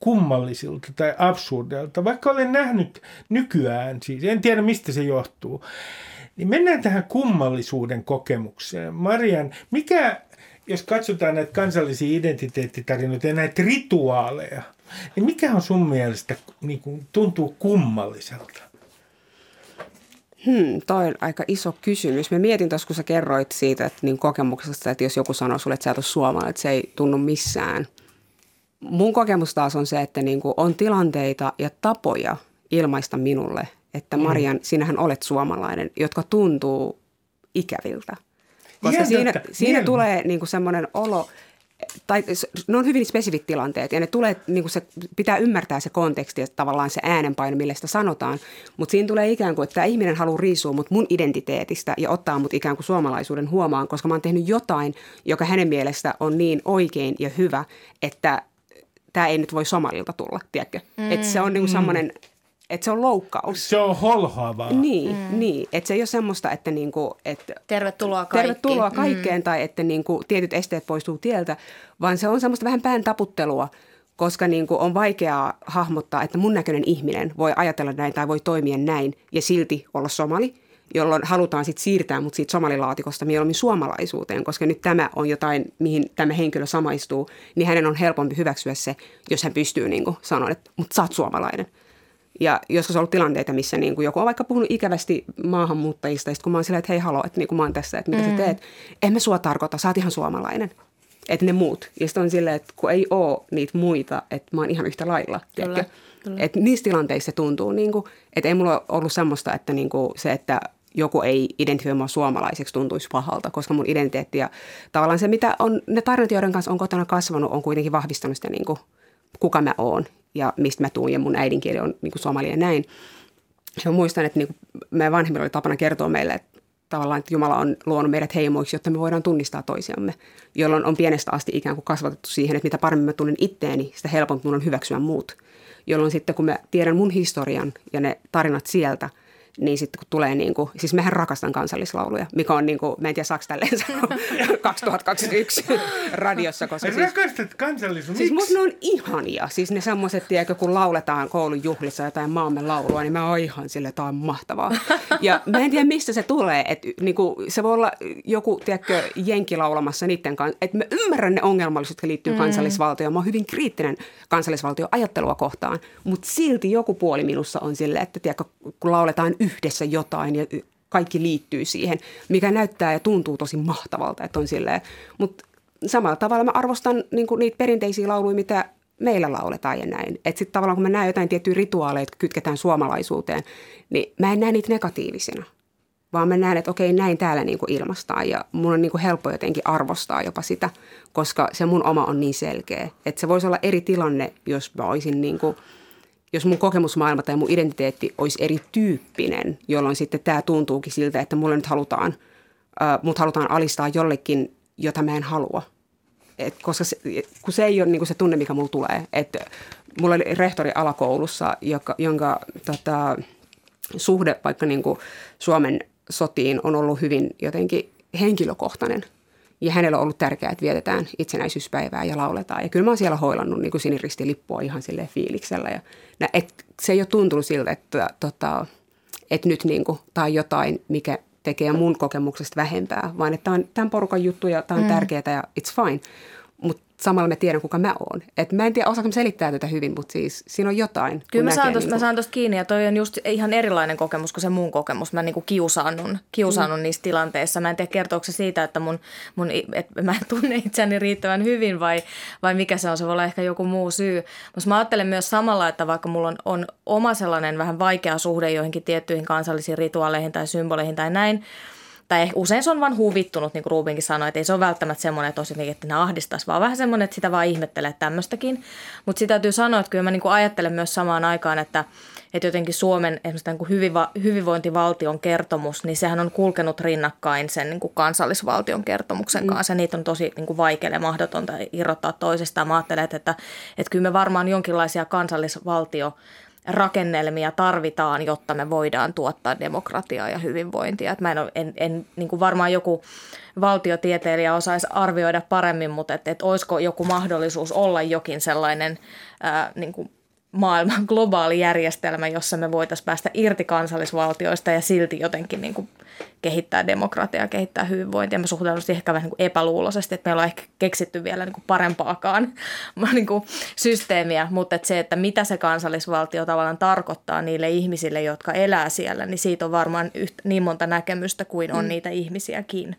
kummallisilta tai absurdeilta, vaikka olen nähnyt nykyään, siis en tiedä mistä se johtuu. Niin mennään tähän kummallisuuden kokemukseen. Marian, mikä, jos katsotaan näitä kansallisia identiteettitarinoita ja näitä rituaaleja, niin mikä on sun mielestä niin kuin, tuntuu kummalliselta? Hmm, toi on aika iso kysymys. Mä mietin tuossa, kun sä kerroit siitä että niin kokemuksesta, että jos joku sanoo sulle, että sä et ole suomalainen, että se ei tunnu missään – mun kokemus taas on se, että niin kuin on tilanteita ja tapoja ilmaista minulle, että mm. Marian, mm. sinähän olet suomalainen, jotka tuntuu ikäviltä. Koska Ihan siinä, siinä tulee niin kuin semmoinen olo, tai ne on hyvin spesifit tilanteet ja ne tulee, niin kuin se, pitää ymmärtää se konteksti ja tavallaan se äänenpaino, millä sitä sanotaan. Mutta siinä tulee ikään kuin, että tämä ihminen haluaa riisua mut mun identiteetistä ja ottaa mut ikään kuin suomalaisuuden huomaan, koska mä oon tehnyt jotain, joka hänen mielestä on niin oikein ja hyvä, että tämä ei nyt voi somalilta tulla, tiedätkö? Mm. Että se on niinku semmoinen, että se on loukkaus. Se on holhoavaa. Niin, mm. niin. että se ei ole semmoista, että niinku, että tervetuloa kaikki. Tervetuloa kaikkeen mm. tai että niinku tietyt esteet poistuu tieltä, vaan se on semmoista vähän pään taputtelua, koska niin kuin on vaikeaa hahmottaa, että mun näköinen ihminen voi ajatella näin tai voi toimia näin ja silti olla somali, jolloin halutaan sitten siirtää mut siitä somalilaatikosta mieluummin suomalaisuuteen, koska nyt tämä on jotain, mihin tämä henkilö samaistuu, niin hänen on helpompi hyväksyä se, jos hän pystyy niin kuin sanoa, että mut sä oot suomalainen. Ja joskus on ollut tilanteita, missä niin kuin joku on vaikka puhunut ikävästi maahanmuuttajista, ja sitten kun mä oon silleen, että hei halo, että niin kuin mä oon tässä, että mitä mm. sä teet, en mä sua tarkoita, sä oot ihan suomalainen että ne muut. Ja sitten on silleen, että kun ei ole niitä muita, että mä oon ihan yhtä lailla. Kyllä, kyllä. Että niissä tilanteissa se tuntuu, niin kuin, että ei mulla ollut semmoista, että niin kuin se, että joku ei identifioi mua suomalaiseksi tuntuisi pahalta, koska mun identiteetti ja tavallaan se, mitä on, ne tarinat, joiden kanssa on kotona kasvanut, on kuitenkin vahvistanut sitä, niin kuin, kuka mä oon ja mistä mä tuun ja mun äidinkieli on niin kuin ja näin. Ja muistan, että niin kuin meidän vanhemmilla oli tapana kertoa meille, että tavallaan, että Jumala on luonut meidät heimoiksi, jotta me voidaan tunnistaa toisiamme, jolloin on pienestä asti ikään kuin kasvatettu siihen, että mitä paremmin mä tunnen itteeni, sitä helpompi mun on hyväksyä muut. Jolloin sitten, kun mä tiedän mun historian ja ne tarinat sieltä – niin sitten kun tulee niin kuin, siis mehän rakastan kansallislauluja, mikä on niin kuin, mä en tiedä saako tälleen sanoa 2021 radiossa. Koska siis, Rakastat kansallislauluja? Siis musta ne on ihania. Siis ne semmoiset, tiedätkö, kun lauletaan koulun juhlissa jotain maamme laulua, niin mä oon ihan sille, että on mahtavaa. Ja mä en tiedä, mistä se tulee. Että niin kuin, se voi olla joku, tiedätkö, jenki laulamassa niiden kanssa. Että mä ymmärrän ne ongelmallisuudet, jotka liittyy mm. kansallisvaltioon. Mä oon hyvin kriittinen kansallisvaltioajattelua kohtaan. Mutta silti joku puoli minussa on sille, että tiedätkö, kun lauletaan yhdessä jotain ja kaikki liittyy siihen, mikä näyttää ja tuntuu tosi mahtavalta, että on silleen. Mutta samalla tavalla mä arvostan niin niitä perinteisiä lauluja, mitä meillä lauletaan ja näin. Että sitten tavallaan kun mä näen jotain tiettyjä rituaaleja, jotka kytketään suomalaisuuteen, niin mä en näe niitä negatiivisina. Vaan mä näen, että okei, näin täällä niin kuin ilmastaan ja mun on niin kuin helppo jotenkin arvostaa jopa sitä, koska se mun oma on niin selkeä. Että se voisi olla eri tilanne, jos mä olisin niin kuin – jos mun kokemusmaailma tai mun identiteetti olisi erityyppinen, jolloin sitten tämä tuntuukin siltä, että mulle nyt halutaan, äh, mut halutaan alistaa jollekin, jota mä en halua. Et koska se, kun se ei ole niin kuin se tunne, mikä mulla tulee. Et mulla oli rehtori alakoulussa, joka, jonka tota, suhde vaikka niin kuin Suomen sotiin on ollut hyvin jotenkin henkilökohtainen – ja hänellä on ollut tärkeää, että vietetään itsenäisyyspäivää ja lauletaan. Ja kyllä mä oon siellä hoilannut niin siniristilippua ihan sille fiiliksellä. Ja, et, se ei ole tuntunut siltä, että, tota, että nyt niin kuin, on jotain, mikä tekee mun kokemuksesta vähempää, vaan että tämä on tämän porukan juttu ja tämä on mm. tärkeää ja it's fine. Samalla mä tiedän, kuka mä oon. Et mä en tiedä, osaako selittää tätä hyvin, mutta siis siinä on jotain. Kyllä mä saan, tosta, niin mä saan tosta kiinni ja toi on just ihan erilainen kokemus kuin se mun kokemus. Mä niinku kiusaannun, kiusaannun mm. niissä tilanteissa. Mä en tiedä, kertooko se siitä, että mun, mun, et mä en tunne itseäni riittävän hyvin vai, vai mikä se on. Se voi olla ehkä joku muu syy. Mutta mä ajattelen myös samalla, että vaikka mulla on, on oma sellainen vähän vaikea suhde joihinkin tiettyihin kansallisiin rituaaleihin tai symboleihin tai näin – tai usein se on vaan huvittunut, niin kuin Ruubinkin sanoi, että ei se ole välttämättä semmoinen, että, tosiaan, että ne ahdistaisi, vaan vähän semmoinen, että sitä vaan ihmettelee tämmöistäkin. Mutta sitä täytyy sanoa, että kyllä mä niin kuin ajattelen myös samaan aikaan, että, että jotenkin Suomen esimerkiksi niin kuin hyviva, hyvinvointivaltion kertomus, niin sehän on kulkenut rinnakkain sen niin kuin kansallisvaltion kertomuksen mm. kanssa. Niitä on tosi niin kuin vaikea ja mahdotonta irrottaa toisistaan. Mä ajattelen, että, että, että kyllä me varmaan jonkinlaisia kansallisvaltio rakennelmia tarvitaan, jotta me voidaan tuottaa demokratiaa ja hyvinvointia. Et mä en, en, en niin kuin varmaan joku valtiotieteilijä osaisi arvioida paremmin, mutta että et olisiko joku mahdollisuus olla jokin sellainen ää, niin kuin maailman globaali järjestelmä, jossa me voitaisiin päästä irti kansallisvaltioista ja silti jotenkin niin kuin kehittää demokratiaa, kehittää hyvinvointia. Mä suhtaudun ehkä vähän niin kuin epäluuloisesti, että meillä on ehkä keksitty vielä niin kuin parempaakaan niin kuin systeemiä, mutta että se, että mitä se kansallisvaltio tavallaan tarkoittaa niille ihmisille, jotka elää siellä, niin siitä on varmaan yhtä, niin monta näkemystä kuin on mm. niitä ihmisiäkin.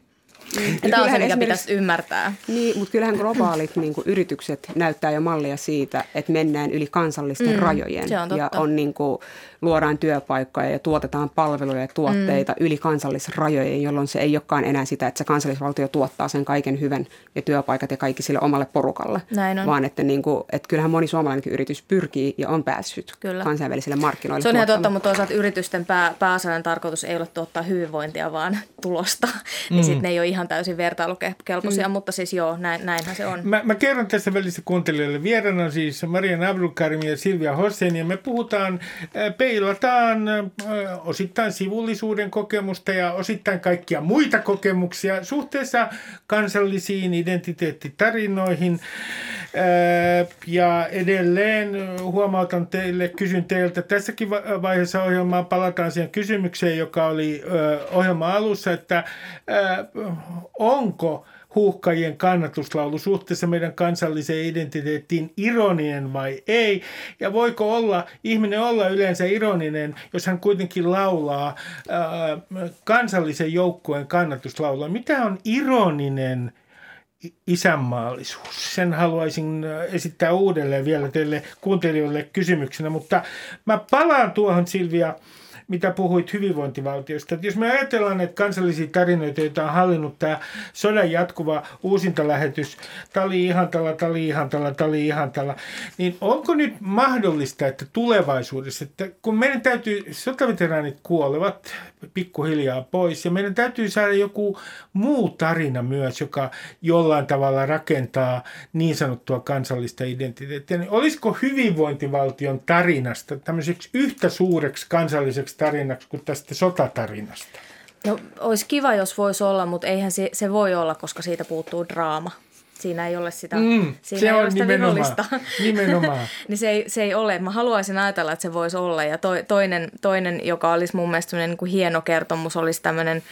Mm. Tämä on se, mikä pitäisi ymmärtää. Niin, mutta kyllähän globaalit niin kuin, yritykset näyttää jo mallia siitä, että mennään yli kansallisten mm, rajojen. Se on ja on, niin kuin, luodaan työpaikkoja ja tuotetaan palveluja ja tuotteita mm. yli kansallisrajojen, jolloin se ei olekaan enää sitä, että se kansallisvaltio tuottaa sen kaiken hyvän ja työpaikat ja kaikki sille omalle porukalle. Näin on. Vaan että, niin kuin, että kyllähän moni suomalainenkin yritys pyrkii ja on päässyt Kyllä. kansainvälisille markkinoille. Se on ihan totta, mutta toisaalta yritysten pää, pääasiallinen tarkoitus ei ole tuottaa hyvinvointia, vaan tulosta. Mm. Ja sitten ne ei ole ihan täysin vertailukelpoisia, mm. mutta siis joo, näin, näinhän se on. Mä, mä kerron tässä välissä kuuntelijoille. Vieraana siis Marian Abdulkarim ja Silvia Hossein ja me puhutaan, peilataan osittain sivullisuuden kokemusta ja osittain kaikkia muita kokemuksia suhteessa kansallisiin identiteettitarinoihin. Ja edelleen huomautan teille, kysyn teiltä tässäkin vaiheessa ohjelmaa, palataan siihen kysymykseen, joka oli ohjelman alussa, että onko huuhkajien kannatuslaulu suhteessa meidän kansalliseen identiteettiin ironinen vai ei? Ja voiko olla, ihminen olla yleensä ironinen, jos hän kuitenkin laulaa ää, kansallisen joukkueen kannatuslaulua? Mitä on ironinen isänmaallisuus. Sen haluaisin esittää uudelleen vielä teille kuuntelijoille kysymyksenä, mutta mä palaan tuohon Silvia mitä puhuit hyvinvointivaltiosta. Että jos me ajatellaan että kansallisia tarinoita, joita on hallinnut tämä sodan jatkuva uusintalähetys, Tali Ihantala, Tali Ihantala, Tali Ihantala, niin onko nyt mahdollista, että tulevaisuudessa, että kun meidän täytyy, sotaveteraanit kuolevat pikkuhiljaa pois ja meidän täytyy saada joku muu tarina myös, joka jollain tavalla rakentaa niin sanottua kansallista identiteettiä, niin olisiko hyvinvointivaltion tarinasta tämmöiseksi yhtä suureksi kansalliseksi tarinaksi kuin tästä sotatarinasta? No olisi kiva, jos voisi olla, mutta eihän se, se voi olla, koska siitä puuttuu draama. Siinä ei ole sitä, mm, siinä se ei on ole sitä nimenomaan, nimenomaan. niin se ei, se ei ole. Mä haluaisin ajatella, että se voisi olla. Ja to, toinen, toinen, joka olisi mun mielestä niin kuin hieno kertomus, olisi tämmöinen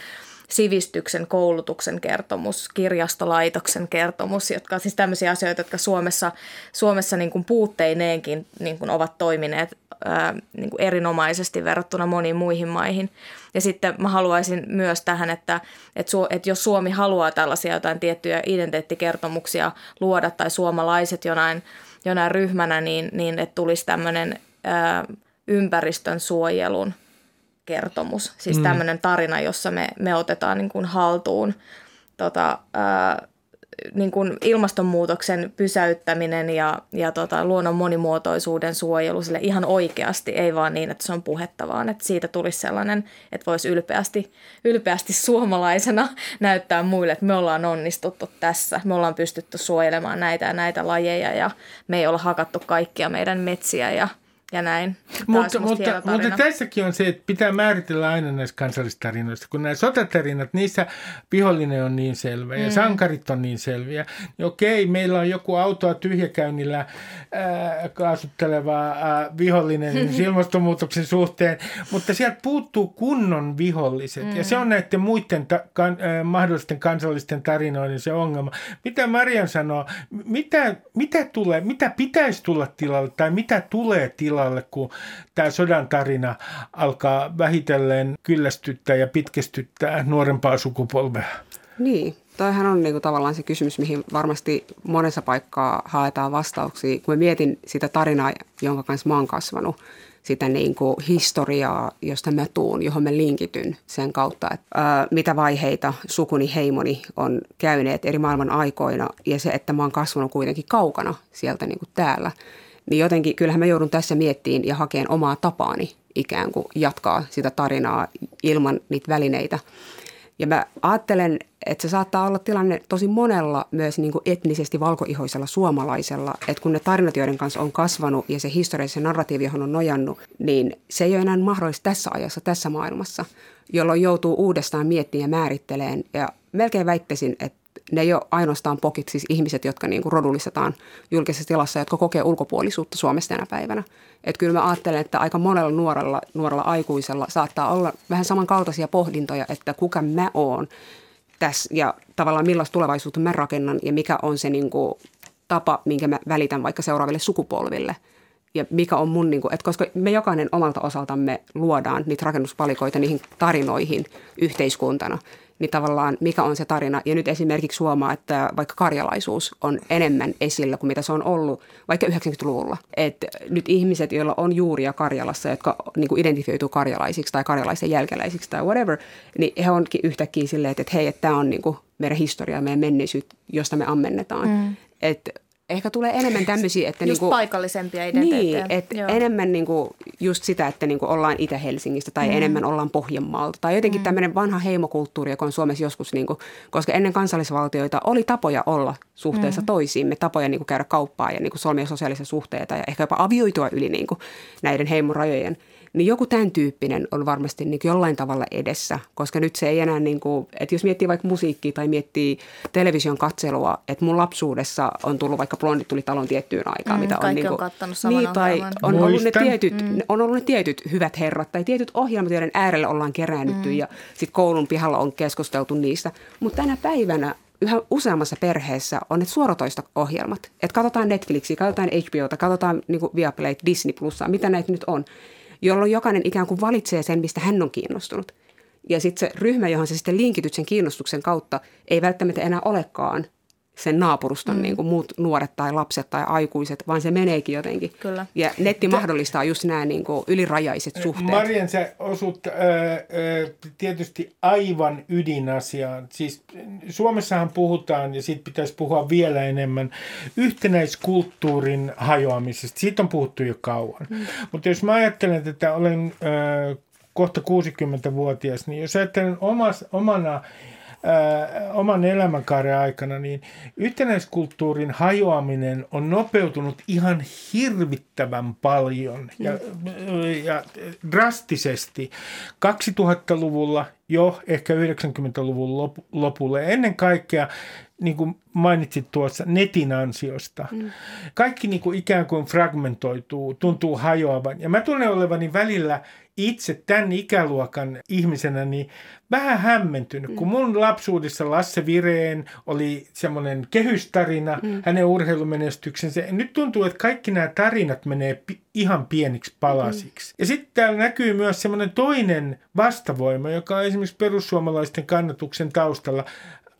sivistyksen, koulutuksen kertomus, kirjastolaitoksen kertomus, jotka siis tämmöisiä asioita, jotka Suomessa, Suomessa niin kuin puutteineenkin niin kuin ovat toimineet ää, niin kuin erinomaisesti verrattuna moniin muihin maihin. Ja sitten mä haluaisin myös tähän, että, että, su, että jos Suomi haluaa tällaisia jotain tiettyjä identiteettikertomuksia luoda tai suomalaiset jonain, jonain ryhmänä, niin, niin että tulisi tämmöinen ää, ympäristön suojelun kertomus. Siis mm. tämmöinen tarina, jossa me, me otetaan niin kuin haltuun tota, ää, niin kuin ilmastonmuutoksen pysäyttäminen ja, ja tota, luonnon monimuotoisuuden suojelu sille ihan oikeasti, ei vaan niin, että se on puhetta, vaan että siitä tulisi sellainen, että voisi ylpeästi, ylpeästi suomalaisena näyttää muille, että me ollaan onnistuttu tässä, me ollaan pystytty suojelemaan näitä ja näitä lajeja ja me ei olla hakattu kaikkia meidän metsiä ja – ja näin. Mutta, mutta, mutta tässäkin on se, että pitää määritellä aina näissä kansallistarinoissa. Kun nämä sotatarinat, niissä vihollinen on niin selvä mm. ja sankarit on niin selviä. Niin okei, meillä on joku autoa tyhjäkäynnillä ää, kaasutteleva ää, vihollinen ilmastonmuutoksen suhteen, mutta sieltä puuttuu kunnon viholliset. Mm. Ja se on näiden muiden ta- kan, ää, mahdollisten kansallisten tarinoiden se ongelma. Mitä Marian sanoo, mitä, mitä, tulee, mitä pitäisi tulla tilalle tai mitä tulee tilalle? Tilalle, kun tämä sodan tarina alkaa vähitellen kyllästyttää ja pitkistyttää nuorempaa sukupolvea. Niin, toihan on niinku tavallaan se kysymys, mihin varmasti monessa paikkaa haetaan vastauksia. Kun mä mietin sitä tarinaa, jonka kanssa mä oon kasvanut, sitä niin kuin historiaa, josta mä tuun, johon mä linkityn sen kautta, että ää, mitä vaiheita sukuni heimoni on käyneet eri maailman aikoina ja se, että mä oon kasvanut kuitenkin kaukana sieltä niin kuin täällä – niin jotenkin kyllähän mä joudun tässä miettiin ja hakeen omaa tapaani ikään kuin jatkaa sitä tarinaa ilman niitä välineitä. Ja mä ajattelen, että se saattaa olla tilanne tosi monella myös niin kuin etnisesti valkoihoisella suomalaisella, että kun ne tarinat, joiden kanssa on kasvanut ja se historiallisen narratiivi, johon on nojannut, niin se ei ole enää mahdollista tässä ajassa, tässä maailmassa, jolloin joutuu uudestaan miettimään ja määritteleen. Ja melkein väittäisin, että ne ei ole ainoastaan pokit, siis ihmiset, jotka niin kuin rodullistetaan julkisessa tilassa, jotka kokee ulkopuolisuutta Suomessa tänä päivänä. Että kyllä mä ajattelen, että aika monella nuorella, nuorella aikuisella saattaa olla vähän samankaltaisia pohdintoja, että kuka mä oon tässä ja tavallaan millaista tulevaisuutta mä rakennan ja mikä on se niin kuin tapa, minkä mä välitän vaikka seuraaville sukupolville – ja mikä on mun, niin kuin, että koska me jokainen omalta osaltamme luodaan niitä rakennuspalikoita niihin tarinoihin yhteiskuntana, niin tavallaan mikä on se tarina. Ja nyt esimerkiksi huomaa, että vaikka karjalaisuus on enemmän esillä kuin mitä se on ollut vaikka 90-luvulla. Että nyt ihmiset, joilla on juuria Karjalassa, jotka niin kuin identifioituu karjalaisiksi tai karjalaisen jälkeläisiksi tai whatever, niin he onkin yhtäkkiä silleen, että, että hei, että tämä on niin kuin meidän historia, meidän menneisyyttä, josta me ammennetaan. Mm. Että ehkä tulee enemmän tämmöisiä, että... Just niinku, paikallisempia identiteettejä. Niin, että Joo. enemmän niinku just sitä, että niinku ollaan Itä-Helsingistä tai mm. enemmän ollaan Pohjanmaalta. Tai jotenkin mm. tämmöinen vanha heimokulttuuri, joka on Suomessa joskus, niinku, koska ennen kansallisvaltioita oli tapoja olla suhteessa mm. toisiimme, tapoja niinku käydä kauppaa ja niinku solmia sosiaalisia suhteita ja ehkä jopa avioitua yli niinku näiden heimorajojen. Niin joku tämän tyyppinen on varmasti niin jollain tavalla edessä, koska nyt se ei enää, niin kuin, että jos miettii vaikka musiikkia tai miettii television katselua, että mun lapsuudessa on tullut vaikka Blondit tuli talon tiettyyn aikaan, Mm, mitä on, niin on kuin, kattanut saman niin, tai on ollut, ne tietyt, mm. on ollut ne tietyt hyvät herrat tai tietyt ohjelmat, joiden äärelle ollaan keräännytty mm. ja sitten koulun pihalla on keskusteltu niistä. Mutta tänä päivänä yhä useammassa perheessä on ne suoratoista ohjelmat. Että katsotaan Netflixiä, katsotaan HBOta, katsotaan niin Viaplay, Disney Plusaa, mitä näitä nyt on, jolloin jokainen ikään kuin valitsee sen, mistä hän on kiinnostunut. Ja sitten se ryhmä, johon se sitten linkityt sen kiinnostuksen kautta, ei välttämättä enää olekaan sen naapuruston mm. niin kuin muut nuoret tai lapset tai aikuiset, vaan se meneekin jotenkin. Kyllä. Ja netti mahdollistaa just nämä niin kuin ylirajaiset suhteet. Marian, sä osut ää, ää, tietysti aivan ydinasiaan. Siis Suomessahan puhutaan, ja siitä pitäisi puhua vielä enemmän, yhtenäiskulttuurin hajoamisesta. Siitä on puhuttu jo kauan. Mm. Mutta jos mä ajattelen, että olen ää, kohta 60-vuotias, niin jos ajattelen omas, omana ää, oman elämänkaaren aikana, niin yhtenäiskulttuurin hajoaminen on nopeutunut ihan hirvittävän paljon ja, ja drastisesti 2000-luvulla jo ehkä 90-luvun lop- lopulla. Ja ennen kaikkea, niin kuin mainitsit tuossa, netin ansiosta. Mm. Kaikki niin kuin ikään kuin fragmentoituu, tuntuu hajoavan. Ja mä tunnen olevani välillä itse tämän ikäluokan ihmisenä niin vähän hämmentynyt, mm. kun mun lapsuudessa Lasse Vireen oli semmoinen kehystarina, mm. hänen urheilumenestyksensä. Ja nyt tuntuu, että kaikki nämä tarinat menee pi- ihan pieniksi palasiksi. Mm. Ja sitten täällä näkyy myös semmoinen toinen vastavoima, joka on esimerkiksi perussuomalaisten kannatuksen taustalla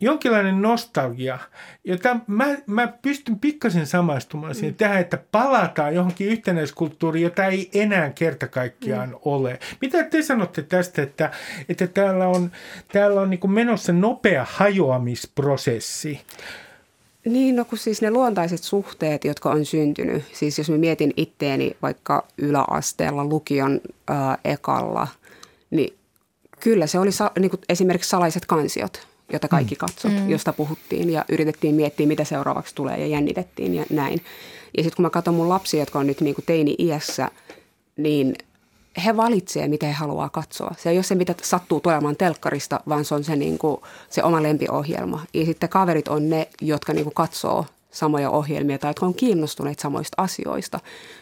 jonkinlainen nostalgia, jota mä, mä pystyn pikkasen samaistumaan siihen mm. tähän, että palataan johonkin yhtenäiskulttuuriin, jota ei enää kerta kaikkiaan mm. ole. Mitä te sanotte tästä, että, että täällä on, täällä on niin menossa nopea hajoamisprosessi? Niin, no kun siis ne luontaiset suhteet, jotka on syntynyt, siis jos mä mietin itteeni vaikka yläasteella, lukion ää, ekalla, niin kyllä se oli sa- niin kuin esimerkiksi salaiset kansiot, jota kaikki mm. katsot, mm. josta puhuttiin ja yritettiin miettiä, mitä seuraavaksi tulee ja jännitettiin ja näin. Ja sitten kun mä katson mun lapsia, jotka on nyt niin kuin teini-iässä, niin he valitsee, mitä he haluaa katsoa. Se ei ole se, mitä sattuu tulemaan telkkarista, vaan se on se, niin kuin, se oma lempiohjelma. Ja sitten kaverit on ne, jotka niin kuin katsoo samoja ohjelmia tai jotka on kiinnostuneet samoista asioista,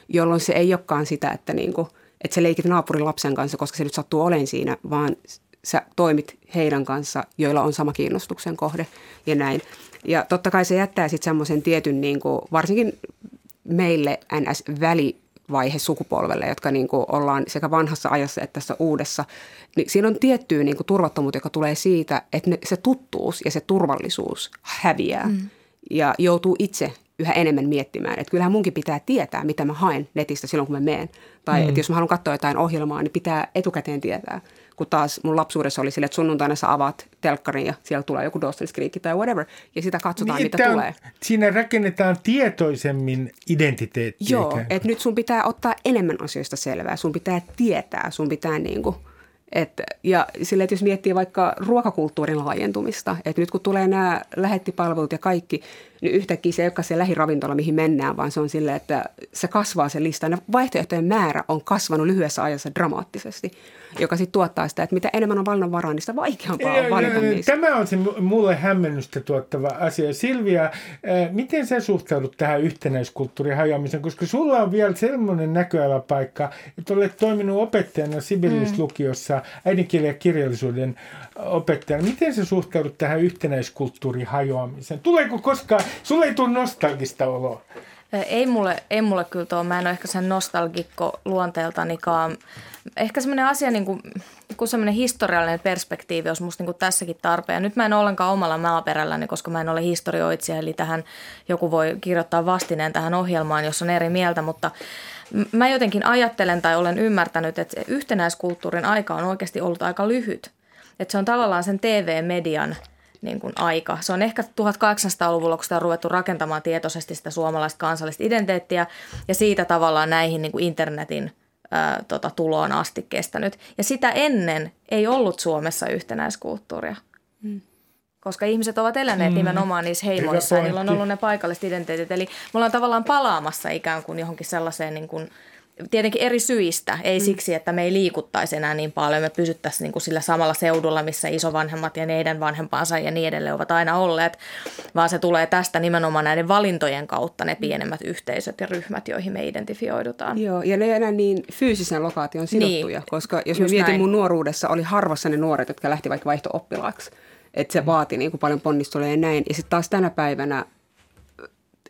jolloin se ei olekaan sitä, että, niin kuin, että sä leikit naapurin lapsen kanssa, koska se nyt sattuu olemaan siinä, vaan sä toimit heidän kanssa, joilla on sama kiinnostuksen kohde ja näin. Ja totta kai se jättää sitten semmoisen tietyn, niin kuin, varsinkin meille NS-väli vaihe sukupolvelle, jotka niin kuin ollaan sekä vanhassa ajassa että tässä uudessa, niin siinä on tiettyä niin kuin turvattomuutta, joka tulee siitä, että ne, se tuttuus ja se turvallisuus häviää mm. ja joutuu itse yhä enemmän miettimään, että kyllähän munkin pitää tietää, mitä mä haen netistä silloin, kun mä menen. Tai mm. että jos mä haluan katsoa jotain ohjelmaa, niin pitää etukäteen tietää. Kun taas mun lapsuudessa oli sille, että sunnuntaina sä avaat telkkarin ja siellä tulee joku Dawson's Creek tai whatever, ja sitä katsotaan, Niin, mitä on- tulee. Siinä rakennetaan tietoisemmin identiteettiä. Joo, että nyt sun pitää ottaa enemmän asioista selvää, sun pitää tietää, sun pitää niin kuin, et, ja sille, että jos miettii vaikka ruokakulttuurin laajentumista, että nyt kun tulee nämä lähettipalvelut ja kaikki, niin yhtäkkiä se ei olekaan se lähiravintola, mihin mennään, vaan se on silleen, että se kasvaa se lista. Ja vaihtoehtojen määrä on kasvanut lyhyessä ajassa dramaattisesti, joka sitten tuottaa sitä, että mitä enemmän on valinnanvaraa, niin sitä vaikeampaa on valita niistä. Tämä on se mu- mulle hämmennystä tuottava asia. Silvia, äh, miten sä suhtaudut tähän yhtenäiskulttuurin hajoamiseen? Koska sulla on vielä sellainen näköalapaikka, että olet toiminut opettajana Sibelius-lukiossa, äidinkielen ja kirjallisuuden opettajana. Miten sä suhtaudut tähän yhtenäiskulttuurin hajoamiseen? Tuleeko koskaan, sulla ei tule nostalgista oloa? Ei mulle, ei mulle kyllä tuo, mä en ole ehkä sen nostalgikko luonteeltanikaan. Ehkä semmoinen asia, niin kuin, kun semmoinen historiallinen perspektiivi olisi musta niin kuin tässäkin tarpeen. Nyt mä en ollenkaan omalla maaperälläni, koska mä en ole historioitsija, eli tähän joku voi kirjoittaa vastineen tähän ohjelmaan, jos on eri mieltä, mutta mä jotenkin ajattelen tai olen ymmärtänyt, että yhtenäiskulttuurin aika on oikeasti ollut aika lyhyt. Että se on tavallaan sen TV-median niin kuin aika. Se on ehkä 1800-luvulla, kun sitä on ruvettu rakentamaan tietoisesti sitä suomalaista kansallista identiteettiä ja siitä tavallaan näihin niin kuin internetin ää, tota, tuloon asti kestänyt. Ja sitä ennen ei ollut Suomessa yhtenäiskulttuuria. Mm koska ihmiset ovat eläneet mm. nimenomaan niissä heimoissa niillä on ollut ne paikalliset identiteetit. Eli me ollaan tavallaan palaamassa ikään kuin johonkin sellaiseen niin kuin – tietenkin eri syistä, ei mm. siksi, että me ei liikuttaisi enää niin paljon, me pysyttäisiin niin kuin sillä samalla seudulla, missä isovanhemmat ja neiden vanhempansa ja niin edelleen ovat aina olleet, vaan se tulee tästä nimenomaan näiden valintojen kautta ne pienemmät yhteisöt ja ryhmät, joihin me identifioidutaan. Joo, ja ne ei enää niin fyysisen lokaation sidottuja, niin. koska jos mä mietin näin. mun nuoruudessa, oli harvassa ne nuoret, jotka lähti vaikka vaihto-oppilaaksi, että se mm. vaati niin kuin paljon ponnisteluja ja näin. Ja sitten taas tänä päivänä,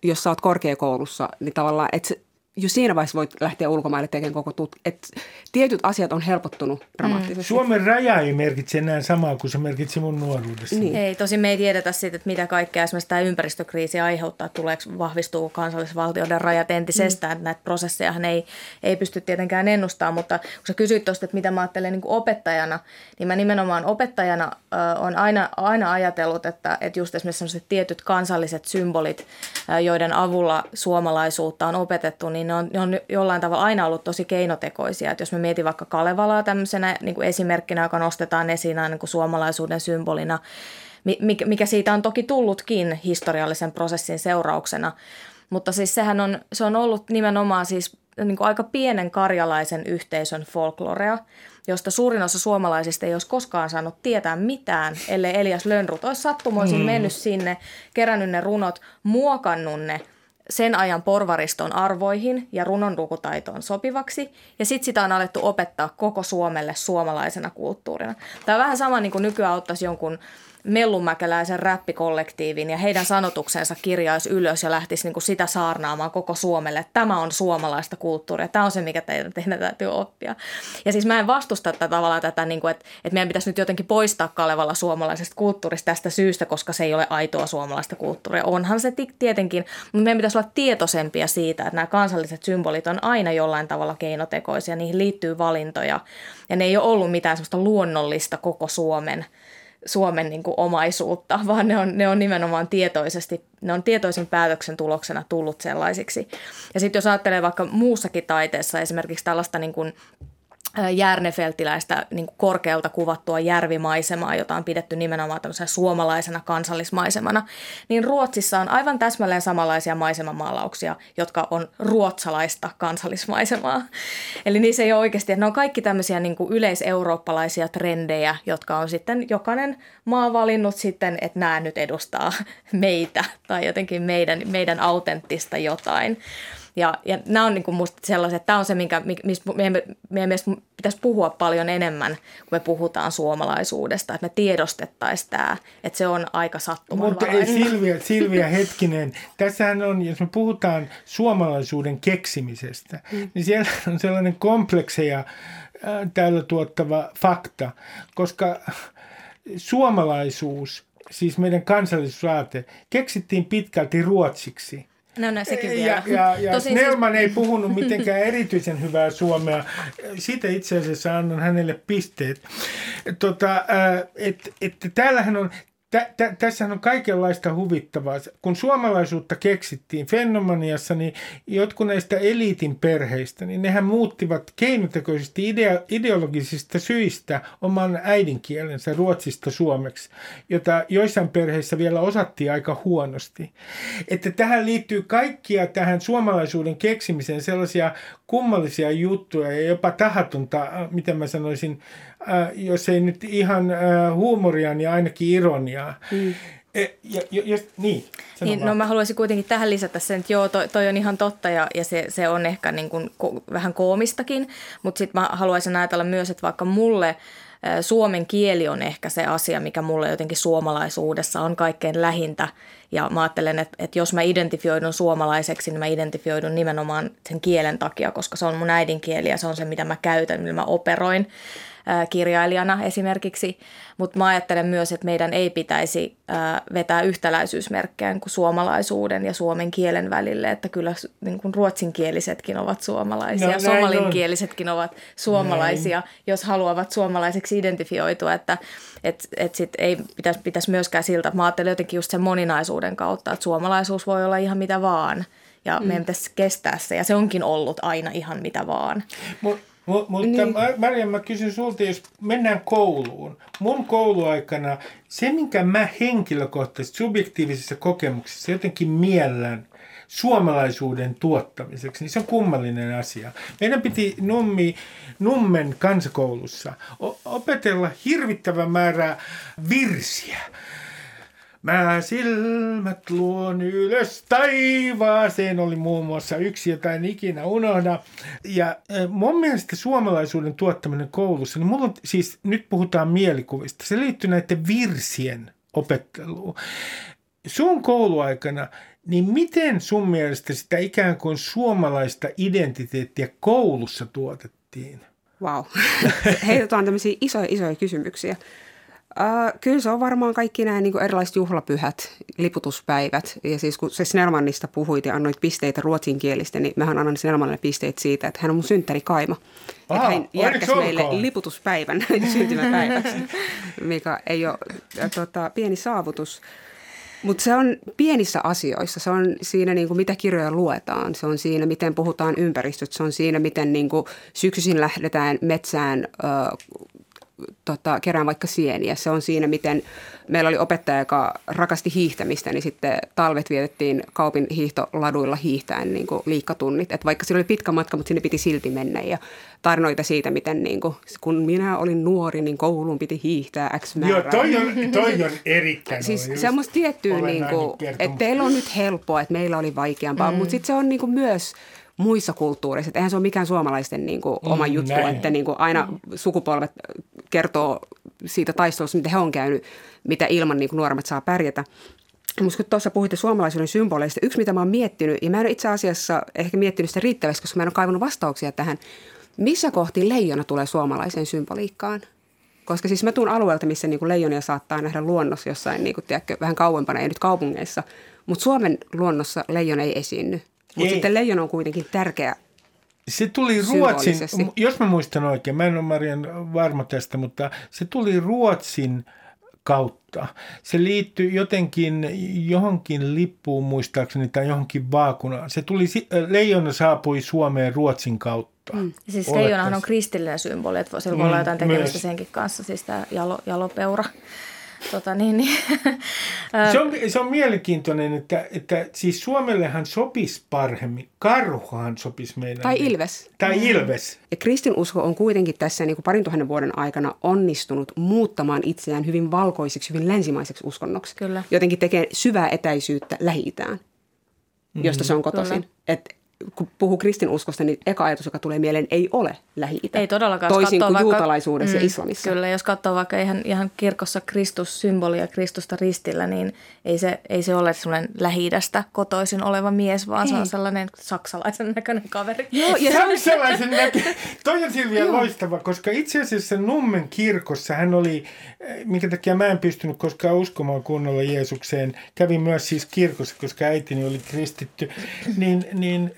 jos sä oot korkeakoulussa, niin tavallaan, että jo siinä vaiheessa voit lähteä ulkomaille tekemään koko tut... Et tietyt asiat on helpottunut mm. dramaattisesti. Mm. Suomen raja ei merkitse enää samaa kuin se merkitsi mun nuoruudessa. Niin. Ei, tosi me ei tiedetä siitä, että mitä kaikkea esimerkiksi tämä ympäristökriisi aiheuttaa, tuleeko vahvistuu kansallisvaltioiden rajat entisestään. Mm. Että näitä prosesseja ei, ei pysty tietenkään ennustamaan, mutta kun sä kysyit tuosta, että mitä mä ajattelen niin opettajana, niin mä nimenomaan opettajana äh, on aina, aina ajatellut, että, että just esimerkiksi tietyt kansalliset symbolit, äh, joiden avulla suomalaisuutta on opetettu, niin niin ne on, ne on jollain tavalla aina ollut tosi keinotekoisia. Että jos me mietin vaikka Kalevalaa tämmöisenä niin kuin esimerkkinä, joka nostetaan esiin niin kuin suomalaisuuden symbolina, mikä siitä on toki tullutkin historiallisen prosessin seurauksena. Mutta siis sehän on, se on ollut nimenomaan siis niin kuin aika pienen karjalaisen yhteisön folklorea, josta suurin osa suomalaisista ei olisi koskaan saanut tietää mitään, ellei Elias Lönnrut olisi sattumoisin mm. mennyt sinne, kerännyt ne runot, muokannut ne – sen ajan porvariston arvoihin ja runonlukutaitoon sopivaksi. Ja sitten sitä on alettu opettaa koko Suomelle suomalaisena kulttuurina. Tämä on vähän sama niin kuin nykyään ottaisi jonkun mellunmäkeläisen räppikollektiivin ja heidän sanotuksensa kirjaisi ylös ja lähtisi niin kuin sitä saarnaamaan koko Suomelle, tämä on suomalaista kulttuuria, tämä on se, mikä teidän, teidän täytyy oppia. Ja siis mä en vastusta tätä tavallaan tätä, niin kuin, että, että meidän pitäisi nyt jotenkin poistaa Kalevalla suomalaisesta kulttuurista tästä syystä, koska se ei ole aitoa suomalaista kulttuuria. Onhan se tietenkin, mutta meidän pitäisi olla tietoisempia siitä, että nämä kansalliset symbolit on aina jollain tavalla keinotekoisia, niihin liittyy valintoja ja ne ei ole ollut mitään sellaista luonnollista koko Suomen – Suomen niin kuin omaisuutta, vaan ne on, ne on nimenomaan tietoisesti, ne on tietoisen päätöksen tuloksena tullut sellaisiksi. Ja sitten jos ajattelee vaikka muussakin taiteessa esimerkiksi tällaista niin kuin järnefeltiläistä niin korkealta kuvattua järvimaisemaa, jota on pidetty nimenomaan suomalaisena kansallismaisemana, niin Ruotsissa on aivan täsmälleen samanlaisia maisemamaalauksia, jotka on ruotsalaista kansallismaisemaa. Eli niissä ei ole oikeasti, että ne on kaikki tämmöisiä niin kuin yleiseurooppalaisia trendejä, jotka on sitten jokainen maa valinnut sitten, että nämä nyt edustaa meitä tai jotenkin meidän, meidän autenttista jotain. Ja, ja nämä on niin kuin musta sellaiset, että tämä on se, minkä, mistä meidän, meidän mielestä pitäisi puhua paljon enemmän, kun me puhutaan suomalaisuudesta, että me tiedostettaisiin tämä, että se on aika sattumanvarainen. Mutta ei Silvia, Silvia hetkinen, tässähän on, jos me puhutaan suomalaisuuden keksimisestä, mm. niin siellä on sellainen komplekseja äh, täällä tuottava fakta, koska suomalaisuus, siis meidän kansallisuusaate, keksittiin pitkälti ruotsiksi – No, no sekin vielä. Ja, ja, ja Snellman siis... ei puhunut mitenkään erityisen hyvää suomea. Siitä itse asiassa annan hänelle pisteet. Tota, et, et, täällähän on tä, tä, tässähän on kaikenlaista huvittavaa. Kun suomalaisuutta keksittiin Fenomaniassa, niin jotkut näistä eliitin perheistä, niin nehän muuttivat keinotekoisesti idea, ideologisista syistä oman äidinkielensä ruotsista suomeksi, jota joissain perheissä vielä osattiin aika huonosti. Että tähän liittyy kaikkia tähän suomalaisuuden keksimiseen sellaisia kummallisia juttuja ja jopa tahatonta, miten mä sanoisin, äh, jos ei nyt ihan äh, huumoria, niin ainakin ironiaa. Mm. E, ja, ja, ja, niin, niin no mä haluaisin kuitenkin tähän lisätä sen, että joo, toi, toi on ihan totta ja, ja se, se on ehkä niin kuin ko, vähän koomistakin, mutta sitten mä haluaisin ajatella myös, että vaikka mulle suomen kieli on ehkä se asia, mikä mulle jotenkin suomalaisuudessa on kaikkein lähintä. Ja mä ajattelen, että, että jos mä identifioidun suomalaiseksi, niin mä identifioidun nimenomaan sen kielen takia, koska se on mun äidinkieli ja se on se, mitä mä käytän, millä mä operoin kirjailijana esimerkiksi, mutta mä ajattelen myös, että meidän ei pitäisi vetää yhtäläisyysmerkkejä kuin suomalaisuuden ja suomen kielen välille, että kyllä niin kuin ruotsinkielisetkin ovat suomalaisia, no, somalinkielisetkin on. ovat suomalaisia, näin. jos haluavat suomalaiseksi identifioitua, että et, et sit ei pitäisi, pitäisi myöskään siltä, mä ajattelen jotenkin just sen moninaisuuden kautta, että suomalaisuus voi olla ihan mitä vaan ja mm. meidän pitäisi kestää se ja se onkin ollut aina ihan mitä vaan. Mut mutta niin. Maria, mä kysyn sulta, jos mennään kouluun. Mun kouluaikana se, minkä mä henkilökohtaisesti subjektiivisissa kokemuksissa jotenkin miellän suomalaisuuden tuottamiseksi, niin se on kummallinen asia. Meidän piti Nummi, Nummen kansakoulussa opetella hirvittävä määrä virsiä Mä silmät luon ylös taivaaseen oli muun muassa yksi, jota en ikinä unohda. Ja mun mielestä suomalaisuuden tuottaminen koulussa, niin mulla on, siis nyt puhutaan mielikuvista, se liittyy näiden virsien opetteluun. Sun kouluaikana, niin miten sun mielestä sitä ikään kuin suomalaista identiteettiä koulussa tuotettiin? Wow. Heitetään tämmöisiä isoja, isoja kysymyksiä. Uh, kyllä se on varmaan kaikki nämä niin erilaiset juhlapyhät, liputuspäivät. Ja siis kun se Snellmanista puhuit ja annoit pisteitä ruotsinkielistä, niin mähän annan Snellmanille pisteet siitä, että hän on mun synttärikaima. Aha, että hän järkäsi meille liputuspäivän syntymäpäiväksi, mikä ei ole tota, pieni saavutus. Mutta se on pienissä asioissa. Se on siinä, niin kuin, mitä kirjoja luetaan. Se on siinä, miten puhutaan ympäristöstä. Se on siinä, miten niin kuin, syksyisin lähdetään metsään tota, kerään vaikka sieniä. Se on siinä, miten meillä oli opettaja, joka rakasti hiihtämistä, niin sitten talvet vietettiin kaupin hiihtoladuilla hiihtäen niin kuin liikkatunnit. Et vaikka sillä oli pitkä matka, mutta sinne piti silti mennä. Ja tarinoita siitä, miten niin kuin, kun minä olin nuori, niin kouluun piti hiihtää X määrää. Joo, toi on, toi on erittäin Siis semmoista tiettyä, niin kuin, että teillä on nyt helppoa, että meillä oli vaikeampaa, mm. mutta sitten se on niin kuin myös – muissa kulttuureissa. Eihän se ole mikään suomalaisten niin kuin, oma mm, juttu, näin. että niin kuin, aina sukupolvet kertoo siitä taistelusta, mitä he on käynyt, mitä ilman niin kuin, nuoremmat saa pärjätä. Mutta kun tuossa puhuitte suomalaisuuden symboleista, yksi mitä mä oon miettinyt, ja mä en itse asiassa ehkä miettinyt sitä riittävästi, koska mä en ole kaivannut vastauksia tähän, missä kohti leijona tulee suomalaiseen symboliikkaan? Koska siis mä tuun alueelta, missä niin kuin leijonia saattaa nähdä luonnossa jossain niin kuin, tiedätkö, vähän kauempana, ei nyt kaupungeissa. Mutta Suomen luonnossa leijona ei esiinny. Mutta sitten leijona on kuitenkin tärkeä se tuli Ruotsin, jos mä muistan oikein, mä en ole Marian varma tästä, mutta se tuli Ruotsin kautta. Se liittyy jotenkin johonkin lippuun muistaakseni tai johonkin vaakunaan. Se tuli, leijona saapui Suomeen Ruotsin kautta. Mm. Siis leijonahan on kristillinen symboli, että se voi mm, olla jotain tekemistä senkin kanssa, siis tämä jalo, jalopeura. Tota, niin, niin. se, on, se on mielenkiintoinen, että, että siis Suomellehan sopisi paremmin. Karhuhan sopisi meidän. Tai Ilves. Tai mm. Ilves. Ja kristinusko on kuitenkin tässä niin kuin parin tuhannen vuoden aikana onnistunut muuttamaan itseään hyvin valkoiseksi, hyvin länsimaiseksi uskonnoksi. Kyllä. Jotenkin tekee syvää etäisyyttä lähi mm. josta se on kotoisin. Että kun puhuu kristinuskosta, niin eka ajatus, joka tulee mieleen, ei ole lähi Ei todellakaan. Toisin kuin vaikka, juutalaisuudessa mm, ja islamissa. Kyllä, jos katsoo vaikka ihan, ihan kirkossa Kristus-symboli ja Kristusta ristillä, niin ei se, ei se ole sellainen lähi kotoisin oleva mies, vaan ei. se on sellainen saksalaisen näköinen kaveri. Joo, ja saksalaisen näköinen. Toi on Silvia loistava, koska itse asiassa Nummen kirkossa hän oli, eh, minkä takia mä en pystynyt koskaan uskomaan kunnolla Jeesukseen. Kävin myös siis kirkossa, koska äitini oli kristitty. Niin, niin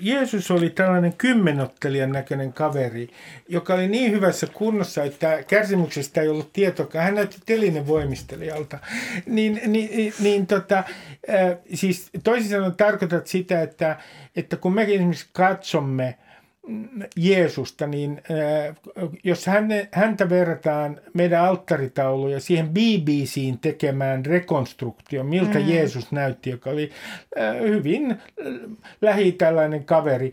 Jeesus oli tällainen kymmenottelijan näköinen kaveri, joka oli niin hyvässä kunnossa, että kärsimyksestä ei ollut tietoa. Hän näytti telinen voimistelijalta. Niin, niin, niin tota, siis toisin sanoen tarkoitat sitä, että, että kun me esimerkiksi katsomme – Jeesusta, niin äh, jos häntä verrataan meidän alttaritauluja siihen BBCin tekemään rekonstruktio, miltä mm. Jeesus näytti, joka oli äh, hyvin äh, lähi tällainen kaveri,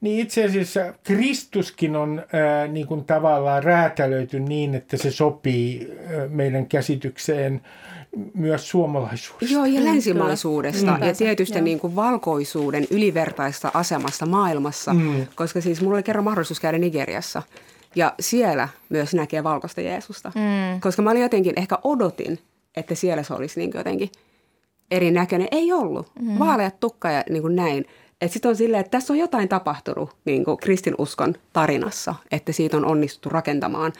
niin itse asiassa Kristuskin on niin kuin tavallaan räätälöity niin, että se sopii meidän käsitykseen myös suomalaisuudesta. Joo, ja länsimaisuudesta mm. ja tietysti niin kuin valkoisuuden ylivertaista asemasta maailmassa, mm. koska siis mulla oli kerran mahdollisuus käydä Nigeriassa ja siellä myös näkee valkoista Jeesusta. Mm. Koska mä olin jotenkin, ehkä odotin, että siellä se olisi niin jotenkin erinäköinen. Ei ollut. Mm. Vaaleat tukka ja niin kuin näin. Että sitten on silleen, että tässä on jotain tapahtunut niin kuin kristinuskon tarinassa, että siitä on onnistuttu rakentamaan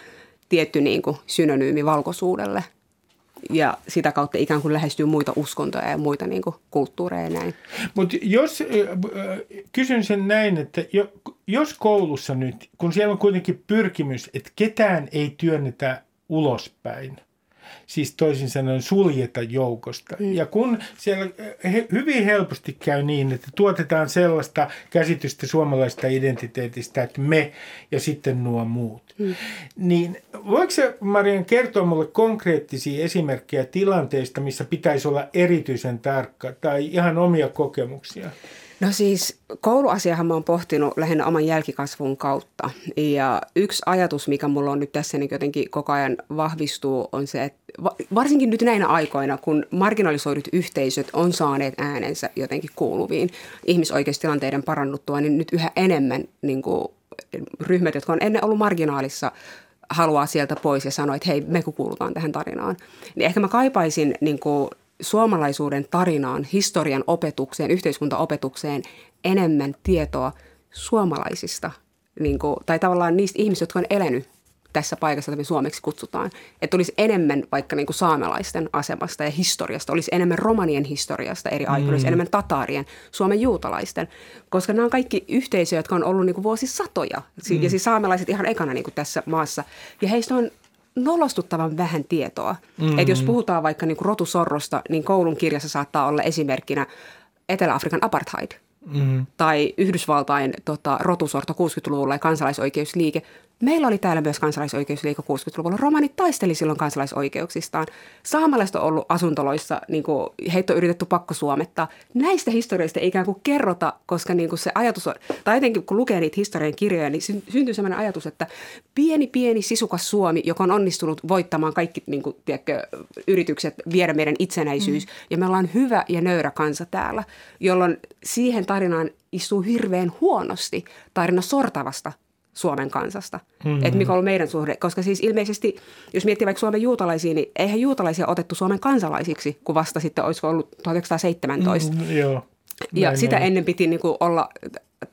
tietty niin kuin synonyymi valkoisuudelle – ja sitä kautta ikään kuin lähestyy muita uskontoja ja muita niin kuin, kulttuureja ja näin. Mutta jos, kysyn sen näin, että jos koulussa nyt, kun siellä on kuitenkin pyrkimys, että ketään ei työnnetä ulospäin – siis toisin sanoen suljeta joukosta. Mm. Ja kun siellä he, hyvin helposti käy niin, että tuotetaan sellaista käsitystä suomalaista identiteetistä, että me ja sitten nuo muut. Mm. Niin voiko se Marian kertoa minulle konkreettisia esimerkkejä tilanteista, missä pitäisi olla erityisen tarkka tai ihan omia kokemuksia? No siis kouluasiahan mä oon pohtinut lähinnä oman jälkikasvun kautta. Ja yksi ajatus, mikä mulla on nyt tässä niin jotenkin koko ajan vahvistuu, on se, että varsinkin nyt näinä aikoina, kun marginalisoidut yhteisöt on saaneet äänensä jotenkin kuuluviin ihmisoikeustilanteiden parannuttua, niin nyt yhä enemmän niin kuin, ryhmät, jotka on ennen ollut marginaalissa, haluaa sieltä pois ja sanoa, että hei, me kuulutaan tähän tarinaan. Niin ehkä mä kaipaisin niin kuin, suomalaisuuden tarinaan, historian opetukseen, yhteiskuntaopetukseen enemmän tietoa suomalaisista, niin kuin, tai tavallaan niistä ihmisistä, jotka on elänyt tässä paikassa, jota me suomeksi kutsutaan. Että olisi enemmän vaikka niin kuin saamelaisten asemasta ja historiasta, olisi enemmän romanien historiasta eri aikoina, mm. olisi enemmän tataarien, Suomen juutalaisten, koska nämä on kaikki yhteisöjä, jotka on ollut niin kuin vuosisatoja. Mm. Ja siis saamelaiset ihan ekana niin kuin tässä maassa. Ja heistä on nolostuttavan vähän tietoa. Mm-hmm. Että jos puhutaan vaikka niin rotusorrosta, niin koulun kirjassa saattaa olla esimerkkinä Etelä-Afrikan apartheid. Mm-hmm. Tai Yhdysvaltain tota, rotusorto 60-luvulla ja kansalaisoikeusliike. Meillä oli täällä myös kansalaisoikeusliike 60-luvulla. Romanit taisteli silloin kansalaisoikeuksistaan. Saamalaiset on ollut asuntoloissa, niin kuin heitä on yritetty pakko suomettaa. Näistä historioista ei ikään kuin kerrota, koska niin kuin se ajatus on, tai jotenkin kun lukee niitä historian kirjoja, niin syntyy sellainen ajatus, että pieni, pieni, sisukas Suomi, joka on onnistunut voittamaan kaikki niin kuin, tiedätkö, yritykset viedä meidän itsenäisyys, mm. ja me ollaan hyvä ja nöyrä kansa täällä, jolloin siihen tarinaan istuu hirveän huonosti tarina sortavasta Suomen kansasta. Mm-hmm. Että mikä on ollut meidän suhde. Koska siis ilmeisesti, jos miettii vaikka Suomen juutalaisia, niin eihän juutalaisia otettu Suomen kansalaisiksi, kun vasta sitten olisiko ollut 1917. Mm, joo. Ja Näin sitä ennen piti niin kuin olla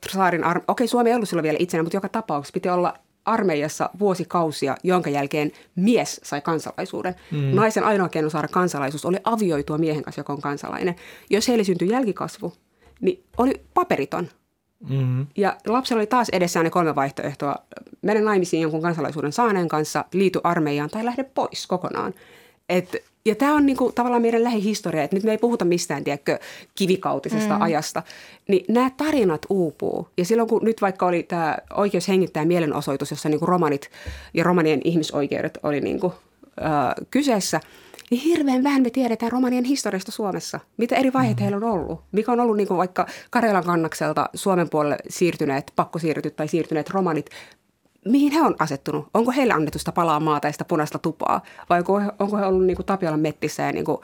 saarin arme- Okei, Suomi ei ollut silloin vielä itsenä, mutta joka tapauksessa piti olla armeijassa vuosikausia, jonka jälkeen mies sai kansalaisuuden. Mm. Naisen ainoa keino saada kansalaisuus oli avioitua miehen kanssa, joka on kansalainen. Jos heille syntyi jälkikasvu, niin oli paperiton – Mm-hmm. Ja lapsella oli taas edessään ne kolme vaihtoehtoa. Mene naimisiin jonkun kansalaisuuden saaneen kanssa, liity armeijaan tai lähde pois kokonaan. Et, ja tämä on niinku tavallaan meidän lähihistoria, että nyt me ei puhuta mistään, tiedätkö, kivikautisesta mm. ajasta. Niin nämä tarinat uupuu. Ja silloin kun nyt vaikka oli tämä oikeus hengittää mielenosoitus, jossa niinku romanit ja romanien ihmisoikeudet oli niinku, äh, kyseessä – niin hirveän vähän me tiedetään romanien historiasta Suomessa. Mitä eri vaiheita mm. heillä on ollut. Mikä on ollut niin kuin vaikka Karjalan kannakselta Suomen puolelle siirtyneet, pakkosiirtyt tai siirtyneet romanit. Mihin he on asettunut? Onko heille annettu sitä palaa maata ja sitä punaista tupaa? Vai onko he, onko he ollut niin kuin Tapiolan mettissä ja niin kuin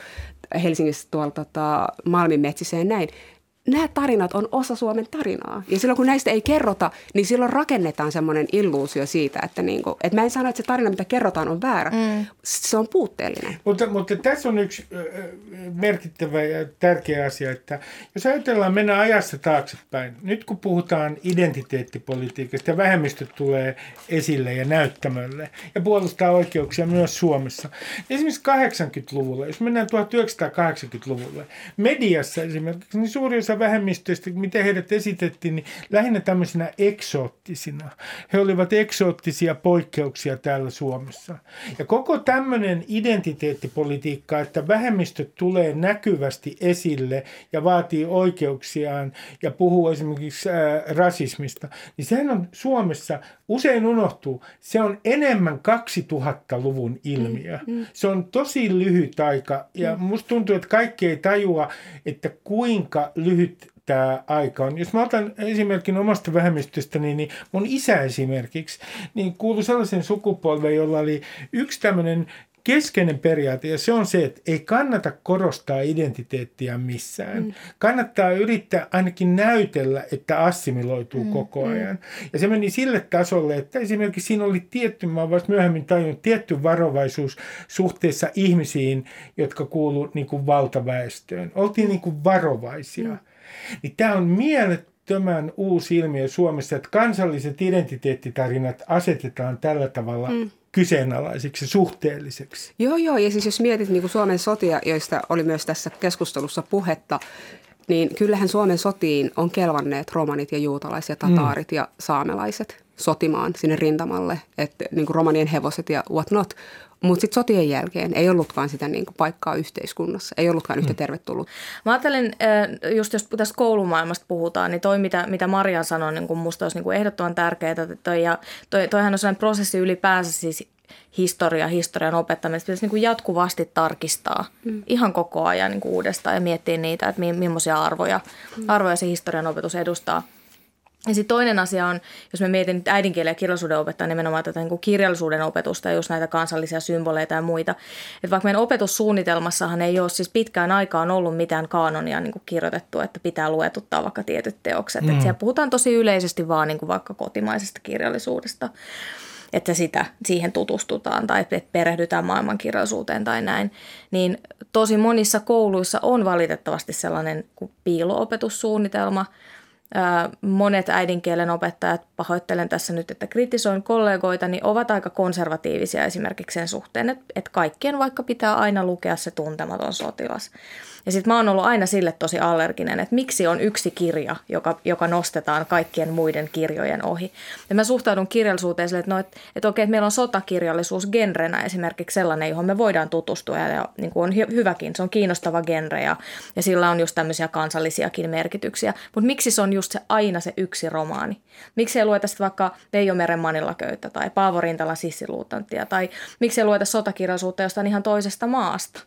Helsingissä tuolla tota, Malmin metsissä ja näin? Nämä tarinat on osa Suomen tarinaa. Ja silloin kun näistä ei kerrota, niin silloin rakennetaan semmoinen illuusio siitä, että, niin kuin, että mä en sano, että se tarina, mitä kerrotaan, on väärä. Mm. Se on puutteellinen. Mutta, mutta tässä on yksi merkittävä ja tärkeä asia, että jos ajatellaan mennä ajassa taaksepäin, nyt kun puhutaan identiteettipolitiikasta ja vähemmistöt tulee esille ja näyttämölle ja puolustaa oikeuksia myös Suomessa. Esimerkiksi 80-luvulla, jos mennään 1980-luvulle, mediassa esimerkiksi, niin suuri osa vähemmistöistä, miten heidät esitettiin, niin lähinnä tämmöisinä eksoottisina. He olivat eksoottisia poikkeuksia täällä Suomessa. Ja koko tämmöinen identiteettipolitiikka, että vähemmistöt tulee näkyvästi esille ja vaatii oikeuksiaan ja puhuu esimerkiksi ää, rasismista, niin sehän on Suomessa usein unohtuu. Se on enemmän 2000-luvun ilmiö. Mm, mm. Se on tosi lyhyt aika ja mm. musta tuntuu, että kaikki ei tajua, että kuinka lyhyt lyhyt tämä aika on. Jos mä otan esimerkin omasta vähemmistöstäni, niin mun isä esimerkiksi niin kuului sellaisen sukupolven, jolla oli yksi tämmöinen keskeinen periaate, ja se on se, että ei kannata korostaa identiteettiä missään. Mm. Kannattaa yrittää ainakin näytellä, että assimiloituu mm. koko mm. ajan. Ja se meni sille tasolle, että esimerkiksi siinä oli tietty, mä vasta myöhemmin tajunnut, tietty varovaisuus suhteessa ihmisiin, jotka kuuluu niin kuin valtaväestöön. Oltiin niin kuin varovaisia. Mm. Niin tämä on mielet, äärettömän uusi ilmiö Suomessa, että kansalliset identiteettitarinat asetetaan tällä tavalla mm. kyseenalaisiksi, suhteelliseksi. Joo, joo. Ja siis jos mietit niin kuin Suomen sotia, joista oli myös tässä keskustelussa puhetta, niin kyllähän Suomen sotiin on kelvanneet romanit ja juutalaiset ja tataarit mm. ja saamelaiset sotimaan sinne rintamalle, että niin kuin romanien hevoset ja what not. Mutta sitten sotien jälkeen ei ollutkaan sitä niin kuin paikkaa yhteiskunnassa, ei ollutkaan yhtä mm. tervetullut. Mä ajattelen, just jos tästä koulumaailmasta puhutaan, niin toi mitä, mitä Maria sanoi, niin musta olisi niin kuin ehdottoman tärkeää. Toi, ja toi, toihan on sellainen prosessi ylipäänsä siis historia, historian opettamista pitäisi niin kuin jatkuvasti tarkistaa mm. ihan koko ajan niin kuin uudestaan ja miettiä niitä, että millaisia arvoja, mm. arvoja se historian opetus edustaa. Ja sitten toinen asia on, jos me mietin nyt äidinkielen ja kirjallisuuden opettaa nimenomaan tätä niin kuin kirjallisuuden opetusta ja just näitä kansallisia symboleita ja muita. Että vaikka meidän opetussuunnitelmassahan ei ole siis pitkään aikaan ollut mitään kaanonia niin kuin kirjoitettu, että pitää luetuttaa vaikka tietyt teokset. Mm. Että siellä puhutaan tosi yleisesti vaan niin kuin vaikka kotimaisesta kirjallisuudesta että sitä, siihen tutustutaan tai että perehdytään maailmankirjallisuuteen tai näin, niin tosi monissa kouluissa on valitettavasti sellainen kuin piiloopetussuunnitelma – monet äidinkielen opettajat, pahoittelen tässä nyt, että kritisoin kollegoita, niin ovat aika konservatiivisia esimerkiksi sen suhteen, että, kaikkien vaikka pitää aina lukea se tuntematon sotilas. Ja sitten mä oon ollut aina sille tosi allerginen, että miksi on yksi kirja, joka, joka nostetaan kaikkien muiden kirjojen ohi. Ja mä suhtaudun kirjallisuuteen sille, että, no, että, että okei, että meillä on sotakirjallisuus genrenä esimerkiksi sellainen, johon me voidaan tutustua ja, ja niin kuin on hy- hyväkin, se on kiinnostava genre ja, ja sillä on just tämmöisiä kansallisiakin merkityksiä. Mutta miksi se on just se aina se yksi romaani? Miksi ei lueta sitten vaikka Veijo Meren Manilaköyttä tai Paavo Rintalan Sissiluutanttia tai miksi ei lueta sotakirjallisuutta jostain ihan toisesta maasta?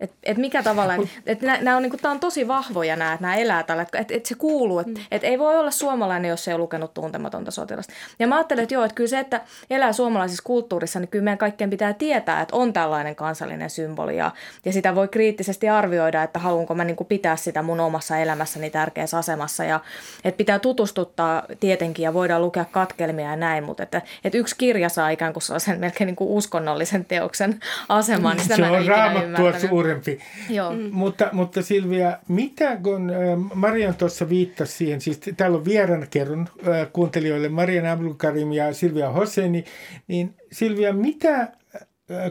Et, et mikä tavallaan, että nämä on, niinku, tää on tosi vahvoja nämä, että nämä elää tällä, että et se kuuluu, että mm. et ei voi olla suomalainen, jos ei ole lukenut tuntematonta sotilasta. Ja mä ajattelen, että joo, että kyllä se, että elää suomalaisessa kulttuurissa, niin kyllä meidän kaikkien pitää tietää, että on tällainen kansallinen symboli ja, ja sitä voi kriittisesti arvioida, että haluanko mä niinku pitää sitä mun omassa elämässäni tärkeässä asemassa ja että pitää tutustuttaa tietenkin ja voidaan lukea katkelmia ja näin, mutta että, että yksi kirja saa ikään kuin sellaisen melkein niinku uskonnollisen teoksen aseman, niin sitä se mä en on raamattua suurempi. Joo. Mm. Mutta, mutta Silvia, mitä kun Marian tuossa viittasi siihen, siis täällä on vieraan kerron kuuntelijoille Marian Abdulkarim ja Silvia Hosseini, niin Silvia, mitä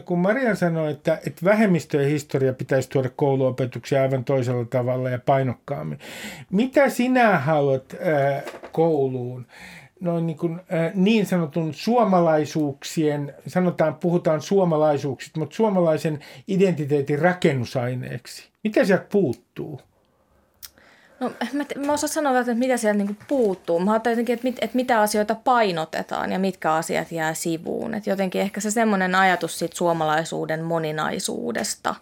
kun Marian sanoi, että, että vähemmistöjen historia pitäisi tuoda kouluopetuksia aivan toisella tavalla ja painokkaammin. Mitä sinä haluat äh, kouluun? Noin niin, kuin, niin sanotun suomalaisuuksien, sanotaan, puhutaan suomalaisuuksista, mutta suomalaisen identiteetin rakennusaineeksi. Mitä sieltä puuttuu? No, mä, mä osaan sanoa, että mitä sieltä niin puuttuu. Mä ajattelin jotenkin, että, mit, että mitä asioita painotetaan ja mitkä asiat jää sivuun. Että jotenkin ehkä se semmoinen ajatus siitä suomalaisuuden moninaisuudesta,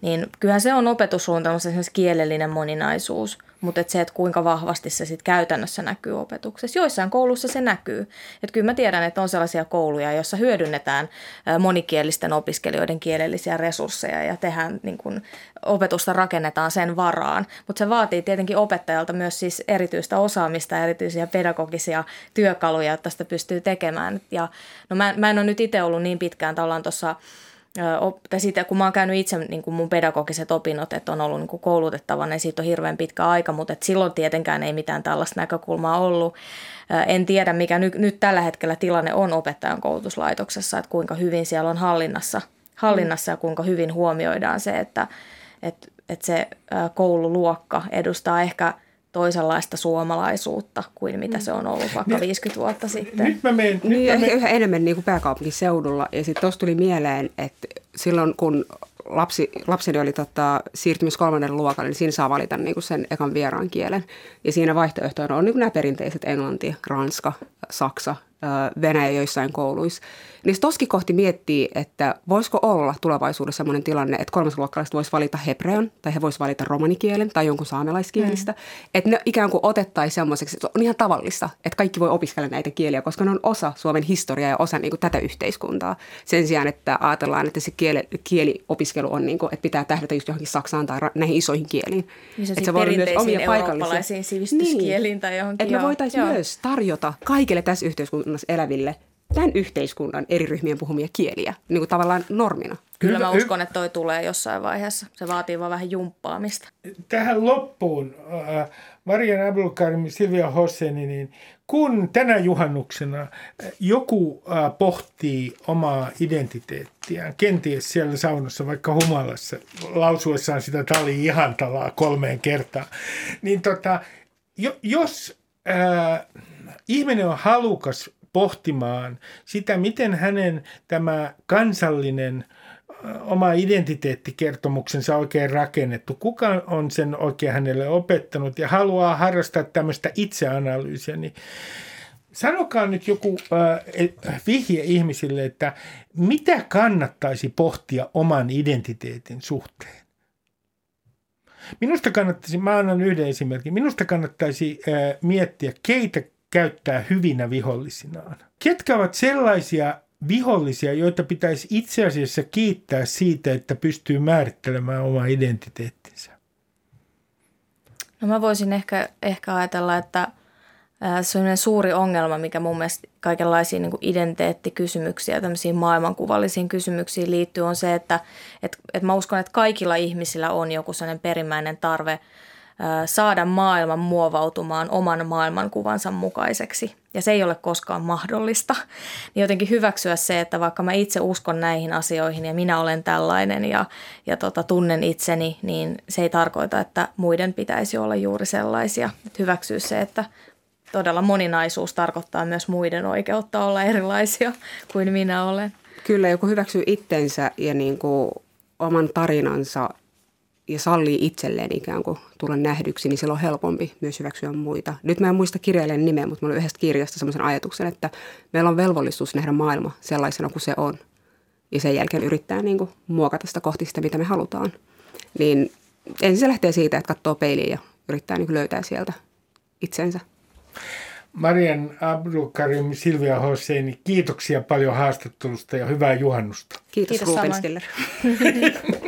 niin kyllähän se on opetussuunnitelmassa esimerkiksi kielellinen moninaisuus – mutta et se, että kuinka vahvasti se sitten käytännössä näkyy opetuksessa. Joissain koulussa se näkyy. Et kyllä mä tiedän, että on sellaisia kouluja, joissa hyödynnetään monikielisten opiskelijoiden kielellisiä resursseja ja tehdään niin kun, opetusta rakennetaan sen varaan. Mutta se vaatii tietenkin opettajalta myös siis erityistä osaamista ja erityisiä pedagogisia työkaluja, että sitä pystyy tekemään. Ja, no mä, mä en ole nyt itse ollut niin pitkään, että ollaan tuossa tai siitä, kun mä oon käynyt itse niin kuin mun pedagogiset opinnot, että on ollut niin kuin koulutettava, niin siitä on hirveän pitkä aika, mutta että silloin tietenkään ei mitään tällaista näkökulmaa ollut. En tiedä, mikä nyt, nyt tällä hetkellä tilanne on opettajan koulutuslaitoksessa, että kuinka hyvin siellä on hallinnassa, hallinnassa ja kuinka hyvin huomioidaan se, että, että, että se koululuokka edustaa ehkä – toisenlaista suomalaisuutta kuin mitä se on ollut vaikka nyt, 50 vuotta sitten. Nyt mä menen, nyt niin, mä menen. yhä enemmän niin kuin pääkaupunkiseudulla. Ja sitten tuossa tuli mieleen, että silloin kun lapsi, lapseni oli tota, siirtymässä kolmannelle luokalle, niin siinä saa valita niin kuin sen ekan vieraan kielen. Ja siinä vaihtoehtoina on niin kuin nämä perinteiset englanti, ranska, saksa, Venäjä joissain kouluissa. Niin toski kohti miettii, että voisiko olla tulevaisuudessa sellainen tilanne, että kolmasluokkalaiset voisi valita hebrean tai he voisivat valita romanikielen tai jonkun saamelaiskielistä. Mm. Että ne ikään kuin otettaisiin semmoiseksi, että on ihan tavallista, että kaikki voi opiskella näitä kieliä, koska ne on osa Suomen historiaa ja osa niin kuin tätä yhteiskuntaa. Sen sijaan, että ajatellaan, että se kieli, kieliopiskelu on, niin kuin, että pitää tähdätä just johonkin Saksaan tai näihin isoihin kieliin. Niin että se voi olla myös omia paikallisia. sivistyskieliin niin. tai johonkin. Että me voitaisiin myös tarjota kaikille tässä yhteiskunnassa eläville tämän yhteiskunnan eri ryhmien puhumia kieliä niin kuin tavallaan normina. Kyllä mä uskon, että toi tulee jossain vaiheessa. Se vaatii vaan vähän jumppaamista. Tähän loppuun, äh, Marian Abdulkarim, Silvia Hosseni, niin kun tänä juhannuksena äh, joku äh, pohtii omaa identiteettiään, kenties siellä saunassa, vaikka humalassa, lausuessaan sitä tali ihantalaa kolmeen kertaan, niin tota, jo, jos äh, ihminen on halukas pohtimaan sitä, miten hänen tämä kansallinen – oma identiteettikertomuksensa oikein rakennettu, kuka on sen oikein hänelle opettanut ja haluaa harrastaa tämmöistä itseanalyysiä, niin sanokaa nyt joku äh, vihje ihmisille, että mitä kannattaisi pohtia oman identiteetin suhteen. Minusta kannattaisi, mä annan yhden esimerkin, minusta kannattaisi äh, miettiä, keitä käyttää hyvinä vihollisinaan. Ketkä ovat sellaisia vihollisia, joita pitäisi itse asiassa kiittää siitä, että pystyy määrittelemään oma identiteettinsä? No mä voisin ehkä, ehkä ajatella, että se on suuri ongelma, mikä mun mielestä kaikenlaisiin niin identiteettikysymyksiä, tämmöisiin maailmankuvallisiin kysymyksiin liittyy, on se, että et, et mä uskon, että kaikilla ihmisillä on joku sellainen perimmäinen tarve – saada maailman muovautumaan oman maailmankuvansa mukaiseksi. Ja se ei ole koskaan mahdollista. Niin jotenkin hyväksyä se, että vaikka mä itse uskon näihin asioihin ja minä olen tällainen ja, ja tota, tunnen itseni, niin se ei tarkoita, että muiden pitäisi olla juuri sellaisia. Et hyväksyä se, että todella moninaisuus tarkoittaa myös muiden oikeutta olla erilaisia kuin minä olen. Kyllä, joku hyväksyy itsensä ja niin kuin oman tarinansa ja sallii itselleen ikään kuin tulla nähdyksi, niin silloin on helpompi myös hyväksyä muita. Nyt mä en muista kirjailijan nimeä, mutta mulla on yhdestä kirjasta sellaisen ajatuksen, että meillä on velvollisuus nähdä maailma sellaisena kuin se on. Ja sen jälkeen yrittää niin kuin muokata sitä kohti sitä, mitä me halutaan. Niin ensin se lähtee siitä, että katsoo peiliin ja yrittää niin kuin löytää sieltä itsensä. Marian Abdulkarim, Silvia Hosseini, kiitoksia paljon haastattelusta ja hyvää juhannusta. Kiitos, Kiitos Ruben Stiller.